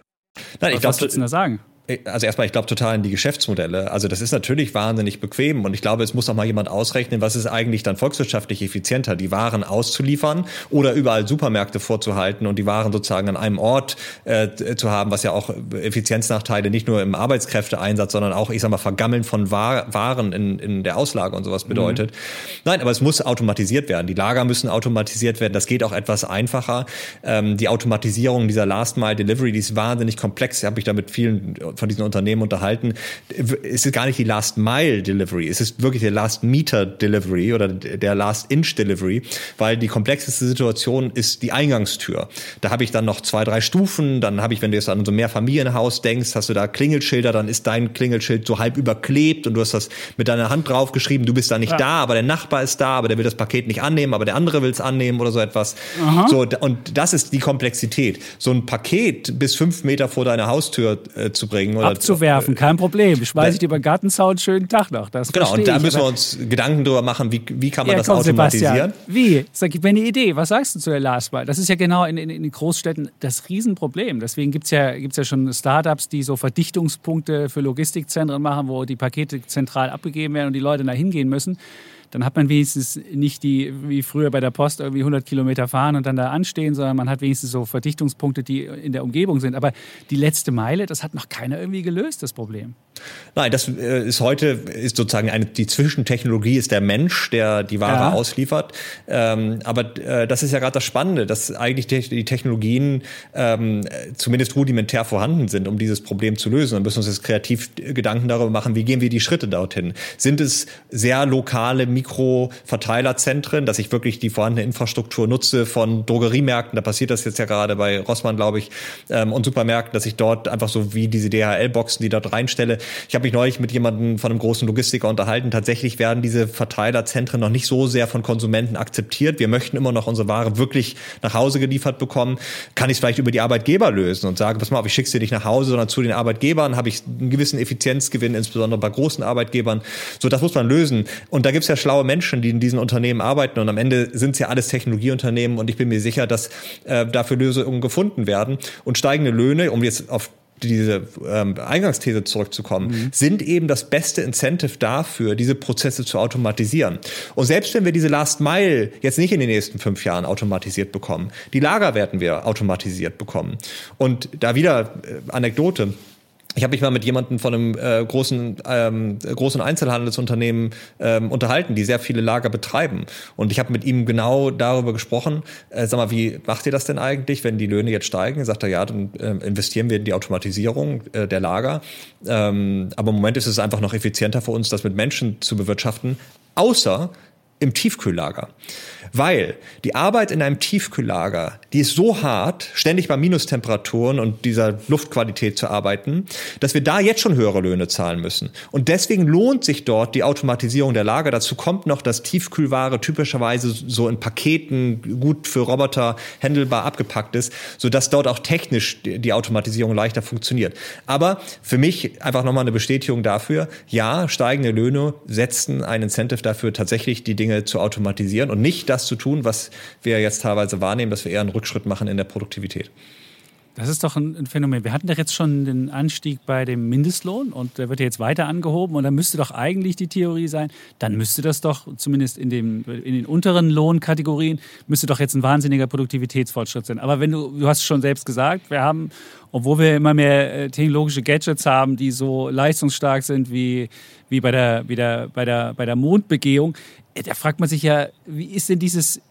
Speaker 2: Nein, ich Was würdest du da sagen? Also erstmal, ich glaube total in die Geschäftsmodelle. Also das ist natürlich wahnsinnig bequem und ich glaube, es muss auch mal jemand ausrechnen, was ist eigentlich dann volkswirtschaftlich effizienter, die Waren auszuliefern oder überall Supermärkte vorzuhalten und die Waren sozusagen an einem Ort äh, zu haben, was ja auch Effizienznachteile nicht nur im Arbeitskräfteeinsatz, sondern auch, ich sag mal, Vergammeln von Waren in, in der Auslage und sowas mhm. bedeutet. Mhm. Nein, aber es muss automatisiert werden. Die Lager müssen automatisiert werden. Das geht auch etwas einfacher. Ähm, die Automatisierung dieser Last Mile Delivery, die ist wahnsinnig komplex. Ich habe mich da mit vielen von diesen Unternehmen unterhalten, es ist gar nicht die Last Mile Delivery, es ist wirklich der Last Meter Delivery oder der Last Inch Delivery, weil die komplexeste Situation ist die Eingangstür. Da habe ich dann noch zwei, drei Stufen, dann habe ich, wenn du jetzt an so ein Mehrfamilienhaus denkst, hast du da Klingelschilder, dann ist dein Klingelschild so halb überklebt und du hast das mit deiner Hand draufgeschrieben, du bist da nicht ja. da, aber der Nachbar ist da, aber der will das Paket nicht annehmen, aber der andere will es annehmen oder so etwas. Aha. So, und das ist die Komplexität. So ein Paket bis fünf Meter vor deiner Haustür äh, zu bringen,
Speaker 1: bringen. Oder abzuwerfen, kein Problem. Schmeiße ich dir über Gartenzaun schönen Tag noch. Das
Speaker 2: genau, und da müssen wir uns Gedanken drüber machen, wie, wie kann man ja, das komm, automatisieren.
Speaker 1: Sebastian, wie? Sag, gib mir eine Idee. Was sagst du zu der Last Mile? Das ist ja genau in, in, in Großstädten das Riesenproblem. Deswegen gibt es ja, gibt's ja schon Startups, die so Verdichtungspunkte für Logistikzentren machen, wo die Pakete zentral abgegeben werden und die Leute da hingehen müssen dann hat man wenigstens nicht die, wie früher bei der Post, irgendwie 100 Kilometer fahren und dann da anstehen, sondern man hat wenigstens so Verdichtungspunkte, die in der Umgebung sind. Aber die letzte Meile, das hat noch keiner irgendwie gelöst, das Problem.
Speaker 2: Nein, das äh, ist heute ist sozusagen eine die Zwischentechnologie ist der Mensch, der die Ware ja. ausliefert. Ähm, aber äh, das ist ja gerade das Spannende, dass eigentlich die, Technologien ähm, zumindest rudimentär vorhanden sind, um dieses Problem zu lösen. Wir müssen uns jetzt kreativ Gedanken darüber machen, wie gehen wir die Schritte dorthin. Sind es sehr lokale Mikroverteilerzentren, dass ich wirklich die vorhandene Infrastruktur nutze von Drogeriemärkten, da passiert das jetzt ja gerade bei Rossmann, glaube ich, ähm, und Supermärkten, dass ich dort einfach so wie diese DHL-Boxen, die dort reinstelle, ich habe mich neulich mit jemandem von einem großen Logistiker unterhalten. Tatsächlich werden diese Verteilerzentren noch nicht so sehr von Konsumenten akzeptiert. Wir möchten immer noch unsere Ware wirklich nach Hause geliefert bekommen. Kann ich es vielleicht über die Arbeitgeber lösen und sage, pass mal auf, ich schicke sie nicht nach Hause, sondern zu den Arbeitgebern habe ich einen gewissen Effizienzgewinn, insbesondere bei großen Arbeitgebern. So, das muss man lösen. Und da gibt es ja schlaue Menschen, die in diesen Unternehmen arbeiten. Und am Ende sind es ja alles Technologieunternehmen. Und ich bin mir sicher, dass äh, dafür Lösungen gefunden werden. Und steigende Löhne, um jetzt auf diese ähm, Eingangsthese zurückzukommen, mhm. sind eben das beste Incentive dafür, diese Prozesse zu automatisieren. Und selbst wenn wir diese Last Mile jetzt nicht in den nächsten fünf Jahren automatisiert bekommen, die Lager werden wir automatisiert bekommen. Und da wieder äh, Anekdote ich habe mich mal mit jemandem von einem äh, großen, ähm, großen Einzelhandelsunternehmen ähm, unterhalten, die sehr viele Lager betreiben. Und ich habe mit ihm genau darüber gesprochen, äh, sag mal, wie macht ihr das denn eigentlich, wenn die Löhne jetzt steigen? Sagt er, ja, dann äh, investieren wir in die Automatisierung äh, der Lager. Ähm, aber im Moment ist es einfach noch effizienter für uns, das mit Menschen zu bewirtschaften. Außer im Tiefkühllager. Weil die Arbeit in einem Tiefkühllager, die ist so hart, ständig bei Minustemperaturen und dieser Luftqualität zu arbeiten, dass wir da jetzt schon höhere Löhne zahlen müssen. Und deswegen lohnt sich dort die Automatisierung der Lager. Dazu kommt noch, dass Tiefkühlware typischerweise so in Paketen gut für Roboter händelbar abgepackt ist, sodass dort auch technisch die Automatisierung leichter funktioniert. Aber für mich einfach nochmal eine Bestätigung dafür, ja, steigende Löhne setzen ein Incentive dafür, tatsächlich die Dinge zu automatisieren und nicht das zu tun, was wir jetzt teilweise wahrnehmen, dass wir eher einen Rückschritt machen in der Produktivität.
Speaker 1: Das ist doch ein, Phänomen. Wir hatten doch jetzt schon den Anstieg bei dem Mindestlohn und der wird ja jetzt weiter angehoben und da müsste doch eigentlich die Theorie sein, dann müsste das doch zumindest in, dem, in den unteren Lohnkategorien, müsste doch jetzt ein wahnsinniger Produktivitätsfortschritt sein. Aber wenn du, du hast schon selbst gesagt, wir haben, obwohl wir immer mehr äh, technologische Gadgets haben, die so leistungsstark sind wie, wie bei der, wie der, bei der, bei der Mondbegehung, da fragt man sich ja, wie ist denn dieses,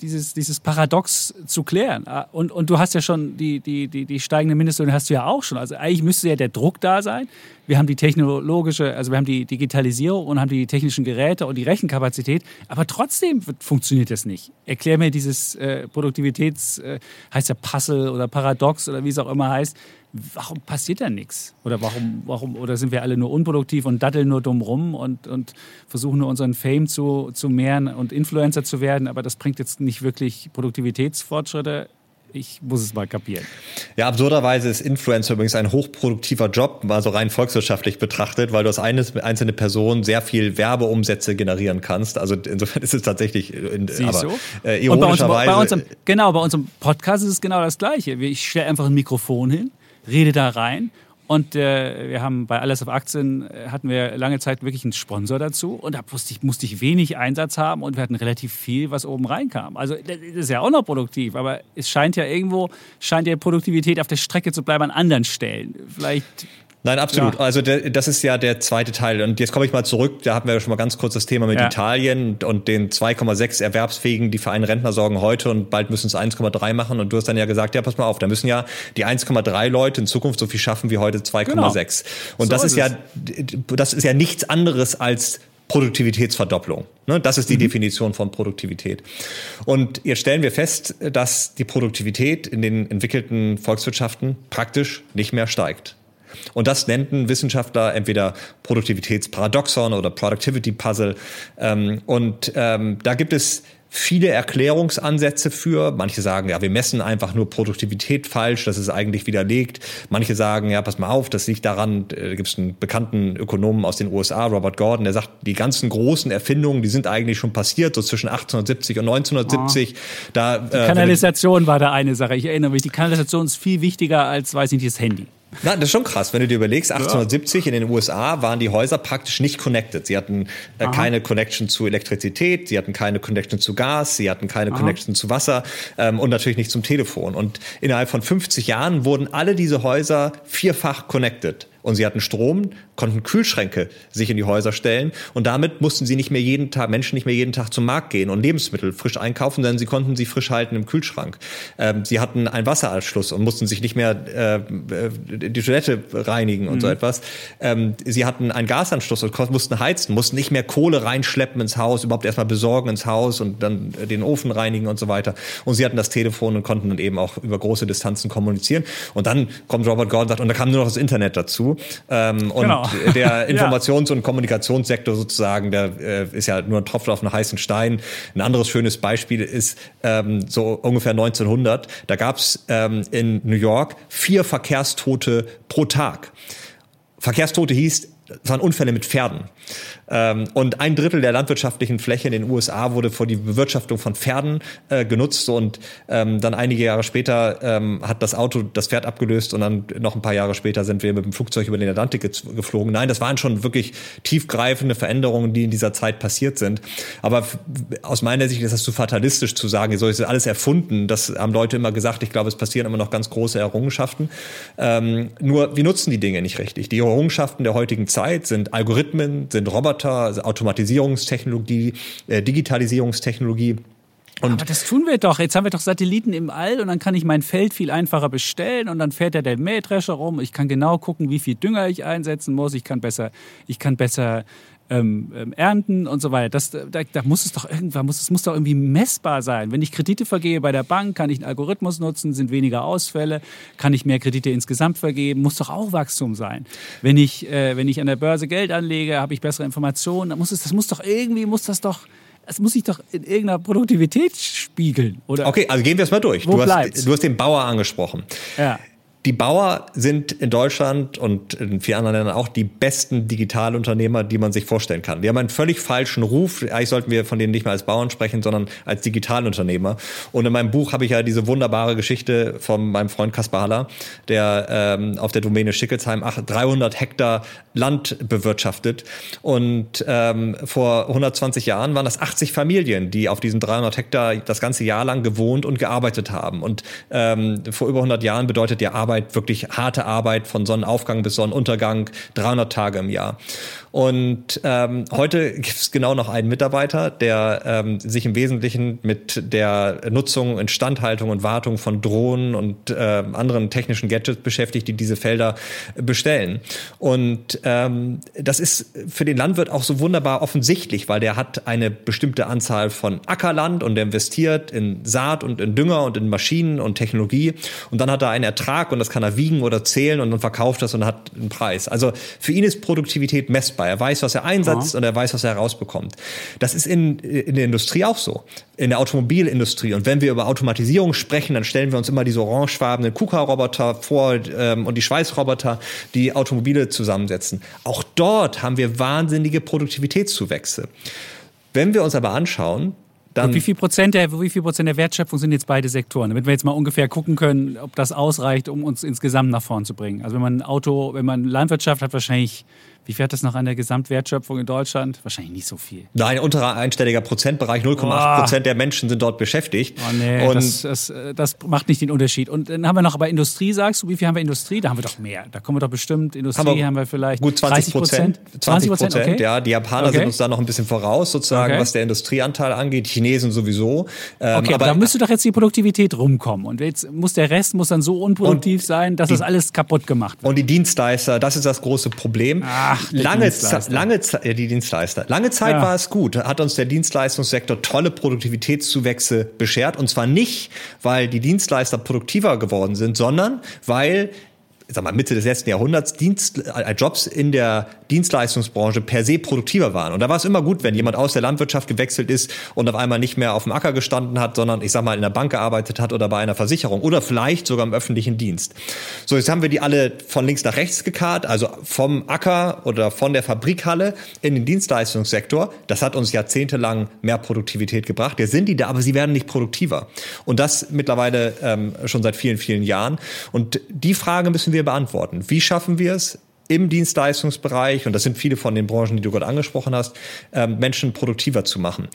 Speaker 1: dieses, dieses Paradox zu klären? Ah, und, und du hast ja schon die, die, die, die steigende Mindestlöhne hast du ja auch schon. Also eigentlich müsste ja der Druck da sein. Wir haben die technologische, also wir haben die Digitalisierung und haben die technischen Geräte und die Rechenkapazität, aber trotzdem funktioniert das nicht. Erklär mir dieses äh, Produktivitäts, äh, heißt ja Puzzle oder Paradox oder wie es auch immer heißt warum passiert da nichts? Oder warum, warum, oder sind wir alle nur unproduktiv und datteln nur dumm rum und, und versuchen nur unseren Fame zu, zu mehren und Influencer zu werden, aber das bringt jetzt nicht wirklich Produktivitätsfortschritte? Ich muss es mal kapieren.
Speaker 2: Ja, absurderweise ist Influencer übrigens ein hochproduktiver Job, mal so rein volkswirtschaftlich betrachtet, weil du als eine, einzelne Person sehr viel Werbeumsätze generieren kannst. Also insofern ist es tatsächlich, in,
Speaker 1: aber du? Äh, ironischerweise. Bei bei unserem, genau, bei unserem Podcast ist es genau das Gleiche. Ich stelle einfach ein Mikrofon hin rede da rein. Und äh, wir haben bei Alles auf Aktien äh, hatten wir lange Zeit wirklich einen Sponsor dazu und da musste ich, musste ich wenig Einsatz haben und wir hatten relativ viel, was oben reinkam. Also das ist ja auch noch produktiv, aber es scheint ja irgendwo, scheint ja Produktivität auf der Strecke zu bleiben an anderen Stellen. Vielleicht
Speaker 2: Nein, absolut. Ja. Also der, das ist ja der zweite Teil. Und jetzt komme ich mal zurück. Da hatten wir ja schon mal ganz kurz das Thema mit ja. Italien und den 2,6 Erwerbsfähigen, die für einen Rentner sorgen heute und bald müssen es 1,3 machen. Und du hast dann ja gesagt, ja, pass mal auf, da müssen ja die 1,3 Leute in Zukunft so viel schaffen wie heute 2,6. Genau. Und so das ist, ist ja, das ist ja nichts anderes als Produktivitätsverdopplung. Ne? Das ist die mhm. Definition von Produktivität. Und jetzt stellen wir fest, dass die Produktivität in den entwickelten Volkswirtschaften praktisch nicht mehr steigt. Und das nannten Wissenschaftler entweder Produktivitätsparadoxon oder Productivity Puzzle. Ähm, und ähm, da gibt es viele Erklärungsansätze für. Manche sagen, ja, wir messen einfach nur Produktivität falsch, das ist eigentlich widerlegt. Manche sagen, ja, pass mal auf, das liegt daran, äh, da gibt es einen bekannten Ökonomen aus den USA, Robert Gordon, der sagt, die ganzen großen Erfindungen, die sind eigentlich schon passiert, so zwischen 1870 und 1970. Oh. Da,
Speaker 1: die äh, Kanalisation war da eine Sache. Ich erinnere mich, die Kanalisation ist viel wichtiger als, weiß ich nicht, das Handy.
Speaker 2: Na, das ist schon krass, wenn du dir überlegst, 1870 ja. in den USA waren die Häuser praktisch nicht connected. Sie hatten äh, keine Connection zu Elektrizität, sie hatten keine Connection zu Gas, sie hatten keine Aha. Connection zu Wasser ähm, und natürlich nicht zum Telefon. Und innerhalb von 50 Jahren wurden alle diese Häuser vierfach connected und sie hatten Strom, konnten Kühlschränke sich in die Häuser stellen und damit mussten sie nicht mehr jeden Tag, Menschen nicht mehr jeden Tag zum Markt gehen und Lebensmittel frisch einkaufen, denn sie konnten sie frisch halten im Kühlschrank. Ähm, sie hatten einen Wasseranschluss und mussten sich nicht mehr äh, die Toilette reinigen und mhm. so etwas. Ähm, sie hatten einen Gasanschluss und mussten heizen, mussten nicht mehr Kohle reinschleppen ins Haus, überhaupt erstmal besorgen ins Haus und dann den Ofen reinigen und so weiter. Und sie hatten das Telefon und konnten dann eben auch über große Distanzen kommunizieren. Und dann kommt Robert Gordon und sagt, und da kam nur noch das Internet dazu. Ähm, und genau. der Informations- und Kommunikationssektor sozusagen, der äh, ist ja nur ein Tropfen auf einen heißen Stein. Ein anderes schönes Beispiel ist ähm, so ungefähr 1900. Da gab es ähm, in New York vier Verkehrstote pro Tag. Verkehrstote hieß, es waren Unfälle mit Pferden. Ähm, und ein Drittel der landwirtschaftlichen Fläche in den USA wurde für die Bewirtschaftung von Pferden äh, genutzt und ähm, dann einige Jahre später ähm, hat das Auto das Pferd abgelöst und dann noch ein paar Jahre später sind wir mit dem Flugzeug über den Atlantik geflogen. Nein, das waren schon wirklich tiefgreifende Veränderungen, die in dieser Zeit passiert sind. Aber aus meiner Sicht ist das zu fatalistisch zu sagen, so ist alles erfunden. Das haben Leute immer gesagt. Ich glaube, es passieren immer noch ganz große Errungenschaften. Ähm, nur wir nutzen die Dinge nicht richtig. Die Errungenschaften der heutigen Zeit sind Algorithmen, sind Roboter, Roboter, also Automatisierungstechnologie, äh, Digitalisierungstechnologie.
Speaker 1: Und Aber das tun wir doch. Jetzt haben wir doch Satelliten im All und dann kann ich mein Feld viel einfacher bestellen und dann fährt ja der Mähdrescher rum. Ich kann genau gucken, wie viel Dünger ich einsetzen muss. Ich kann besser, ich kann besser ähm, ähm, ernten und so weiter. Das, da, da muss es doch irgendwann, muss, es muss doch irgendwie messbar sein. Wenn ich Kredite vergebe bei der Bank, kann ich einen Algorithmus nutzen, sind weniger Ausfälle, kann ich mehr Kredite insgesamt vergeben, muss doch auch Wachstum sein. Wenn ich, äh, wenn ich an der Börse Geld anlege, habe ich bessere Informationen, dann muss es, das muss doch irgendwie, muss das doch es muss sich doch in irgendeiner Produktivität spiegeln, oder?
Speaker 2: Okay, also gehen wir es mal durch.
Speaker 1: Wo
Speaker 2: du, hast, du hast den Bauer angesprochen.
Speaker 1: Ja.
Speaker 2: Die Bauer sind in Deutschland und in vielen anderen Ländern auch die besten Digitalunternehmer, die man sich vorstellen kann. Wir haben einen völlig falschen Ruf. Eigentlich sollten wir von denen nicht mehr als Bauern sprechen, sondern als Digitalunternehmer. Und in meinem Buch habe ich ja diese wunderbare Geschichte von meinem Freund Kaspar Haller, der ähm, auf der Domäne Schickelsheim 300 Hektar Land bewirtschaftet. Und ähm, vor 120 Jahren waren das 80 Familien, die auf diesen 300 Hektar das ganze Jahr lang gewohnt und gearbeitet haben. Und ähm, vor über 100 Jahren bedeutet ja Arbeit wirklich harte Arbeit von Sonnenaufgang bis Sonnenuntergang, 300 Tage im Jahr. Und ähm, heute gibt es genau noch einen Mitarbeiter, der ähm, sich im Wesentlichen mit der Nutzung, Instandhaltung und Wartung von Drohnen und äh, anderen technischen Gadgets beschäftigt, die diese Felder bestellen. Und ähm, das ist für den Landwirt auch so wunderbar offensichtlich, weil der hat eine bestimmte Anzahl von Ackerland und der investiert in Saat und in Dünger und in Maschinen und Technologie. Und dann hat er einen Ertrag und das kann er wiegen oder zählen und dann verkauft das und hat einen Preis. Also für ihn ist Produktivität messbar. Er weiß, was er einsetzt ja. und er weiß, was er herausbekommt. Das ist in, in der Industrie auch so. In der Automobilindustrie. Und wenn wir über Automatisierung sprechen, dann stellen wir uns immer diese orangefarbenen KUKA-Roboter vor ähm, und die Schweißroboter, die Automobile zusammensetzen. Auch dort haben wir wahnsinnige Produktivitätszuwächse. Wenn wir uns aber anschauen, dann
Speaker 1: und wie viel Prozent der, wie viel Prozent der Wertschöpfung sind jetzt beide Sektoren? Damit wir jetzt mal ungefähr gucken können, ob das ausreicht, um uns insgesamt nach vorn zu bringen. Also wenn man ein Auto, wenn man Landwirtschaft hat, wahrscheinlich wie viel hat das noch an der Gesamtwertschöpfung in Deutschland? Wahrscheinlich nicht so viel.
Speaker 2: Nein, unterer einstelliger Prozentbereich, 0,8 Prozent der Menschen sind dort beschäftigt.
Speaker 1: Oh nee, und das, das, das, macht nicht den Unterschied. Und dann haben wir noch aber Industrie, sagst du, wie viel haben wir Industrie? Da haben wir doch mehr. Da kommen wir doch bestimmt, Industrie haben wir, haben wir vielleicht
Speaker 2: gut 20 Prozent. 20 Prozent, okay. ja. Die Japaner okay. sind uns da noch ein bisschen voraus, sozusagen, okay. was der Industrieanteil angeht. Die Chinesen sowieso.
Speaker 1: Ähm, okay, aber, aber da müsste doch jetzt die Produktivität rumkommen. Und jetzt muss der Rest muss dann so unproduktiv sein, dass die, das alles kaputt gemacht wird.
Speaker 2: Und die Dienstleister, das ist das große Problem.
Speaker 1: Ach,
Speaker 2: Lange Zeit lange Zeit, die Dienstleister. Lange Zeit ja. war es gut, hat uns der Dienstleistungssektor tolle Produktivitätszuwächse beschert. Und zwar nicht, weil die Dienstleister produktiver geworden sind, sondern weil sag mal, Mitte des letzten Jahrhunderts Dienst, äh, Jobs in der Dienstleistungsbranche per se produktiver waren. Und da war es immer gut, wenn jemand aus der Landwirtschaft gewechselt ist und auf einmal nicht mehr auf dem Acker gestanden hat, sondern ich sag mal in der Bank gearbeitet hat oder bei einer Versicherung oder vielleicht sogar im öffentlichen Dienst. So, jetzt haben wir die alle von links nach rechts gekarrt, also vom Acker oder von der Fabrikhalle in den Dienstleistungssektor. Das hat uns jahrzehntelang mehr Produktivität gebracht. Wir sind die da, aber sie werden nicht produktiver. Und das mittlerweile ähm, schon seit vielen, vielen Jahren. Und die Frage müssen wir beantworten. Wie schaffen wir es, im Dienstleistungsbereich, und das sind viele von den Branchen, die du gerade angesprochen hast, ähm, Menschen produktiver zu machen.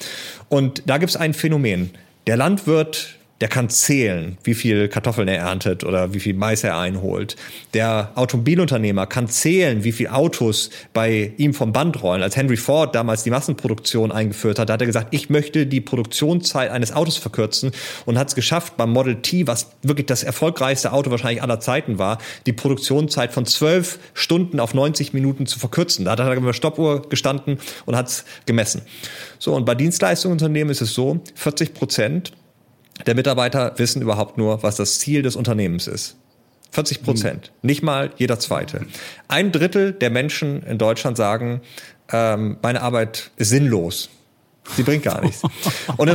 Speaker 2: Und da gibt es ein Phänomen. Der Landwirt der kann zählen, wie viel Kartoffeln er erntet oder wie viel Mais er einholt. Der Automobilunternehmer kann zählen, wie viel Autos bei ihm vom Band rollen. Als Henry Ford damals die Massenproduktion eingeführt hat, hat er gesagt, ich möchte die Produktionszeit eines Autos verkürzen und hat es geschafft beim Model T, was wirklich das erfolgreichste Auto wahrscheinlich aller Zeiten war, die Produktionszeit von zwölf Stunden auf 90 Minuten zu verkürzen. Da hat er der Stoppuhr gestanden und hat es gemessen. So, und bei Dienstleistungsunternehmen ist es so, 40 Prozent der Mitarbeiter wissen überhaupt nur, was das Ziel des Unternehmens ist. 40 Prozent, mhm. nicht mal jeder zweite. Ein Drittel der Menschen in Deutschland sagen, ähm, meine Arbeit ist sinnlos. Sie bringt gar nichts. Und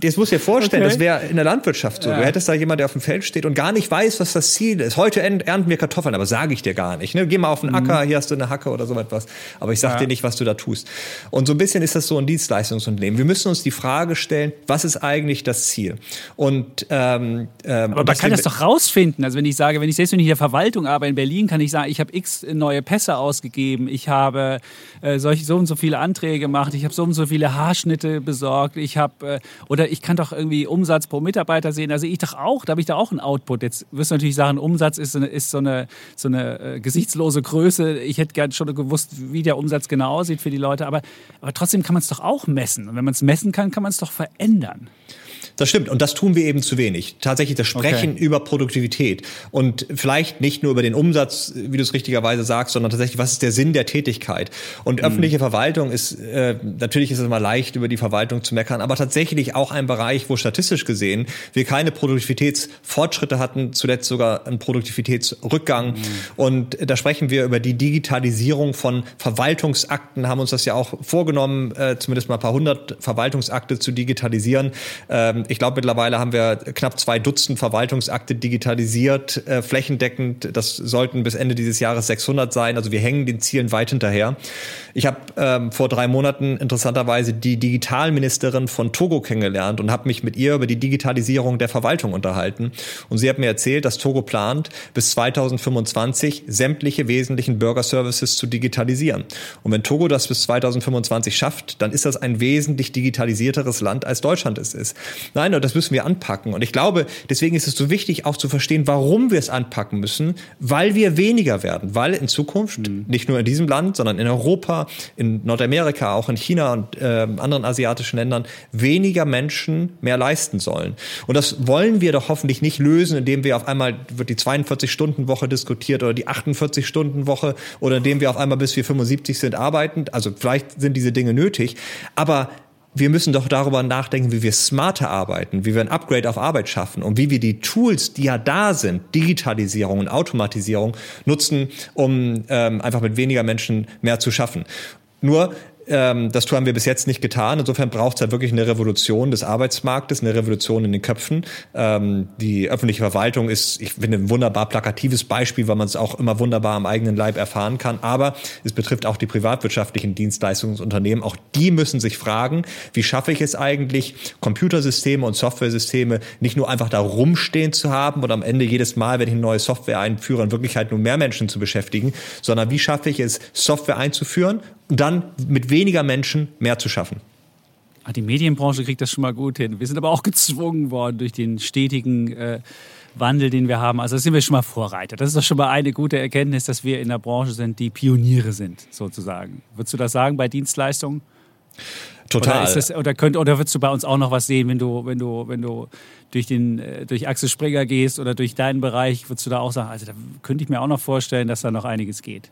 Speaker 2: das muss dir vorstellen, okay. das wäre in der Landwirtschaft so. Ja. Du hättest da jemand, der auf dem Feld steht und gar nicht weiß, was das Ziel ist. Heute ernten wir Kartoffeln, aber sage ich dir gar nicht. Ne? Geh mal auf den Acker, mhm. hier hast du eine Hacke oder so etwas. Aber ich sage ja. dir nicht, was du da tust. Und so ein bisschen ist das so ein Dienstleistungsunternehmen. Wir müssen uns die Frage stellen, was ist eigentlich das Ziel? Und ähm,
Speaker 1: ähm, aber man kann das doch rausfinden. Also wenn ich sage, wenn ich selbst wenn ich in der Verwaltung arbeite in Berlin, kann ich sagen, ich habe x neue Pässe ausgegeben, ich habe äh, solche so und so viele Anträge gemacht, ich habe so und so viele Haarschnitte Ausschnitte besorgt. Ich habe äh, oder ich kann doch irgendwie Umsatz pro Mitarbeiter sehen. Also ich doch auch, da habe ich da auch einen Output. Jetzt wirst du natürlich sagen, Umsatz ist, eine, ist so eine so eine äh, gesichtslose Größe. Ich hätte gern schon gewusst, wie der Umsatz genau aussieht für die Leute. Aber, aber trotzdem kann man es doch auch messen. Und wenn man es messen kann, kann man es doch verändern.
Speaker 2: Das stimmt. Und das tun wir eben zu wenig. Tatsächlich das Sprechen okay. über Produktivität. Und vielleicht nicht nur über den Umsatz, wie du es richtigerweise sagst, sondern tatsächlich, was ist der Sinn der Tätigkeit? Und mhm. öffentliche Verwaltung ist, äh, natürlich ist es immer leicht, über die Verwaltung zu meckern, aber tatsächlich auch ein Bereich, wo statistisch gesehen wir keine Produktivitätsfortschritte hatten, zuletzt sogar einen Produktivitätsrückgang. Mhm. Und da sprechen wir über die Digitalisierung von Verwaltungsakten, haben uns das ja auch vorgenommen, äh, zumindest mal ein paar hundert Verwaltungsakte zu digitalisieren. Ähm, ich glaube, mittlerweile haben wir knapp zwei Dutzend Verwaltungsakte digitalisiert, äh, flächendeckend. Das sollten bis Ende dieses Jahres 600 sein. Also wir hängen den Zielen weit hinterher. Ich habe ähm, vor drei Monaten interessanterweise die Digitalministerin von Togo kennengelernt und habe mich mit ihr über die Digitalisierung der Verwaltung unterhalten. Und sie hat mir erzählt, dass Togo plant, bis 2025 sämtliche wesentlichen Bürgerservices zu digitalisieren. Und wenn Togo das bis 2025 schafft, dann ist das ein wesentlich digitalisierteres Land, als Deutschland es ist. Nein, und das müssen wir anpacken. Und ich glaube, deswegen ist es so wichtig, auch zu verstehen, warum wir es anpacken müssen, weil wir weniger werden, weil in Zukunft, mhm. nicht nur in diesem Land, sondern in Europa, in Nordamerika, auch in China und äh, anderen asiatischen Ländern, weniger Menschen mehr leisten sollen. Und das wollen wir doch hoffentlich nicht lösen, indem wir auf einmal wird die 42-Stunden-Woche diskutiert oder die 48-Stunden-Woche oder indem wir auf einmal bis wir 75 sind arbeiten. Also vielleicht sind diese Dinge nötig, aber wir müssen doch darüber nachdenken, wie wir smarter arbeiten, wie wir ein Upgrade auf Arbeit schaffen und wie wir die Tools, die ja da sind, Digitalisierung und Automatisierung, nutzen, um ähm, einfach mit weniger Menschen mehr zu schaffen. Nur ähm, das haben wir bis jetzt nicht getan. Insofern braucht es ja wirklich eine Revolution des Arbeitsmarktes, eine Revolution in den Köpfen. Ähm, die öffentliche Verwaltung ist, ich finde, ein wunderbar plakatives Beispiel, weil man es auch immer wunderbar am eigenen Leib erfahren kann. Aber es betrifft auch die privatwirtschaftlichen Dienstleistungsunternehmen. Auch die müssen sich fragen, wie schaffe ich es eigentlich, Computersysteme und Softwaresysteme nicht nur einfach da rumstehen zu haben und am Ende jedes Mal, wenn ich eine neue Software einführe, in Wirklichkeit nur mehr Menschen zu beschäftigen, sondern wie schaffe ich es, Software einzuführen dann mit weniger Menschen mehr zu schaffen.
Speaker 1: Ah, die Medienbranche kriegt das schon mal gut hin. Wir sind aber auch gezwungen worden durch den stetigen äh, Wandel, den wir haben. Also da sind wir schon mal Vorreiter. Das ist doch schon mal eine gute Erkenntnis, dass wir in der Branche sind, die Pioniere sind, sozusagen. Würdest du das sagen bei Dienstleistungen?
Speaker 2: Total.
Speaker 1: Oder, das, oder, könnt, oder würdest du bei uns auch noch was sehen, wenn du, wenn du, wenn du durch, den, äh, durch Axel Springer gehst oder durch deinen Bereich, würdest du da auch sagen, also da könnte ich mir auch noch vorstellen, dass da noch einiges geht?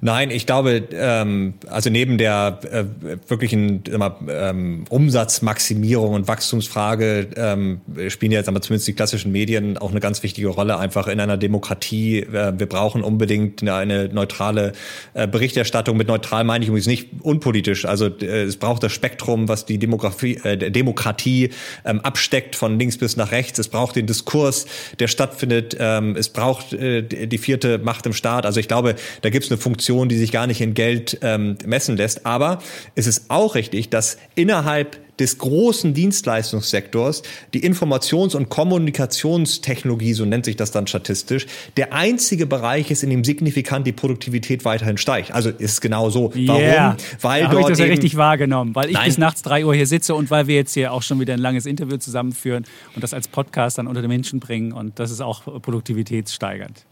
Speaker 2: Nein, ich glaube, ähm, also neben der äh, wirklichen immer, ähm, Umsatzmaximierung und Wachstumsfrage ähm, spielen jetzt aber zumindest die klassischen Medien auch eine ganz wichtige Rolle einfach in einer Demokratie. Äh, wir brauchen unbedingt eine, eine neutrale äh, Berichterstattung. Mit neutral meine ich übrigens nicht unpolitisch. Also äh, es braucht das Spektrum, was die Demografie, äh, Demokratie ähm, absteckt von links bis nach rechts. Es braucht den Diskurs, der stattfindet. Ähm, es braucht äh, die vierte Macht im Staat. Also ich glaube, da gibt es eine Funktion Produktion, die sich gar nicht in Geld ähm, messen lässt. Aber es ist auch richtig, dass innerhalb des großen Dienstleistungssektors die Informations- und Kommunikationstechnologie, so nennt sich das dann statistisch, der einzige Bereich ist, in dem signifikant die Produktivität weiterhin steigt. Also ist es genau so.
Speaker 1: Warum? Yeah. Weil da dort ich das ja richtig wahrgenommen, weil ich Nein. bis nachts drei Uhr hier sitze und weil wir jetzt hier auch schon wieder ein langes Interview zusammenführen und das als Podcast dann unter den Menschen bringen und das ist auch produktivitätssteigernd.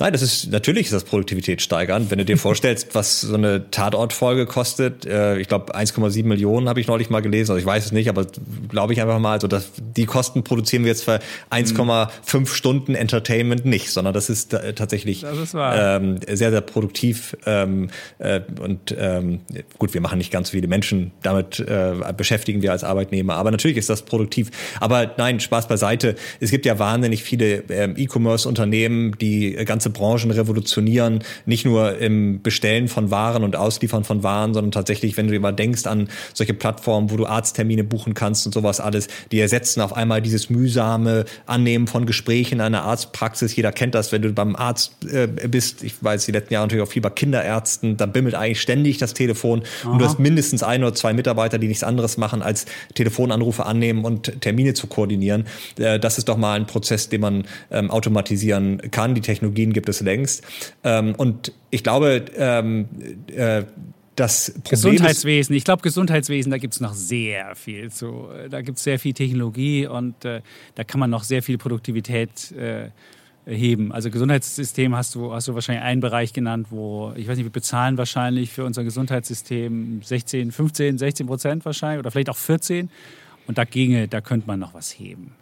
Speaker 2: Nein, das ist natürlich ist das Produktivität steigern. Wenn du dir vorstellst, was so eine Tatortfolge kostet, äh, ich glaube 1,7 Millionen habe ich neulich mal gelesen, also ich weiß es nicht, aber glaube ich einfach mal, also das, die Kosten produzieren wir jetzt für 1,5 mhm. Stunden Entertainment nicht, sondern das ist äh, tatsächlich das ist ähm, sehr, sehr produktiv ähm, äh, und ähm, gut, wir machen nicht ganz so viele Menschen, damit äh, beschäftigen wir als Arbeitnehmer, aber natürlich ist das produktiv. Aber nein, Spaß beiseite. Es gibt ja wahnsinnig viele ähm, E-Commerce-Unternehmen, die ganze ganze Branchen revolutionieren, nicht nur im Bestellen von Waren und Ausliefern von Waren, sondern tatsächlich, wenn du dir mal denkst an solche Plattformen, wo du Arzttermine buchen kannst und sowas alles, die ersetzen auf einmal dieses mühsame Annehmen von Gesprächen in einer Arztpraxis. Jeder kennt das, wenn du beim Arzt äh, bist. Ich weiß, die letzten Jahre natürlich auch viel bei Kinderärzten, da bimmelt eigentlich ständig das Telefon Aha. und du hast mindestens ein oder zwei Mitarbeiter, die nichts anderes machen, als Telefonanrufe annehmen und Termine zu koordinieren. Äh, das ist doch mal ein Prozess, den man ähm, automatisieren kann. Die Technologien gibt es längst. Ähm, und ich glaube, ähm, äh, das
Speaker 1: Problem Gesundheitswesen, ich glaube Gesundheitswesen, da gibt es noch sehr viel zu. Da gibt es sehr viel Technologie und äh, da kann man noch sehr viel Produktivität äh, heben. Also Gesundheitssystem hast du, hast du wahrscheinlich einen Bereich genannt, wo, ich weiß nicht, wir bezahlen wahrscheinlich für unser Gesundheitssystem 16, 15, 16 Prozent wahrscheinlich oder vielleicht auch 14. und dagegen, da könnte man noch was heben.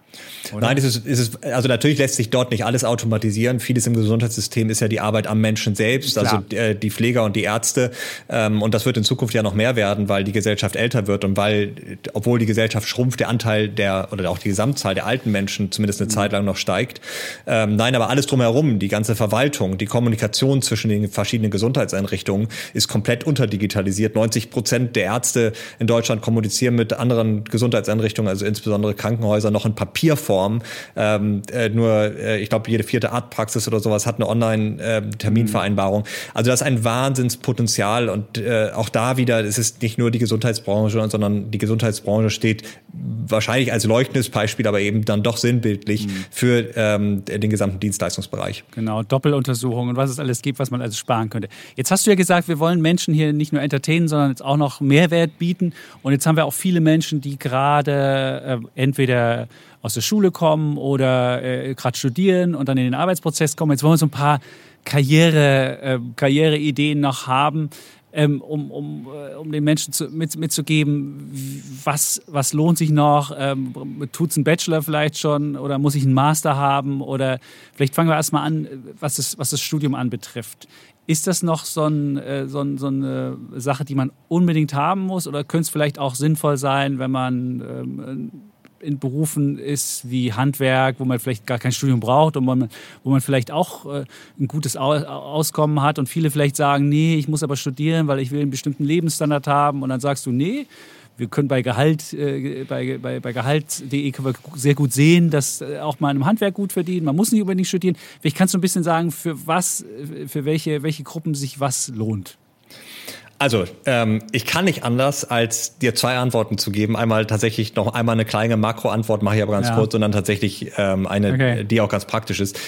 Speaker 2: Oder? Nein, es ist, es ist, also natürlich lässt sich dort nicht alles automatisieren. Vieles im Gesundheitssystem ist ja die Arbeit am Menschen selbst, also Klar. also äh, die Pfleger und die Ärzte. Ähm, und das wird in Zukunft ja noch mehr werden, weil die Gesellschaft älter wird und weil, obwohl die Gesellschaft schrumpft, der Anteil der oder auch die Gesamtzahl der alten Menschen zumindest eine mhm. Zeit lang noch steigt. Ähm, nein, aber alles drumherum, die ganze Verwaltung, die Kommunikation zwischen den verschiedenen Gesundheitseinrichtungen ist komplett unterdigitalisiert. 90 Prozent der Ärzte in Deutschland kommunizieren mit anderen Gesundheitseinrichtungen, also insbesondere Krankenhäusern, noch in Papier Papierform. Ähm, äh, nur, äh, ich glaube, jede vierte Arztpraxis oder sowas hat eine Online-Terminvereinbarung. Ähm, also das ist ein Wahnsinnspotenzial und äh, auch da wieder, es ist nicht nur die Gesundheitsbranche, sondern die Gesundheitsbranche steht wahrscheinlich als leuchtendes Beispiel, aber eben dann doch sinnbildlich mhm. für ähm, den gesamten Dienstleistungsbereich.
Speaker 1: Genau, Doppeluntersuchungen und was es alles gibt, was man also sparen könnte. Jetzt hast du ja gesagt, wir wollen Menschen hier nicht nur entertainen, sondern jetzt auch noch Mehrwert bieten. Und jetzt haben wir auch viele Menschen, die gerade äh, entweder aus der Schule kommen oder äh, gerade studieren und dann in den Arbeitsprozess kommen. Jetzt wollen wir so ein paar Karriere, äh, Karriereideen noch haben, ähm, um, um, äh, um den Menschen zu, mit, mitzugeben, was, was lohnt sich noch? Ähm, Tut es ein Bachelor vielleicht schon oder muss ich einen Master haben? Oder vielleicht fangen wir erstmal an, was das, was das Studium anbetrifft. Ist das noch so, ein, äh, so, ein, so, eine Sache, die man unbedingt haben muss? Oder könnte es vielleicht auch sinnvoll sein, wenn man ähm, in Berufen ist wie Handwerk, wo man vielleicht gar kein Studium braucht und wo man, wo man vielleicht auch äh, ein gutes Auskommen hat und viele vielleicht sagen, nee, ich muss aber studieren, weil ich will einen bestimmten Lebensstandard haben und dann sagst du, nee, wir können bei Gehalt, äh, bei, bei, bei Gehalt.de sehr gut sehen, dass äh, auch man im Handwerk gut verdient. Man muss nicht unbedingt studieren. Vielleicht kannst du ein bisschen sagen, für was, für welche, welche Gruppen sich was lohnt.
Speaker 2: Also, ähm, ich kann nicht anders, als dir zwei Antworten zu geben. Einmal tatsächlich noch einmal eine kleine Makroantwort, mache ich aber ganz ja. kurz, und dann tatsächlich ähm, eine, okay. die auch ganz praktisch ist.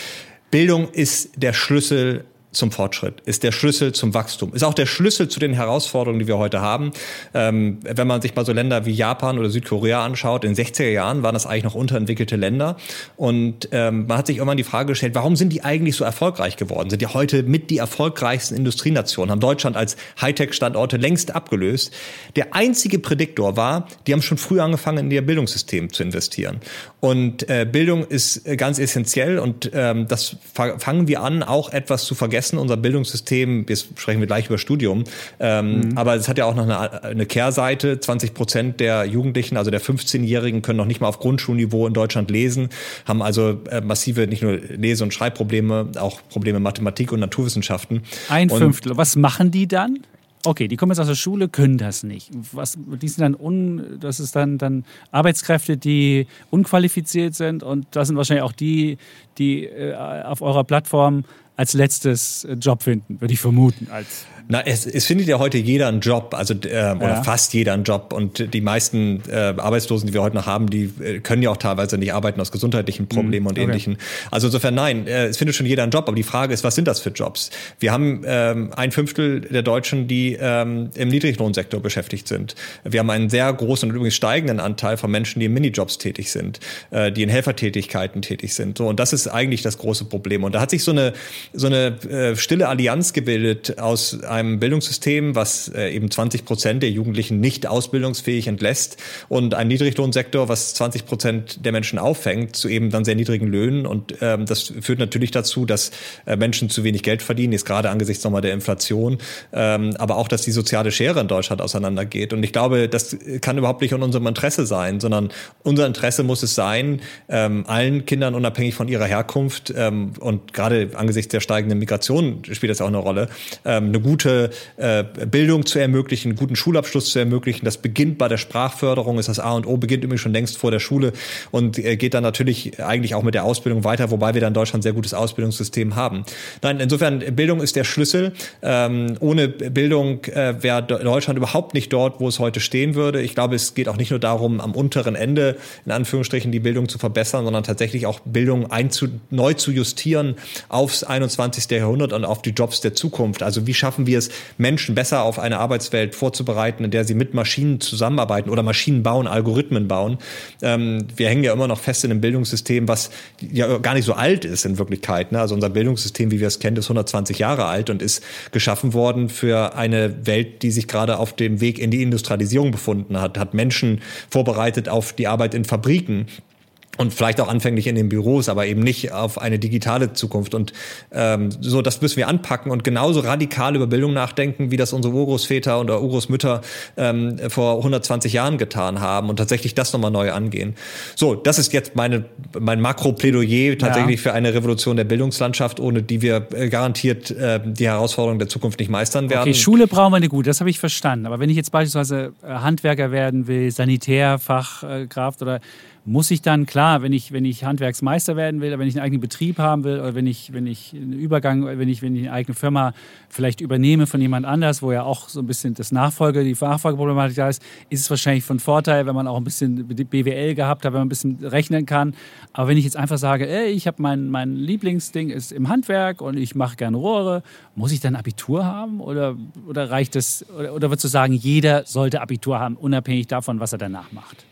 Speaker 2: Bildung ist der Schlüssel zum Fortschritt, ist der Schlüssel zum Wachstum, ist auch der Schlüssel zu den Herausforderungen, die wir heute haben. Ähm, wenn man sich mal so Länder wie Japan oder Südkorea anschaut, in den 60er Jahren waren das eigentlich noch unterentwickelte Länder. Und ähm, man hat sich irgendwann die Frage gestellt, warum sind die eigentlich so erfolgreich geworden? Sind die heute mit die erfolgreichsten Industrienationen, haben Deutschland als Hightech-Standorte längst abgelöst. Der einzige Prädiktor war, die haben schon früh angefangen, in ihr Bildungssystem zu investieren. Und äh, Bildung ist äh, ganz essentiell und ähm, das fangen wir an, auch etwas zu vergessen vergessen, unser Bildungssystem, jetzt sprechen wir gleich über Studium, ähm, mhm. aber es hat ja auch noch eine, eine Kehrseite. 20 Prozent der Jugendlichen, also der 15-Jährigen, können noch nicht mal auf Grundschulniveau in Deutschland lesen, haben also äh, massive nicht nur Lese- und Schreibprobleme, auch Probleme Mathematik und Naturwissenschaften.
Speaker 1: Ein Fünftel. Was machen die dann? Okay, die kommen jetzt aus der Schule, können das nicht. Was, die sind dann un, das ist dann, dann Arbeitskräfte, die unqualifiziert sind und das sind wahrscheinlich auch die, die äh, auf eurer Plattform als letztes Job finden, würde ich vermuten. Als
Speaker 2: na, es, es findet ja heute jeder einen Job, also äh, oder ja. fast jeder einen Job. Und die meisten äh, Arbeitslosen, die wir heute noch haben, die äh, können ja auch teilweise nicht arbeiten aus gesundheitlichen Problemen mhm. und okay. ähnlichen. Also insofern nein, äh, es findet schon jeder einen Job, aber die Frage ist, was sind das für Jobs? Wir haben ähm, ein Fünftel der Deutschen, die ähm, im Niedriglohnsektor beschäftigt sind. Wir haben einen sehr großen und übrigens steigenden Anteil von Menschen, die in Minijobs tätig sind, äh, die in Helfertätigkeiten tätig sind. So, und das ist eigentlich das große Problem. Und da hat sich so eine so eine äh, stille Allianz gebildet aus einem Bildungssystem, was äh, eben 20 Prozent der Jugendlichen nicht ausbildungsfähig entlässt und ein Niedriglohnsektor, was 20 Prozent der Menschen auffängt, zu eben dann sehr niedrigen Löhnen. Und ähm, das führt natürlich dazu, dass äh, Menschen zu wenig Geld verdienen, ist gerade angesichts nochmal der Inflation, ähm, aber auch, dass die soziale Schere in Deutschland auseinandergeht. Und ich glaube, das kann überhaupt nicht in unserem Interesse sein, sondern unser Interesse muss es sein, ähm, allen Kindern unabhängig von ihrer Herkunft ähm, und gerade angesichts der steigenden Migration spielt das auch eine Rolle, ähm, eine gute äh, Bildung zu ermöglichen, einen guten Schulabschluss zu ermöglichen. Das beginnt bei der Sprachförderung, ist das A und O, beginnt übrigens schon längst vor der Schule und äh, geht dann natürlich eigentlich auch mit der Ausbildung weiter, wobei wir dann in Deutschland ein sehr gutes Ausbildungssystem haben. Nein, insofern, Bildung ist der Schlüssel. Ähm, ohne Bildung äh, wäre Deutschland überhaupt nicht dort, wo es heute stehen würde. Ich glaube, es geht auch nicht nur darum, am unteren Ende in Anführungsstrichen die Bildung zu verbessern, sondern tatsächlich auch Bildung einzu neu zu justieren aufs 21 21. Jahrhundert und auf die Jobs der Zukunft. Also wie schaffen wir es, Menschen besser auf eine Arbeitswelt vorzubereiten, in der sie mit Maschinen zusammenarbeiten oder Maschinen bauen, Algorithmen bauen. Ähm, wir hängen ja immer noch fest in einem Bildungssystem, was ja gar nicht so alt ist in Wirklichkeit. Ne? Also unser Bildungssystem, wie wir es kennen, ist 120 Jahre alt und ist geschaffen worden für eine Welt, die sich gerade auf dem Weg in die Industrialisierung befunden hat, hat Menschen vorbereitet auf die Arbeit in Fabriken und vielleicht auch anfänglich in den Büros, aber eben nicht auf eine digitale Zukunft. Und ähm, so, das müssen wir anpacken und genauso radikal über Bildung nachdenken, wie das unsere Urgroßväter oder Urgroßmütter ähm, vor 120 Jahren getan haben und tatsächlich das nochmal neu angehen. So, das ist jetzt meine, mein Makro-Plädoyer tatsächlich ja. für eine Revolution der Bildungslandschaft, ohne die wir äh, garantiert äh, die Herausforderungen der Zukunft nicht meistern werden.
Speaker 1: Okay, Schule brauchen wir eine gute, das habe ich verstanden. Aber wenn ich jetzt beispielsweise äh, Handwerker werden will, Sanitärfachkraft oder muss ich dann, klar, wenn ich, wenn ich Handwerksmeister werden will, wenn ich einen eigenen Betrieb haben will oder wenn ich, wenn ich einen Übergang, wenn ich, wenn ich eine eigene Firma vielleicht übernehme von jemand anders, wo ja auch so ein bisschen das Nachfolge, die Nachfolgeproblematik da ist, ist es wahrscheinlich von Vorteil, wenn man auch ein bisschen BWL gehabt hat, wenn man ein bisschen rechnen kann. Aber wenn ich jetzt einfach sage, ey, ich habe mein, mein Lieblingsding ist im Handwerk und ich mache gerne Rohre, muss ich dann Abitur haben oder, oder reicht das, oder, oder würdest du sagen, jeder sollte Abitur haben, unabhängig davon, was er danach macht?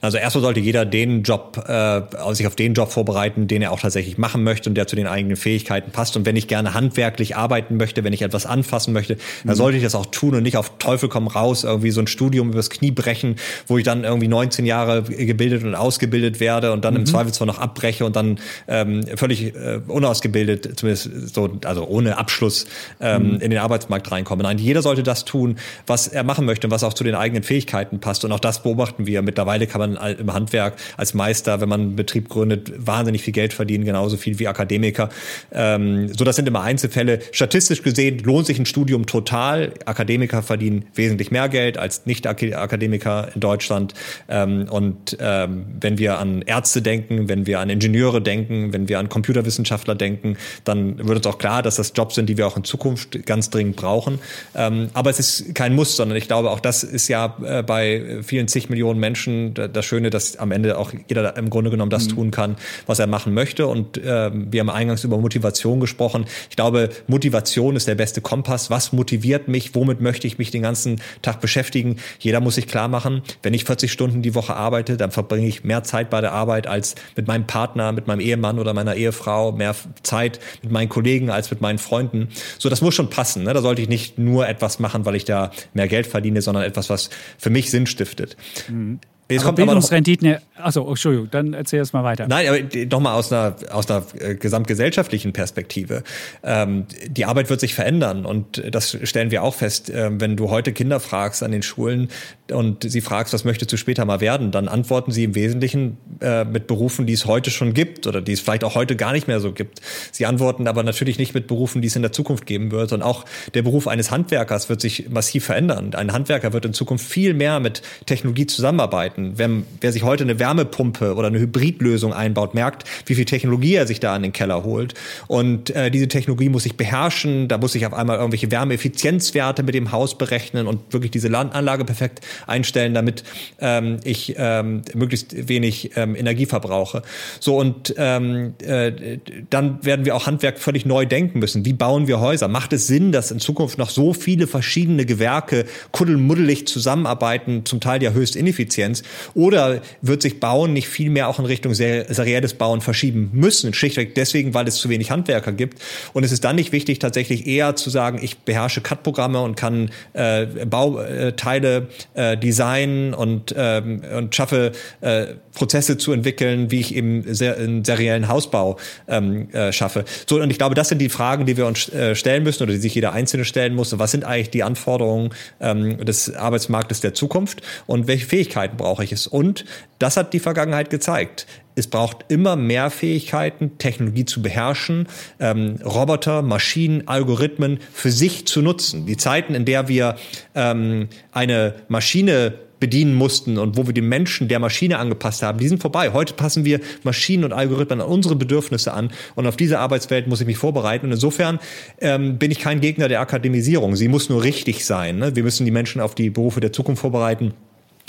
Speaker 2: Also erstmal sollte jeder den Job, äh, sich auf den Job vorbereiten, den er auch tatsächlich machen möchte und der zu den eigenen Fähigkeiten passt. Und wenn ich gerne handwerklich arbeiten möchte, wenn ich etwas anfassen möchte, mhm. dann sollte ich das auch tun und nicht auf Teufel komm raus irgendwie so ein Studium übers Knie brechen, wo ich dann irgendwie 19 Jahre gebildet und ausgebildet werde und dann mhm. im Zweifelsfall noch abbreche und dann ähm, völlig äh, unausgebildet, zumindest so, also ohne Abschluss ähm, mhm. in den Arbeitsmarkt reinkomme. Nein, jeder sollte das tun, was er machen möchte und was auch zu den eigenen Fähigkeiten passt. Und auch das beobachten wir. Mittlerweile kann man man im Handwerk als Meister, wenn man einen Betrieb gründet, wahnsinnig viel Geld verdienen, genauso viel wie Akademiker. Ähm, so, das sind immer Einzelfälle. Statistisch gesehen lohnt sich ein Studium total. Akademiker verdienen wesentlich mehr Geld als Nicht-Akademiker in Deutschland. Ähm, und ähm, wenn wir an Ärzte denken, wenn wir an Ingenieure denken, wenn wir an Computerwissenschaftler denken, dann wird uns auch klar, dass das Jobs sind, die wir auch in Zukunft ganz dringend brauchen. Ähm, aber es ist kein Muss, sondern ich glaube, auch das ist ja äh, bei vielen zig Millionen Menschen das Schöne, dass am Ende auch jeder im Grunde genommen das mhm. tun kann, was er machen möchte. Und äh, wir haben eingangs über Motivation gesprochen. Ich glaube, Motivation ist der beste Kompass. Was motiviert mich? Womit möchte ich mich den ganzen Tag beschäftigen? Jeder muss sich klar machen, wenn ich 40 Stunden die Woche arbeite, dann verbringe ich mehr Zeit bei der Arbeit als mit meinem Partner, mit meinem Ehemann oder meiner Ehefrau, mehr Zeit mit meinen Kollegen als mit meinen Freunden. So, das muss schon passen. Ne? Da sollte ich nicht nur etwas machen, weil ich da mehr Geld verdiene, sondern etwas, was für mich Sinn stiftet. Mhm.
Speaker 1: Jetzt aber kommt Bildungsrenditen, achso, Entschuldigung, dann erzähl es mal weiter.
Speaker 2: Nein, aber nochmal aus einer, aus einer äh, gesamtgesellschaftlichen Perspektive. Ähm, die Arbeit wird sich verändern und das stellen wir auch fest. Ähm, wenn du heute Kinder fragst an den Schulen und sie fragst, was möchtest du später mal werden, dann antworten sie im Wesentlichen äh, mit Berufen, die es heute schon gibt oder die es vielleicht auch heute gar nicht mehr so gibt. Sie antworten aber natürlich nicht mit Berufen, die es in der Zukunft geben wird. Und auch der Beruf eines Handwerkers wird sich massiv verändern. Ein Handwerker wird in Zukunft viel mehr mit Technologie zusammenarbeiten arbeiten. Wer, wer sich heute eine Wärmepumpe oder eine Hybridlösung einbaut, merkt, wie viel Technologie er sich da in den Keller holt. Und äh, diese Technologie muss ich beherrschen. Da muss ich auf einmal irgendwelche Wärmeeffizienzwerte mit dem Haus berechnen und wirklich diese Anlage perfekt einstellen, damit ähm, ich ähm, möglichst wenig ähm, Energie verbrauche. So und ähm, äh, dann werden wir auch Handwerk völlig neu denken müssen. Wie bauen wir Häuser? Macht es Sinn, dass in Zukunft noch so viele verschiedene Gewerke kuddelmuddelig zusammenarbeiten, zum Teil ja höchst ineffizient? Oder wird sich Bauen nicht viel mehr auch in Richtung serielles Bauen verschieben müssen? Schlichtweg deswegen, weil es zu wenig Handwerker gibt. Und es ist dann nicht wichtig, tatsächlich eher zu sagen, ich beherrsche CAD-Programme und kann äh, Bauteile äh, designen und, ähm, und schaffe äh, Prozesse zu entwickeln, wie ich eben sehr, einen seriellen Hausbau ähm, äh, schaffe. So, und ich glaube, das sind die Fragen, die wir uns äh, stellen müssen oder die sich jeder Einzelne stellen muss. Was sind eigentlich die Anforderungen ähm, des Arbeitsmarktes der Zukunft und welche Fähigkeiten brauche ich es? Und das hat die Vergangenheit gezeigt. Es braucht immer mehr Fähigkeiten, Technologie zu beherrschen, ähm, Roboter, Maschinen, Algorithmen für sich zu nutzen. Die Zeiten, in der wir ähm, eine Maschine bedienen mussten und wo wir den Menschen der Maschine angepasst haben, die sind vorbei. Heute passen wir Maschinen und Algorithmen an unsere Bedürfnisse an und auf diese Arbeitswelt muss ich mich vorbereiten. Und insofern ähm, bin ich kein Gegner der Akademisierung. Sie muss nur richtig sein. Ne? Wir müssen die Menschen auf die Berufe der Zukunft vorbereiten.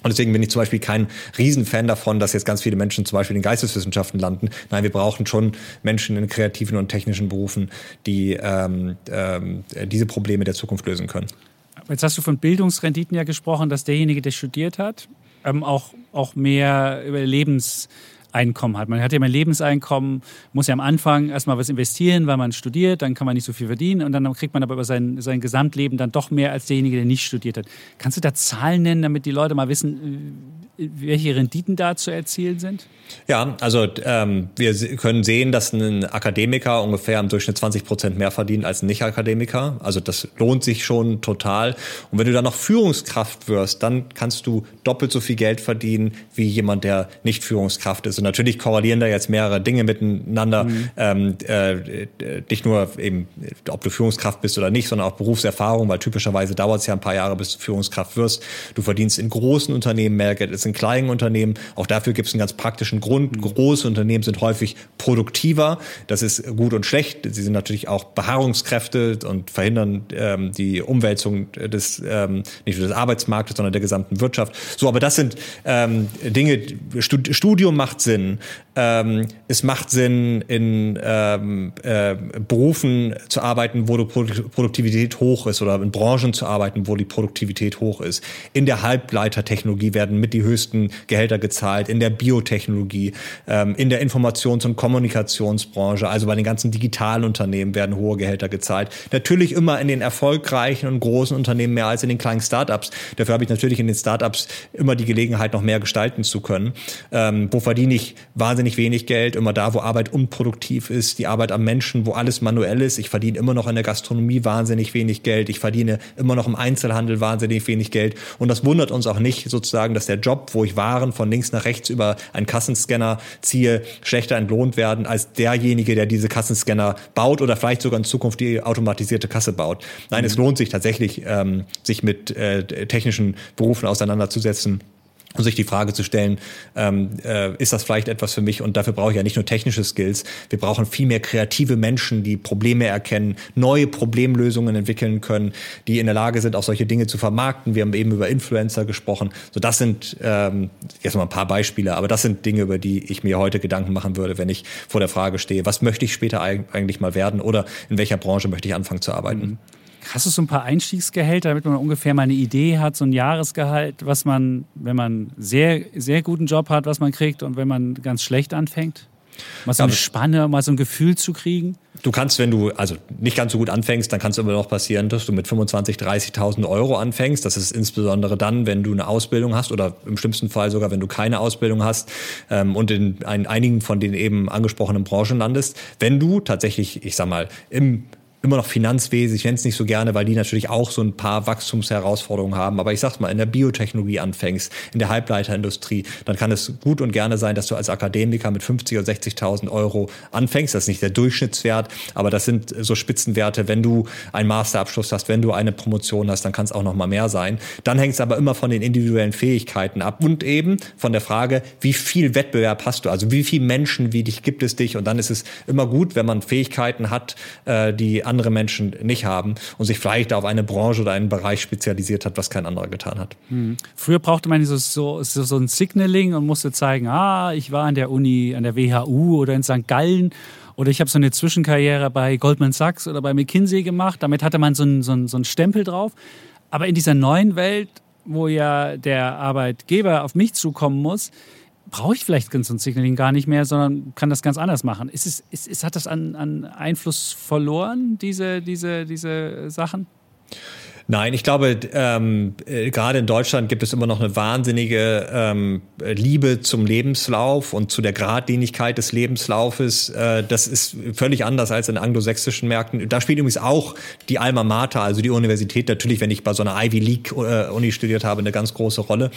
Speaker 2: Und deswegen bin ich zum Beispiel kein Riesenfan davon, dass jetzt ganz viele Menschen zum Beispiel in Geisteswissenschaften landen. Nein, wir brauchen schon Menschen in kreativen und technischen Berufen, die ähm, ähm, diese Probleme der Zukunft lösen können.
Speaker 1: Jetzt hast du von Bildungsrenditen ja gesprochen, dass derjenige, der studiert hat, ähm, auch, auch mehr über Lebens Einkommen hat. Man hat ja mein Lebenseinkommen, muss ja am Anfang erstmal was investieren, weil man studiert, dann kann man nicht so viel verdienen und dann kriegt man aber über sein, sein Gesamtleben dann doch mehr als derjenige, der nicht studiert hat. Kannst du da Zahlen nennen, damit die Leute mal wissen, welche Renditen da zu erzielen sind?
Speaker 2: Ja, also ähm, wir können sehen, dass ein Akademiker ungefähr im Durchschnitt 20 Prozent mehr verdient als ein Nicht-Akademiker. Also das lohnt sich schon total. Und wenn du dann noch Führungskraft wirst, dann kannst du doppelt so viel Geld verdienen wie jemand, der nicht Führungskraft ist. Und natürlich korrelieren da jetzt mehrere Dinge miteinander. Mhm. Ähm, äh, nicht nur eben, ob du Führungskraft bist oder nicht, sondern auch Berufserfahrung, weil typischerweise dauert es ja ein paar Jahre, bis du Führungskraft wirst. Du verdienst in großen Unternehmen mehr Geld als in kleinen Unternehmen. Auch dafür gibt es einen ganz praktischen Grund. Große Unternehmen sind häufig produktiver. Das ist gut und schlecht. Sie sind natürlich auch Beharrungskräfte und verhindern ähm, die Umwälzung des ähm, nicht nur des Arbeitsmarktes, sondern der gesamten Wirtschaft. So, aber das sind ähm, Dinge. Studium macht Sinn. Ähm, es macht Sinn, in ähm, äh, Berufen zu arbeiten, wo die Produktivität hoch ist, oder in Branchen zu arbeiten, wo die Produktivität hoch ist. In der Halbleitertechnologie werden mit die höchsten Gehälter gezahlt, in der Biotechnologie, ähm, in der Informations- und Kommunikationsbranche, also bei den ganzen digitalen Unternehmen werden hohe Gehälter gezahlt. Natürlich immer in den erfolgreichen und großen Unternehmen mehr als in den kleinen Startups. Dafür habe ich natürlich in den Startups immer die Gelegenheit, noch mehr gestalten zu können. Ähm, wo verdiene ich wahnsinnig wahnsinnig wenig Geld, immer da, wo Arbeit unproduktiv ist, die Arbeit am Menschen, wo alles manuell ist. Ich verdiene immer noch in der Gastronomie wahnsinnig wenig Geld. Ich verdiene immer noch im Einzelhandel wahnsinnig wenig Geld. Und das wundert uns auch nicht sozusagen, dass der Job, wo ich Waren von links nach rechts über einen Kassenscanner ziehe, schlechter entlohnt werden als derjenige, der diese Kassenscanner baut oder vielleicht sogar in Zukunft die automatisierte Kasse baut. Nein, mhm. es lohnt sich tatsächlich, ähm, sich mit äh, technischen Berufen auseinanderzusetzen und sich die Frage zu stellen, ähm, äh, ist das vielleicht etwas für mich? Und dafür brauche ich ja nicht nur technische Skills, wir brauchen viel mehr kreative Menschen, die Probleme erkennen, neue Problemlösungen entwickeln können, die in der Lage sind, auch solche Dinge zu vermarkten. Wir haben eben über Influencer gesprochen. So, das sind ähm, jetzt mal ein paar Beispiele, aber das sind Dinge, über die ich mir heute Gedanken machen würde, wenn ich vor der Frage stehe, was möchte ich später eigentlich mal werden oder in welcher Branche möchte ich anfangen zu arbeiten? Mhm.
Speaker 1: Hast du so ein paar Einstiegsgehälter, damit man ungefähr mal eine Idee hat, so ein Jahresgehalt, was man, wenn man sehr, sehr guten Job hat, was man kriegt und wenn man ganz schlecht anfängt? Mal so eine Spanne, mal so ein Gefühl zu kriegen?
Speaker 2: Du kannst, wenn du also nicht ganz so gut anfängst, dann kann es immer noch passieren, dass du mit 25.000, 30.000 Euro anfängst. Das ist insbesondere dann, wenn du eine Ausbildung hast oder im schlimmsten Fall sogar, wenn du keine Ausbildung hast ähm, und in ein, einigen von den eben angesprochenen Branchen landest. Wenn du tatsächlich, ich sag mal, im immer noch Finanzwesen, ich nenne es nicht so gerne, weil die natürlich auch so ein paar Wachstumsherausforderungen haben. Aber ich sag's mal, in der Biotechnologie anfängst, in der Halbleiterindustrie, dann kann es gut und gerne sein, dass du als Akademiker mit 50 oder 60.000 Euro anfängst. Das ist nicht der Durchschnittswert, aber das sind so Spitzenwerte. Wenn du einen Masterabschluss hast, wenn du eine Promotion hast, dann kann es auch noch mal mehr sein. Dann hängt es aber immer von den individuellen Fähigkeiten ab und eben von der Frage, wie viel Wettbewerb hast du? Also wie viele Menschen wie dich gibt es dich? Und dann ist es immer gut, wenn man Fähigkeiten hat, äh, die andere Menschen nicht haben und sich vielleicht auf eine Branche oder einen Bereich spezialisiert hat, was kein anderer getan hat.
Speaker 1: Mhm. Früher brauchte man so, so, so ein Signaling und musste zeigen, ah, ich war an der Uni, an der WHU oder in St. Gallen oder ich habe so eine Zwischenkarriere bei Goldman Sachs oder bei McKinsey gemacht. Damit hatte man so einen, so einen, so einen Stempel drauf. Aber in dieser neuen Welt, wo ja der Arbeitgeber auf mich zukommen muss, brauche ich vielleicht ein Signaling gar nicht mehr, sondern kann das ganz anders machen. Ist es, ist, ist, hat das an, an Einfluss verloren, diese, diese, diese Sachen?
Speaker 2: Nein, ich glaube, ähm, äh, gerade in Deutschland gibt es immer noch eine wahnsinnige ähm, Liebe zum Lebenslauf und zu der Gradlinigkeit des Lebenslaufes. Äh, das ist völlig anders als in anglosächsischen Märkten. Da spielt übrigens auch die Alma Mater, also die Universität, natürlich, wenn ich bei so einer Ivy League äh, Uni studiert habe, eine ganz große Rolle.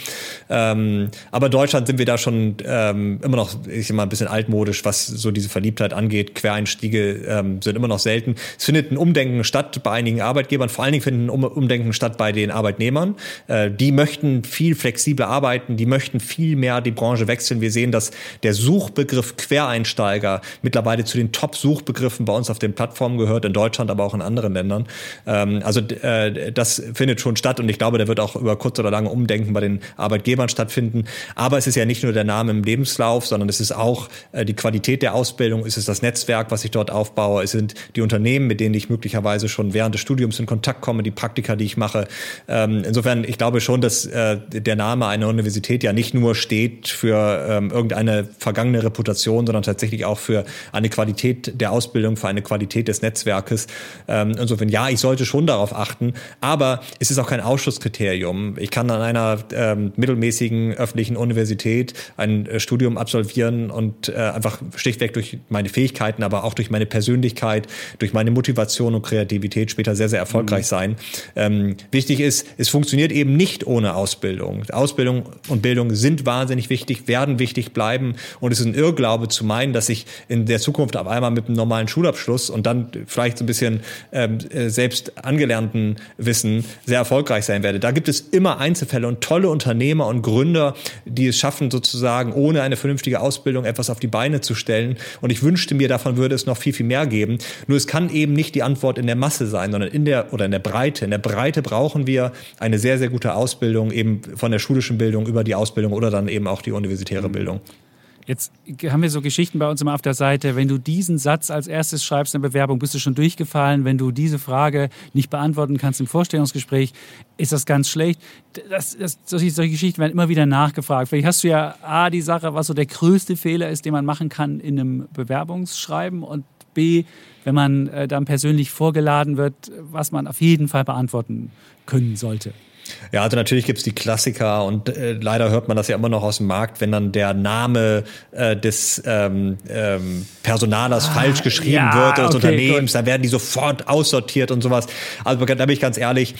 Speaker 2: Ähm, aber in Deutschland sind wir da schon ähm, immer noch, ich sag mal, ein bisschen altmodisch, was so diese Verliebtheit angeht. Quereinstiege ähm, sind immer noch selten. Es findet ein Umdenken statt bei einigen Arbeitgebern. Vor allen Dingen finden um Umdenken statt bei den Arbeitnehmern. Äh, die möchten viel flexibler arbeiten, die möchten viel mehr die Branche wechseln. Wir sehen, dass der Suchbegriff Quereinsteiger mittlerweile zu den Top-Suchbegriffen bei uns auf den Plattformen gehört, in Deutschland, aber auch in anderen Ländern. Ähm, also äh, das findet schon statt und ich glaube, da wird auch über kurz oder lange Umdenken bei den Arbeitgebern stattfinden. Aber es ist ja nicht nur der Name im Lebenslauf, sondern es ist auch äh, die Qualität der Ausbildung, es ist das Netzwerk, was ich dort aufbaue, es sind die Unternehmen, mit denen ich möglicherweise schon während des Studiums in Kontakt komme, die Praktika, die ich mache. Ähm, insofern, ich glaube schon, dass äh, der Name einer Universität ja nicht nur steht für ähm, irgendeine vergangene Reputation, sondern tatsächlich auch für eine Qualität der Ausbildung, für eine Qualität des Netzwerkes. Ähm, insofern, ja, ich sollte schon darauf achten, aber es ist auch kein Ausschlusskriterium. Ich kann an einer ähm, mittelmäßigen öffentlichen Universität ein äh, Studium absolvieren und äh, einfach schlichtweg durch meine Fähigkeiten, aber auch durch meine Persönlichkeit, durch meine Motivation und Kreativität später sehr, sehr erfolgreich mhm. sein. Ähm, wichtig ist, es funktioniert eben nicht ohne Ausbildung. Ausbildung und Bildung sind wahnsinnig wichtig, werden wichtig bleiben und es ist ein Irrglaube zu meinen, dass ich in der Zukunft auf einmal mit einem normalen Schulabschluss und dann vielleicht so ein bisschen ähm, äh, selbst angelernten Wissen sehr erfolgreich sein werde. Da gibt es immer Einzelfälle und tolle Unternehmer und Gründer, die es schaffen, sozusagen ohne eine vernünftige Ausbildung etwas auf die Beine zu stellen. Und ich wünschte mir, davon würde es noch viel, viel mehr geben. Nur es kann eben nicht die Antwort in der Masse sein, sondern in der oder in der Breite. In der Breite brauchen wir eine sehr, sehr gute Ausbildung, eben von der schulischen Bildung über die Ausbildung oder dann eben auch die universitäre mhm. Bildung.
Speaker 1: Jetzt haben wir so Geschichten bei uns immer auf der Seite. Wenn du diesen Satz als erstes schreibst in der Bewerbung, bist du schon durchgefallen. Wenn du diese Frage nicht beantworten kannst im Vorstellungsgespräch, ist das ganz schlecht. Das, das, solche, solche Geschichten werden immer wieder nachgefragt. Vielleicht hast du ja A, die Sache, was so der größte Fehler ist, den man machen kann in einem Bewerbungsschreiben und B, wenn man äh, dann persönlich vorgeladen wird, was man auf jeden Fall beantworten können sollte.
Speaker 2: Ja, also natürlich gibt's die Klassiker und äh, leider hört man das ja immer noch aus dem Markt, wenn dann der Name äh, des ähm, ähm, Personalers ah, falsch geschrieben ja, wird des okay, Unternehmens, gut. dann werden die sofort aussortiert und sowas. Also da bin ich ganz ehrlich,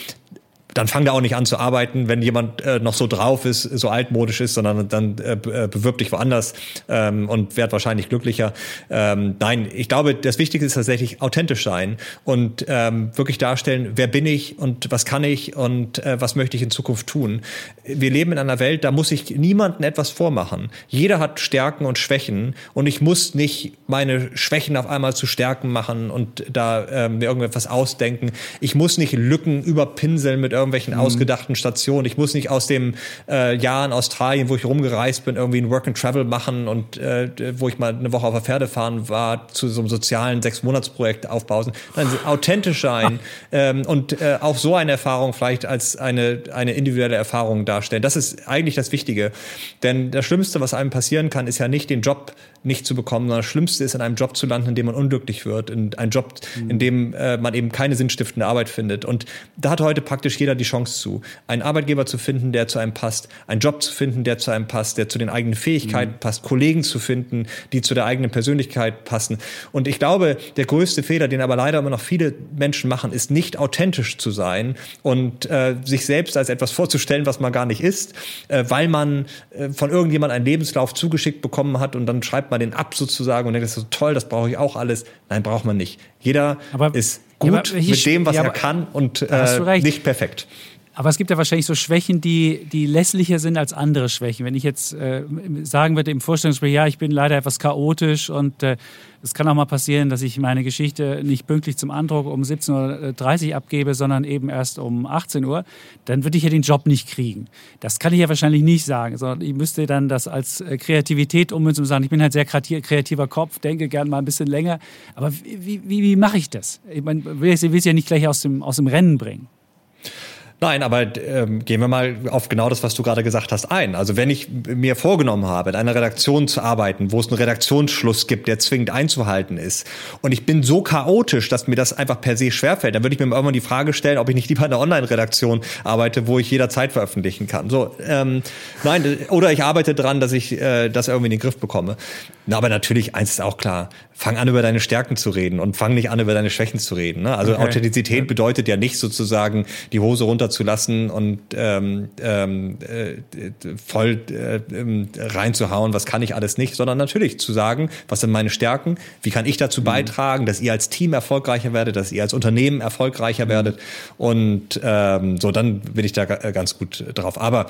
Speaker 2: dann fang da auch nicht an zu arbeiten, wenn jemand äh, noch so drauf ist, so altmodisch ist, sondern dann äh, äh, bewirb dich woanders ähm, und werd wahrscheinlich glücklicher. Ähm, nein, ich glaube, das Wichtigste ist tatsächlich authentisch sein und ähm, wirklich darstellen, wer bin ich und was kann ich und äh, was möchte ich in Zukunft tun. Wir leben in einer Welt, da muss ich niemandem etwas vormachen. Jeder hat Stärken und Schwächen und ich muss nicht meine Schwächen auf einmal zu Stärken machen und da äh, mir irgendetwas ausdenken. Ich muss nicht Lücken überpinseln mit irgendwelchen mhm. ausgedachten Stationen. Ich muss nicht aus dem äh, Jahr in Australien, wo ich rumgereist bin, irgendwie ein Work and Travel machen und äh, wo ich mal eine Woche auf der Pferde fahren war, zu so einem sozialen Sechs-Monats-Projekt aufbauen. Nein, authentisch sein ähm, und äh, auch so eine Erfahrung vielleicht als eine, eine individuelle Erfahrung darstellen. Das ist eigentlich das Wichtige. Denn das Schlimmste, was einem passieren kann, ist ja nicht den Job nicht zu bekommen, sondern das Schlimmste ist, in einem Job zu landen, in dem man unglücklich wird, in einem Job, in dem äh, man eben keine sinnstiftende Arbeit findet. Und da hat heute praktisch jeder die Chance zu, einen Arbeitgeber zu finden, der zu einem passt, einen Job zu finden, der zu einem passt, der zu den eigenen Fähigkeiten mhm. passt, Kollegen zu finden, die zu der eigenen Persönlichkeit passen. Und ich glaube, der größte Fehler, den aber leider immer noch viele Menschen machen, ist nicht authentisch zu sein und äh, sich selbst als etwas vorzustellen, was man gar nicht ist, äh, weil man äh, von irgendjemand einen Lebenslauf zugeschickt bekommen hat und dann schreibt man den ab sozusagen und denkt, das ist so toll, das brauche ich auch alles. Nein, braucht man nicht. Jeder aber, ist gut ja, mit dem, was ja, er kann und äh, nicht perfekt.
Speaker 1: Aber es gibt ja wahrscheinlich so Schwächen, die, die lässlicher sind als andere Schwächen. Wenn ich jetzt äh, sagen würde im Vorstellungsgespräch, ja, ich bin leider etwas chaotisch und äh, es kann auch mal passieren, dass ich meine Geschichte nicht pünktlich zum Andruck um 17.30 Uhr abgebe, sondern eben erst um 18 Uhr, dann würde ich ja den Job nicht kriegen. Das kann ich ja wahrscheinlich nicht sagen, sondern ich müsste dann das als äh, Kreativität ummünzen und sagen, ich bin halt sehr kreativer Kopf, denke gern mal ein bisschen länger. Aber wie, wie, wie mache ich das? Ich meine, will es ja nicht gleich aus dem, aus dem Rennen bringen.
Speaker 2: Nein, aber ähm, gehen wir mal auf genau das, was du gerade gesagt hast, ein. Also wenn ich mir vorgenommen habe, in einer Redaktion zu arbeiten, wo es einen Redaktionsschluss gibt, der zwingend einzuhalten ist, und ich bin so chaotisch, dass mir das einfach per se schwerfällt, dann würde ich mir irgendwann die Frage stellen, ob ich nicht lieber in einer Online-Redaktion arbeite, wo ich jederzeit veröffentlichen kann. So, ähm, nein, oder ich arbeite dran, dass ich äh, das irgendwie in den Griff bekomme. Na, aber natürlich, eins ist auch klar, fang an, über deine Stärken zu reden und fang nicht an, über deine Schwächen zu reden. Ne? Also okay. Authentizität bedeutet ja nicht sozusagen, die Hose runter zu lassen und ähm, ähm, äh, voll äh, ähm, reinzuhauen, was kann ich alles nicht, sondern natürlich zu sagen, was sind meine Stärken, wie kann ich dazu mhm. beitragen, dass ihr als Team erfolgreicher werdet, dass ihr als Unternehmen erfolgreicher werdet und ähm, so, dann bin ich da ganz gut drauf. Aber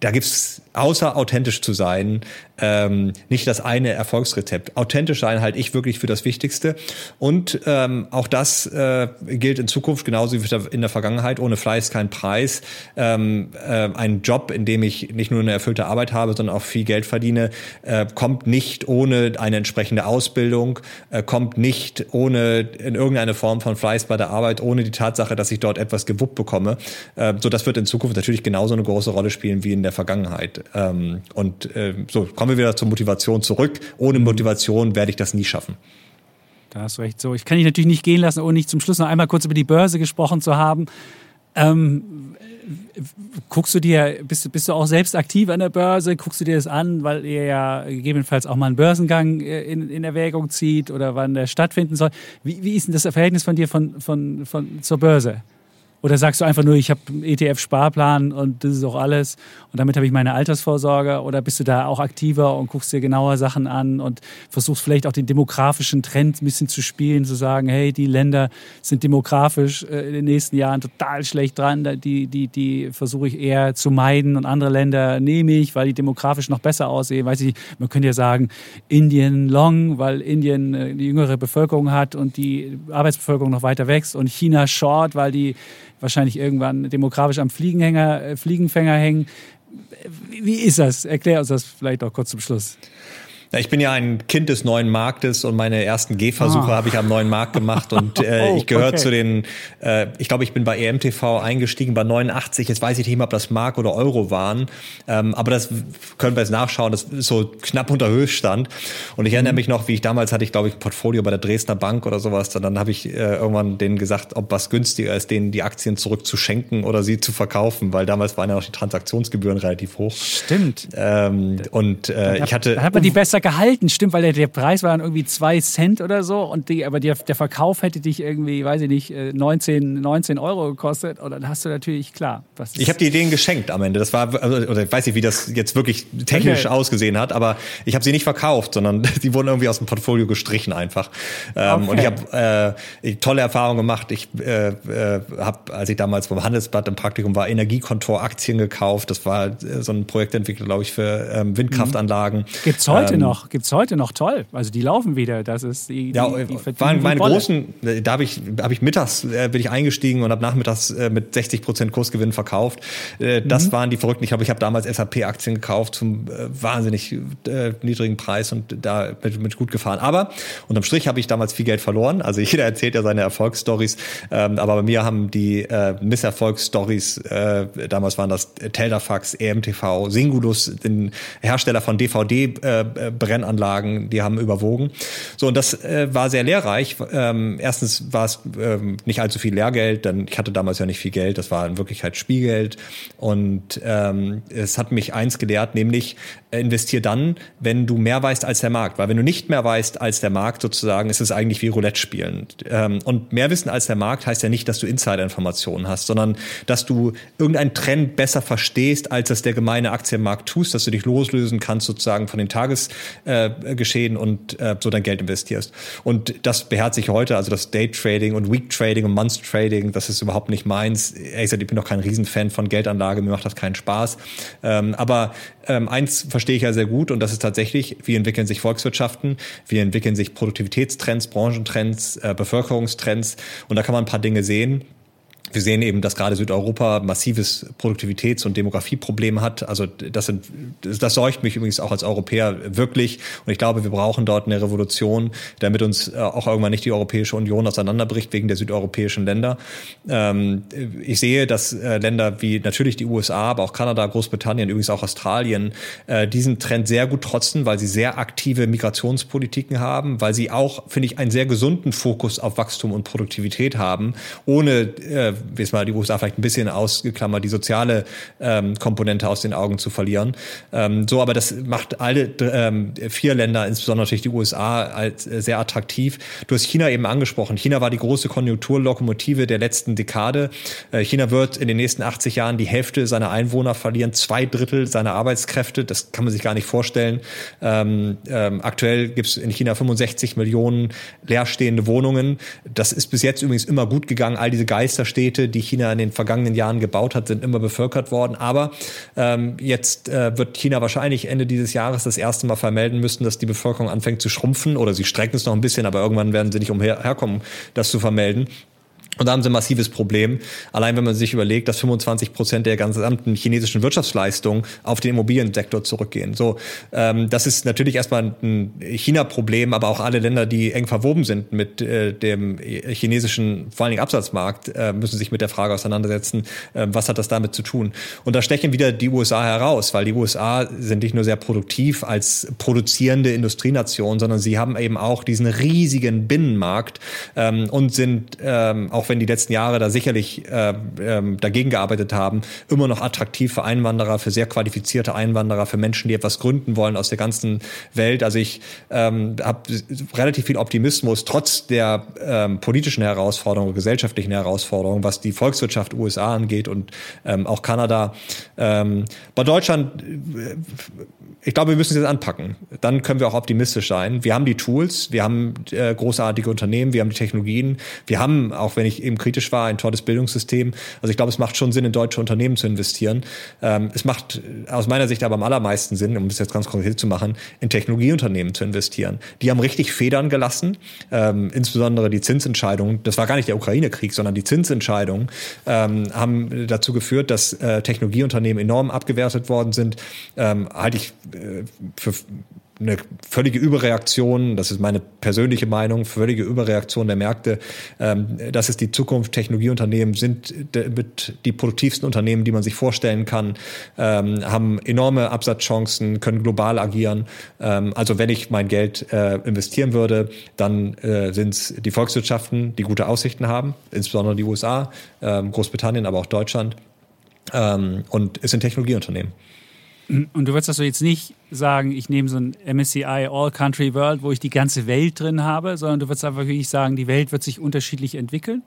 Speaker 2: da gibt's außer authentisch zu sein, ähm, nicht das eine Erfolgsrezept. Authentisch sein halte ich wirklich für das Wichtigste. Und ähm, auch das äh, gilt in Zukunft genauso wie in der Vergangenheit. Ohne Fleiß kein Preis. Ähm, äh, ein Job, in dem ich nicht nur eine erfüllte Arbeit habe, sondern auch viel Geld verdiene, äh, kommt nicht ohne eine entsprechende Ausbildung, äh, kommt nicht ohne in irgendeine Form von Fleiß bei der Arbeit, ohne die Tatsache, dass ich dort etwas gewuppt bekomme. Äh, so, das wird in Zukunft natürlich genauso eine große Rolle spielen wie in der Vergangenheit. Ähm, und äh, so kommen wir wieder zur Motivation zurück. Ohne mhm. Motivation werde ich das nie schaffen.
Speaker 1: Da hast du recht. So, ich kann dich natürlich nicht gehen lassen, ohne nicht zum Schluss noch einmal kurz über die Börse gesprochen zu haben. Ähm, guckst du dir, bist, bist du auch selbst aktiv an der Börse? Guckst du dir das an, weil ihr ja gegebenenfalls auch mal einen Börsengang äh, in, in Erwägung zieht oder wann der stattfinden soll? Wie, wie ist denn das Verhältnis von dir von, von, von, zur Börse? Oder sagst du einfach nur, ich habe einen ETF-Sparplan und das ist auch alles und damit habe ich meine Altersvorsorge? Oder bist du da auch aktiver und guckst dir genauer Sachen an und versuchst vielleicht auch den demografischen Trend ein bisschen zu spielen, zu sagen, hey, die Länder sind demografisch äh, in den nächsten Jahren total schlecht dran, die, die, die versuche ich eher zu meiden und andere Länder nehme ich, weil die demografisch noch besser aussehen. Weiß ich, man könnte ja sagen, Indien long, weil Indien äh, die jüngere Bevölkerung hat und die Arbeitsbevölkerung noch weiter wächst und China short, weil die wahrscheinlich irgendwann demografisch am Fliegenhänger, äh, Fliegenfänger hängen. Wie ist das? Erklär uns das vielleicht auch kurz zum Schluss.
Speaker 2: Ich bin ja ein Kind des neuen Marktes und meine ersten Gehversuche ah. habe ich am neuen Markt gemacht und äh, oh, ich gehöre okay. zu den, äh, ich glaube, ich bin bei EMTV eingestiegen bei 89, jetzt weiß ich nicht mehr, ob das Mark oder Euro waren, ähm, aber das können wir jetzt nachschauen, das ist so knapp unter Höchststand und ich erinnere mhm. mich noch, wie ich damals hatte ich, glaube ich, ein Portfolio bei der Dresdner Bank oder sowas, dann, dann habe ich äh, irgendwann denen gesagt, ob was günstiger ist, denen die Aktien zurückzuschenken oder sie zu verkaufen, weil damals waren ja noch die Transaktionsgebühren relativ hoch.
Speaker 1: Stimmt.
Speaker 2: Ähm, und äh, ich hatte...
Speaker 1: Da hat man die besser gehalten, stimmt, weil der, der Preis war dann irgendwie zwei Cent oder so und die, aber die, der Verkauf hätte dich irgendwie, weiß ich nicht, 19, äh, 19 Euro gekostet und dann hast du natürlich, klar.
Speaker 2: Was ich habe die Ideen geschenkt am Ende. Das war, also, oder ich weiß nicht, wie das jetzt wirklich technisch okay. ausgesehen hat, aber ich habe sie nicht verkauft, sondern die wurden irgendwie aus dem Portfolio gestrichen einfach. Ähm, okay. Und ich habe äh, tolle Erfahrungen gemacht. Ich äh, äh, habe, als ich damals beim Handelsblatt im Praktikum war, Energiekontor Aktien gekauft. Das war äh, so ein Projektentwickler, glaube ich, für ähm, Windkraftanlagen.
Speaker 1: Gibt's heute ähm, noch? Noch, gibt es heute noch toll. Also die laufen wieder. Das ist die,
Speaker 2: ja, die, waren meine Rolle. großen, da habe ich, hab ich mittags äh, bin ich eingestiegen und habe nachmittags äh, mit 60 Prozent Kursgewinn verkauft. Äh, das mhm. waren die verrückten. Ich glaube, ich habe damals SAP-Aktien gekauft zum äh, wahnsinnig äh, niedrigen Preis und da mit, mit gut gefahren. Aber unterm Strich habe ich damals viel Geld verloren. Also jeder erzählt ja seine Erfolgsstories. Ähm, aber bei mir haben die äh, Misserfolgsstories, äh, damals waren das Teldafax, EMTV, Singulus, den Hersteller von DVD äh, Brennanlagen, die haben überwogen. So, und das äh, war sehr lehrreich. Ähm, erstens war es ähm, nicht allzu viel Lehrgeld, denn ich hatte damals ja nicht viel Geld, das war in Wirklichkeit Spielgeld. Und ähm, es hat mich eins gelehrt, nämlich äh, investier dann, wenn du mehr weißt als der Markt. Weil wenn du nicht mehr weißt als der Markt sozusagen, ist es eigentlich wie Roulette spielen. Ähm, und mehr Wissen als der Markt heißt ja nicht, dass du Insider-Informationen hast, sondern dass du irgendeinen Trend besser verstehst, als das der gemeine Aktienmarkt tust, dass du dich loslösen kannst sozusagen von den Tages äh, geschehen und äh, so dein Geld investierst. Und das beherzige ich heute, also das Day Trading und Week Trading und Month Trading, das ist überhaupt nicht meins. Ehrlich gesagt, ich bin doch kein Riesenfan von Geldanlage, mir macht das keinen Spaß. Ähm, aber ähm, eins verstehe ich ja sehr gut und das ist tatsächlich, wie entwickeln sich Volkswirtschaften, wie entwickeln sich Produktivitätstrends, Branchentrends, äh, Bevölkerungstrends und da kann man ein paar Dinge sehen wir sehen eben, dass gerade Südeuropa massives Produktivitäts- und Demografieproblem hat. Also das, sind, das sorgt mich übrigens auch als Europäer wirklich. Und ich glaube, wir brauchen dort eine Revolution, damit uns äh, auch irgendwann nicht die Europäische Union auseinanderbricht wegen der südeuropäischen Länder. Ähm, ich sehe, dass äh, Länder wie natürlich die USA, aber auch Kanada, Großbritannien, übrigens auch Australien, äh, diesen Trend sehr gut trotzen, weil sie sehr aktive Migrationspolitiken haben, weil sie auch, finde ich, einen sehr gesunden Fokus auf Wachstum und Produktivität haben, ohne es mal die USA vielleicht ein bisschen ausgeklammert, die soziale ähm, Komponente aus den Augen zu verlieren. Ähm, so, aber das macht alle ähm, vier Länder, insbesondere natürlich die USA, als äh, sehr attraktiv. Du hast China eben angesprochen. China war die große Konjunkturlokomotive der letzten Dekade. Äh, China wird in den nächsten 80 Jahren die Hälfte seiner Einwohner verlieren, zwei Drittel seiner Arbeitskräfte. Das kann man sich gar nicht vorstellen. Ähm, ähm, aktuell gibt es in China 65 Millionen leerstehende Wohnungen. Das ist bis jetzt übrigens immer gut gegangen. All diese Geisterstädte, die China in den vergangenen Jahren gebaut hat, sind immer bevölkert worden. Aber ähm, jetzt äh, wird China wahrscheinlich Ende dieses Jahres das erste Mal vermelden müssen, dass die Bevölkerung anfängt zu schrumpfen oder sie strecken es noch ein bisschen, aber irgendwann werden sie nicht umherkommen, das zu vermelden. Und da haben sie ein massives Problem. Allein wenn man sich überlegt, dass 25 Prozent der gesamten chinesischen Wirtschaftsleistung auf den Immobiliensektor zurückgehen. So, ähm, das ist natürlich erstmal ein China-Problem, aber auch alle Länder, die eng verwoben sind mit äh, dem chinesischen, vor allen Dingen Absatzmarkt, äh, müssen sich mit der Frage auseinandersetzen, äh, was hat das damit zu tun? Und da stechen wieder die USA heraus, weil die USA sind nicht nur sehr produktiv als produzierende Industrienation, sondern sie haben eben auch diesen riesigen Binnenmarkt ähm, und sind ähm, auch auch wenn die letzten Jahre da sicherlich äh, ähm, dagegen gearbeitet haben, immer noch attraktiv für Einwanderer, für sehr qualifizierte Einwanderer, für Menschen, die etwas gründen wollen aus der ganzen Welt. Also ich ähm, habe relativ viel Optimismus, trotz der ähm, politischen Herausforderungen, gesellschaftlichen Herausforderungen, was die Volkswirtschaft USA angeht und ähm, auch Kanada. Ähm, bei Deutschland äh, ich glaube, wir müssen es jetzt anpacken. Dann können wir auch optimistisch sein. Wir haben die Tools, wir haben äh, großartige Unternehmen, wir haben die Technologien, wir haben, auch wenn ich eben kritisch war, ein tolles Bildungssystem. Also ich glaube, es macht schon Sinn, in deutsche Unternehmen zu investieren. Ähm, es macht aus meiner Sicht aber am allermeisten Sinn, um das jetzt ganz konkret zu machen, in Technologieunternehmen zu investieren. Die haben richtig Federn gelassen, ähm, insbesondere die Zinsentscheidungen. Das war gar nicht der Ukraine-Krieg, sondern die Zinsentscheidungen ähm, haben dazu geführt, dass äh, Technologieunternehmen enorm abgewertet worden sind. Ähm, halte ich äh, für eine völlige Überreaktion, das ist meine persönliche Meinung, völlige Überreaktion der Märkte. Ähm, das ist die Zukunft. Technologieunternehmen sind die produktivsten Unternehmen, die man sich vorstellen kann, ähm, haben enorme Absatzchancen, können global agieren. Ähm, also wenn ich mein Geld äh, investieren würde, dann äh, sind es die Volkswirtschaften, die gute Aussichten haben, insbesondere die USA, Großbritannien, aber auch Deutschland. und es sind Technologieunternehmen.
Speaker 1: Und du würdest also jetzt nicht sagen, ich nehme so ein MSCI All Country World, wo ich die ganze Welt drin habe, sondern du würdest einfach wirklich sagen, die Welt wird sich unterschiedlich entwickeln.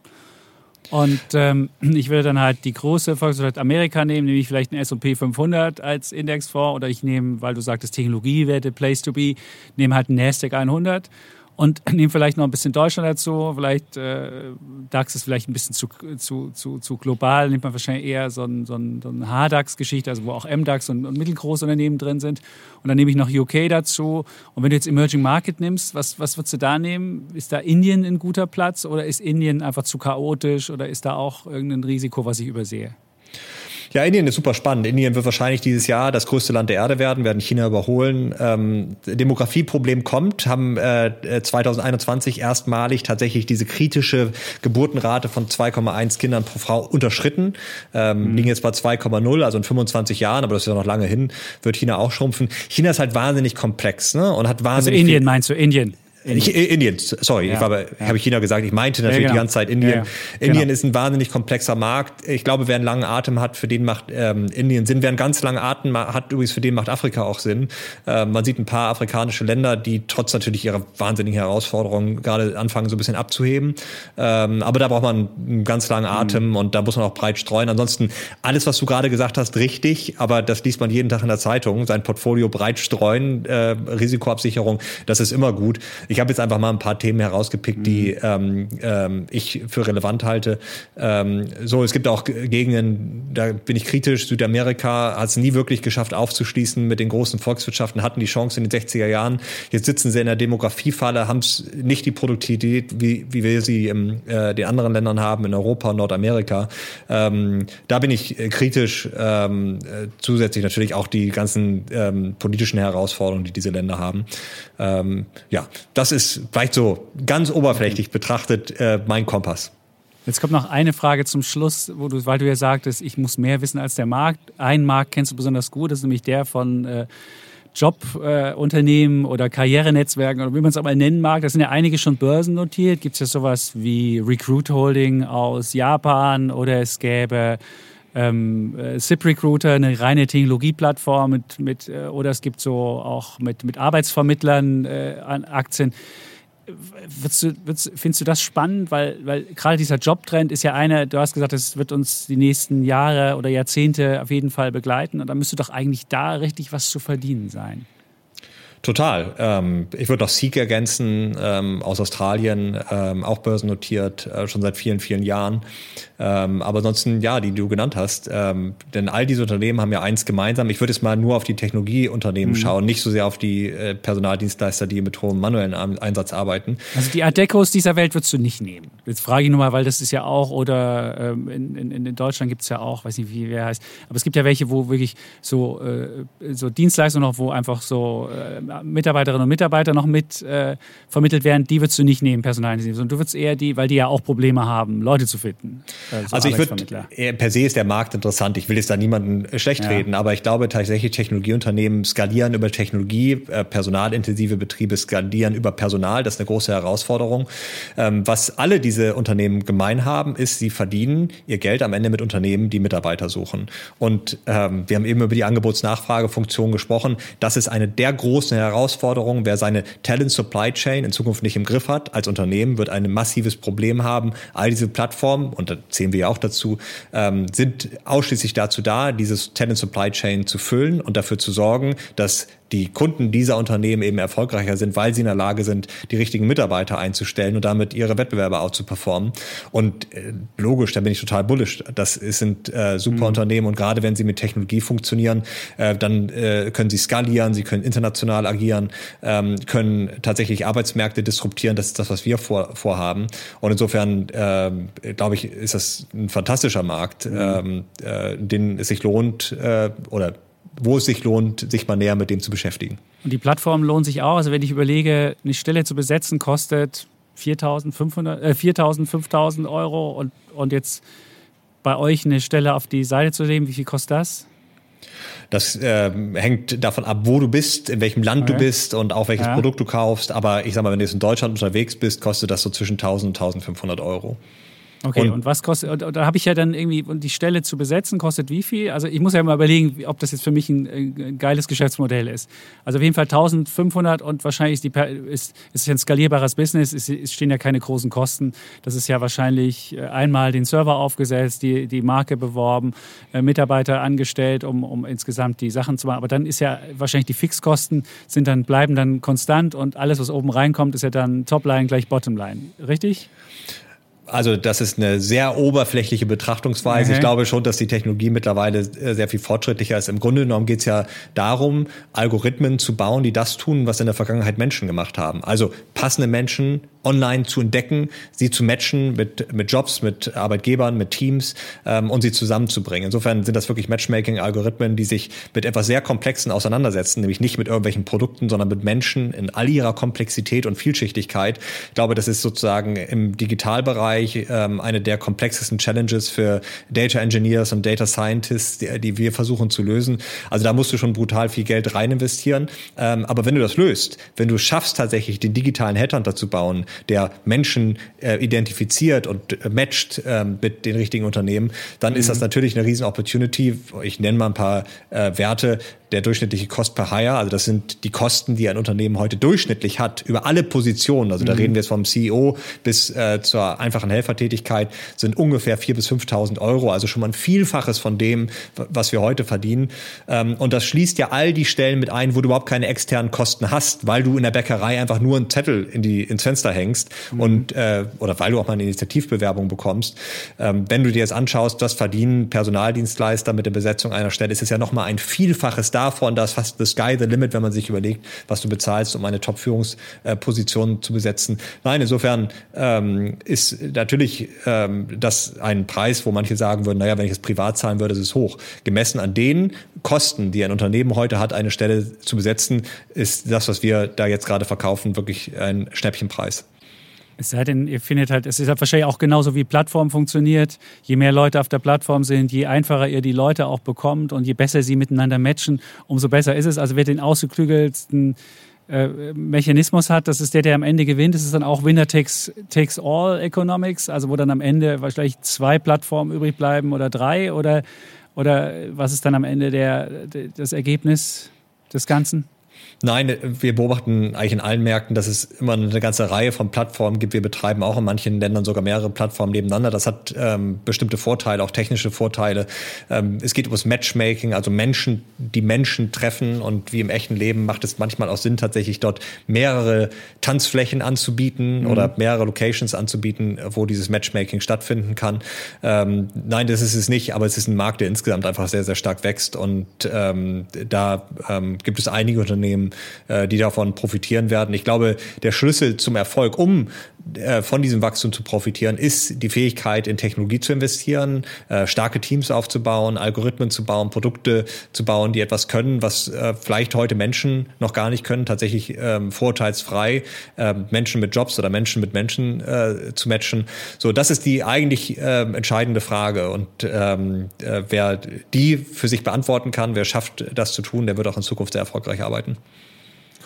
Speaker 1: Und ähm, ich würde dann halt die große Volkswirtschaft Amerika nehmen, nämlich vielleicht einen S&P 500 als Indexfonds oder ich nehme, weil du sagtest Technologiewerte, Place to be, nehme halt einen Nasdaq 100 und nehmen vielleicht noch ein bisschen Deutschland dazu. Vielleicht äh, DAX ist vielleicht ein bisschen zu, zu, zu, zu global. Nimmt man wahrscheinlich eher so ein, so ein, so ein H-DAX-Geschichte, also wo auch MDAX und, und mittelgroße Unternehmen drin sind. Und dann nehme ich noch UK dazu. Und wenn du jetzt Emerging Market nimmst, was, was würdest du da nehmen? Ist da Indien ein guter Platz oder ist Indien einfach zu chaotisch oder ist da auch irgendein Risiko, was ich übersehe?
Speaker 2: Ja, Indien ist super spannend. Indien wird wahrscheinlich dieses Jahr das größte Land der Erde werden, werden China überholen. Ähm, Demografieproblem kommt, haben äh, 2021 erstmalig tatsächlich diese kritische Geburtenrate von 2,1 Kindern pro Frau unterschritten. Ähm, mhm. Liegen jetzt bei 2,0, also in 25 Jahren, aber das ist ja noch lange hin, wird China auch schrumpfen. China ist halt wahnsinnig komplex ne? und hat also wahnsinnig.
Speaker 1: Also Indien meinst du, Indien?
Speaker 2: Indien. Ich, Indien, sorry, ja, ich war, ja. habe ich China gesagt. Ich meinte natürlich ja, genau. die ganze Zeit Indien. Indien genau. ist ein wahnsinnig komplexer Markt. Ich glaube, wer einen langen Atem hat, für den macht ähm, Indien Sinn. Wer einen ganz langen Atem hat, übrigens für den macht Afrika auch Sinn. Ähm, man sieht ein paar afrikanische Länder, die trotz natürlich ihrer wahnsinnigen Herausforderungen gerade anfangen, so ein bisschen abzuheben. Ähm, aber da braucht man einen ganz langen mhm. Atem mhm. und da muss man auch breit streuen. Ansonsten alles, was du gerade gesagt hast, richtig. Aber das liest man jeden Tag in der Zeitung. Sein Portfolio breit streuen, äh, Risikoabsicherung, das ist immer gut. Ich ich habe jetzt einfach mal ein paar Themen herausgepickt, mhm. die ähm, ähm, ich für relevant halte. Ähm, so, es gibt auch Gegenden, da bin ich kritisch. Südamerika hat es nie wirklich geschafft, aufzuschließen mit den großen Volkswirtschaften, hatten die Chance in den 60er Jahren. Jetzt sitzen sie in der Demografiefalle, haben nicht die Produktivität, wie, wie wir sie in äh, den anderen Ländern haben, in Europa und Nordamerika. Ähm, da bin ich äh, kritisch. Ähm, äh, zusätzlich natürlich auch die ganzen ähm, politischen Herausforderungen, die diese Länder haben. Ähm, ja, das das ist vielleicht so ganz oberflächlich betrachtet äh, mein Kompass.
Speaker 1: Jetzt kommt noch eine Frage zum Schluss, wo du, weil du ja sagtest, ich muss mehr wissen als der Markt. Einen Markt kennst du besonders gut, das ist nämlich der von äh, Jobunternehmen äh, oder Karrierenetzwerken oder wie man es auch mal nennen mag. Da sind ja einige schon börsennotiert. Gibt es ja sowas wie Recruit Holding aus Japan oder es gäbe ähm, äh, ZipRecruiter, eine reine Technologieplattform mit, mit äh, oder es gibt so auch mit, mit Arbeitsvermittlern äh, Aktien. Würdest du, würdest, findest du das spannend? Weil, weil gerade dieser Jobtrend ist ja einer, du hast gesagt, es wird uns die nächsten Jahre oder Jahrzehnte auf jeden Fall begleiten. Und da müsste doch eigentlich da richtig was zu verdienen sein.
Speaker 2: Total. Ähm, ich würde noch Seek ergänzen, ähm, aus Australien, ähm, auch börsennotiert, äh, schon seit vielen, vielen Jahren. Ähm, aber ansonsten, ja, die, die du genannt hast. Ähm, denn all diese Unternehmen haben ja eins gemeinsam. Ich würde jetzt mal nur auf die Technologieunternehmen mhm. schauen, nicht so sehr auf die äh, Personaldienstleister, die mit hohem manuellen Einsatz arbeiten.
Speaker 1: Also die Adecos dieser Welt würdest du nicht nehmen. Jetzt frage ich nur mal, weil das ist ja auch, oder ähm, in, in, in Deutschland gibt es ja auch, weiß nicht, wie wer heißt, aber es gibt ja welche, wo wirklich so, äh, so Dienstleistungen noch, wo einfach so äh, Mitarbeiterinnen und Mitarbeiter noch mit äh, vermittelt werden, die würdest du nicht nehmen, Personaldienstleister, sondern du würdest eher die, weil die ja auch Probleme haben, Leute zu finden.
Speaker 2: Äh, so also ich würde, per se ist der Markt interessant. Ich will jetzt da niemanden äh, schlecht ja. reden, aber ich glaube tatsächlich Technologieunternehmen skalieren über Technologie, äh, personalintensive Betriebe skalieren über Personal. Das ist eine große Herausforderung. Ähm, was alle diese Unternehmen gemein haben, ist, sie verdienen ihr Geld am Ende mit Unternehmen, die Mitarbeiter suchen. Und ähm, wir haben eben über die Angebots-Nachfragefunktion gesprochen. Das ist eine der großen Herausforderungen. Wer seine Talent Supply Chain in Zukunft nicht im Griff hat als Unternehmen, wird ein massives Problem haben. All diese Plattformen, und da zählen wir ja auch dazu, ähm, sind ausschließlich dazu da, dieses Talent Supply Chain zu füllen und dafür zu sorgen, dass die Kunden dieser Unternehmen eben erfolgreicher sind, weil sie in der Lage sind, die richtigen Mitarbeiter einzustellen und damit ihre Wettbewerber auch zu performen. Und äh, logisch, da bin ich total bullish. Das sind äh, super mhm. Unternehmen und gerade wenn sie mit Technologie funktionieren, äh, dann äh, können sie skalieren, sie können international agieren, ähm, können tatsächlich Arbeitsmärkte disruptieren. Das ist das, was wir vor, vorhaben. Und insofern äh, glaube ich, ist das ein fantastischer Markt, mhm. ähm, äh, den es sich lohnt äh, oder wo es sich lohnt, sich mal näher mit dem zu beschäftigen.
Speaker 1: Und die Plattform lohnt sich auch. Also wenn ich überlege, eine Stelle zu besetzen kostet 4.000, äh, 5.000 Euro und, und jetzt bei euch eine Stelle auf die Seite zu legen, wie viel kostet das?
Speaker 2: Das äh, hängt davon ab, wo du bist, in welchem Land okay. du bist und auch welches ja. Produkt du kaufst. Aber ich sag mal, wenn du jetzt in Deutschland unterwegs bist, kostet das so zwischen 1000 und 1500 Euro.
Speaker 1: Okay, und, und was kostet, und da habe ich ja dann irgendwie, und die Stelle zu besetzen kostet wie viel? Also ich muss ja mal überlegen, ob das jetzt für mich ein, ein geiles Geschäftsmodell ist. Also auf jeden Fall 1500 und wahrscheinlich ist, die, ist, ist ein skalierbares Business, es, es stehen ja keine großen Kosten. Das ist ja wahrscheinlich äh, einmal den Server aufgesetzt, die, die Marke beworben, äh, Mitarbeiter angestellt, um, um insgesamt die Sachen zu machen. Aber dann ist ja wahrscheinlich die Fixkosten sind dann, bleiben dann konstant und alles, was oben reinkommt, ist ja dann Topline gleich Bottomline. Richtig?
Speaker 2: Also das ist eine sehr oberflächliche Betrachtungsweise. Okay. Ich glaube schon, dass die Technologie mittlerweile äh, sehr viel fortschrittlicher ist. Im Grunde genommen geht es ja darum, Algorithmen zu bauen, die das tun, was in der Vergangenheit Menschen gemacht haben. Also passende Menschen online zu entdecken, sie zu matchen mit, mit Jobs, mit Arbeitgebern, mit Teams ähm, und sie zusammenzubringen. Insofern sind das wirklich Matchmaking-Algorithmen, die sich mit etwas sehr Komplexen auseinandersetzen, nämlich nicht mit irgendwelchen Produkten, sondern mit Menschen in all ihrer Komplexität und Vielschichtigkeit. Ich glaube, das ist sozusagen im Digitalbereich ähm, eine der komplexesten Challenges für Data Engineers und Data Scientists, die, die wir versuchen zu lösen. Also da musst du schon brutal viel Geld rein investieren. Ähm, aber wenn du das löst, wenn du schaffst tatsächlich den digitalen Headhunter zu bauen, der Menschen äh, identifiziert und äh, matcht äh, mit den richtigen Unternehmen, dann mhm. ist das natürlich eine riesen Opportunity. Ich nenne mal ein paar äh, Werte der durchschnittliche Cost per Hire, also das sind die Kosten, die ein Unternehmen heute durchschnittlich hat, über alle Positionen, also da mhm. reden wir jetzt vom CEO bis äh, zur einfachen Helfertätigkeit, sind ungefähr 4.000 bis 5.000 Euro, also schon mal ein Vielfaches von dem, was wir heute verdienen. Ähm, und das schließt ja all die Stellen mit ein, wo du überhaupt keine externen Kosten hast, weil du in der Bäckerei einfach nur einen Zettel in die, ins Fenster hängst mhm. und äh, oder weil du auch mal eine Initiativbewerbung bekommst. Ähm, wenn du dir jetzt anschaust, was verdienen Personaldienstleister mit der Besetzung einer Stelle, ist es ja noch mal ein Vielfaches davon, dass fast the sky the limit, wenn man sich überlegt, was du bezahlst, um eine Top-Führungsposition zu besetzen. Nein, insofern ähm, ist natürlich ähm, das ein Preis, wo manche sagen würden, naja, wenn ich es privat zahlen würde, ist es hoch. Gemessen an den Kosten, die ein Unternehmen heute hat, eine Stelle zu besetzen, ist das, was wir da jetzt gerade verkaufen, wirklich ein Schnäppchenpreis.
Speaker 1: Es sei denn, ihr findet halt, es ist halt wahrscheinlich auch genauso wie Plattform funktioniert. Je mehr Leute auf der Plattform sind, je einfacher ihr die Leute auch bekommt und je besser sie miteinander matchen, umso besser ist es. Also wer den ausgeklügelsten äh, Mechanismus hat, das ist der, der am Ende gewinnt. Das ist dann auch Winner takes, takes all Economics, also wo dann am Ende wahrscheinlich zwei Plattformen übrig bleiben oder drei oder, oder was ist dann am Ende der, das Ergebnis des Ganzen?
Speaker 2: Nein, wir beobachten eigentlich in allen Märkten, dass es immer eine ganze Reihe von Plattformen gibt. Wir betreiben auch in manchen Ländern sogar mehrere Plattformen nebeneinander. Das hat ähm, bestimmte Vorteile, auch technische Vorteile. Ähm, es geht ums Matchmaking, also Menschen, die Menschen treffen und wie im echten Leben macht es manchmal auch Sinn, tatsächlich dort mehrere Tanzflächen anzubieten mhm. oder mehrere Locations anzubieten, wo dieses Matchmaking stattfinden kann. Ähm, nein, das ist es nicht, aber es ist ein Markt, der insgesamt einfach sehr, sehr stark wächst und ähm, da ähm, gibt es einige Unternehmen, äh, die davon profitieren werden. Ich glaube, der Schlüssel zum Erfolg, um äh, von diesem Wachstum zu profitieren, ist die Fähigkeit, in Technologie zu investieren, äh, starke Teams aufzubauen, Algorithmen zu bauen, Produkte zu bauen, die etwas können, was vielleicht heute Menschen noch gar nicht können, tatsächlich ähm, vorurteilsfrei äh, Menschen mit Jobs oder Menschen mit Menschen zu matchen. So, das ist die eigentlich äh, entscheidende Frage. Und ähm, wer die für sich beantworten kann, wer schafft, das zu tun, der wird auch in Zukunft sehr erfolgreich arbeiten.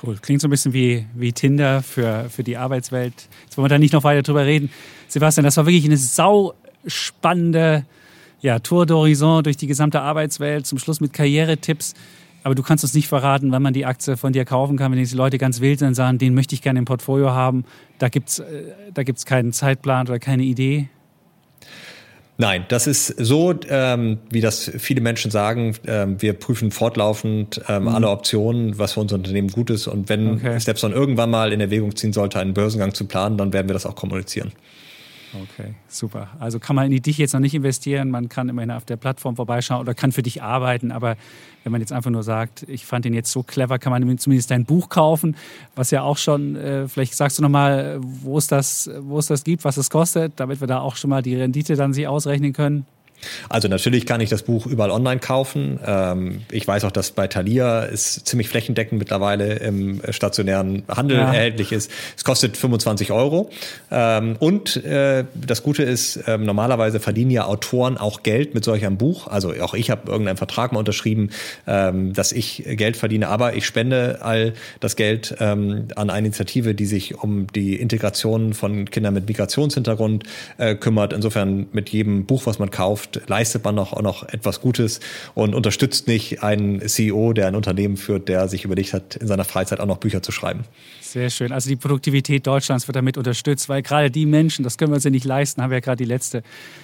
Speaker 1: Cool. Klingt so ein bisschen wie, wie Tinder für, für die Arbeitswelt. Jetzt wollen wir da nicht noch weiter drüber reden. Sebastian, das war wirklich eine sau spannende ja, Tour d'Horizon durch die gesamte Arbeitswelt, zum Schluss mit Karrieretipps. Aber du kannst uns nicht verraten, wann man die Aktie von dir kaufen kann, wenn die Leute ganz wild sind und sagen, den möchte ich gerne im Portfolio haben. Da gibt es äh, da gibt's keinen Zeitplan oder keine Idee.
Speaker 2: Nein, das ist so, ähm, wie das viele Menschen sagen. Ähm, wir prüfen fortlaufend ähm, mhm. alle Optionen, was für unser Unternehmen gut ist. Und wenn okay. Stepstone irgendwann mal in Erwägung ziehen sollte, einen Börsengang zu planen, dann werden wir das auch kommunizieren.
Speaker 1: Okay, super. Also kann man in dich jetzt noch nicht investieren, man kann immerhin auf der Plattform vorbeischauen oder kann für dich arbeiten, aber wenn man jetzt einfach nur sagt, ich fand den jetzt so clever, kann man zumindest dein Buch kaufen, was ja auch schon, äh, vielleicht sagst du nochmal, wo es das, wo es das gibt, was es kostet, damit wir da auch schon mal die Rendite dann sich ausrechnen können.
Speaker 2: Also natürlich kann ich das Buch überall online kaufen. Ähm, ich weiß auch, dass bei Thalia es ziemlich flächendeckend mittlerweile im stationären Handel ja. erhältlich ist. Es kostet 25 Euro. Ähm, und äh, das Gute ist, ähm, normalerweise verdienen ja Autoren auch Geld mit solch einem Buch. Also auch ich habe irgendeinen Vertrag mal unterschrieben, dass ich Geld verdiene, aber ich spende all das Geld an eine Initiative, die sich um die Integration von Kindern mit Migrationshintergrund äh, kümmert. Insofern mit jedem Buch, was man kauft, Zukunft leistet man noch, auch noch etwas Gutes und unterstützt nicht einen CEO, der ein Unternehmen führt, der sich überlegt hat, in seiner Freizeit auch noch Bücher zu schreiben.
Speaker 1: Sehr schön. Also die Produktivität Deutschlands wird damit unterstützt, weil gerade die Menschen, das können wir uns ja nicht leisten, haben wir ja gerade die letzte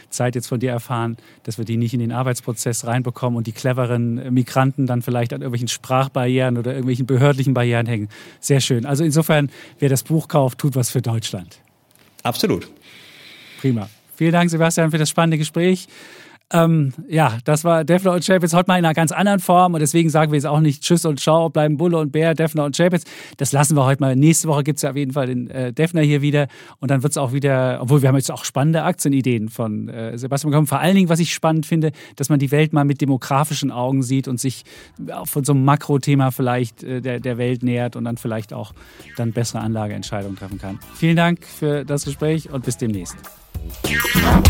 Speaker 1: Zeit jetzt von dir erfahren, dass wir die nicht in den Arbeitsprozess reinbekommen und die cleveren Migranten dann vielleicht an irgendwelchen Sprachbarrieren oder irgendwelchen behördlichen Barrieren hängen. Sehr schön. Also insofern, wer das Buch kauft, tut was für Deutschland.
Speaker 2: Absolut.
Speaker 1: Prima. Vielen Dank, Sebastian, für das spannende Gespräch. Ähm, ja, das war Defner und Chapitz heute mal in einer ganz anderen Form und deswegen sagen wir jetzt auch nicht Tschüss und Ciao, bleiben Bulle und Bär, Defner und Chapitz. Das lassen wir heute mal. Nächste Woche gibt es ja auf jeden Fall den äh, Defner hier wieder und dann wird es auch wieder, obwohl wir haben jetzt auch spannende Aktienideen von äh, Sebastian bekommen. Vor allen Dingen, was ich spannend finde, dass man die Welt mal mit demografischen Augen sieht und sich von so einem Makrothema vielleicht äh, der, der Welt nähert und dann vielleicht auch dann bessere Anlageentscheidungen treffen kann. Vielen Dank für das Gespräch und bis demnächst. We'll.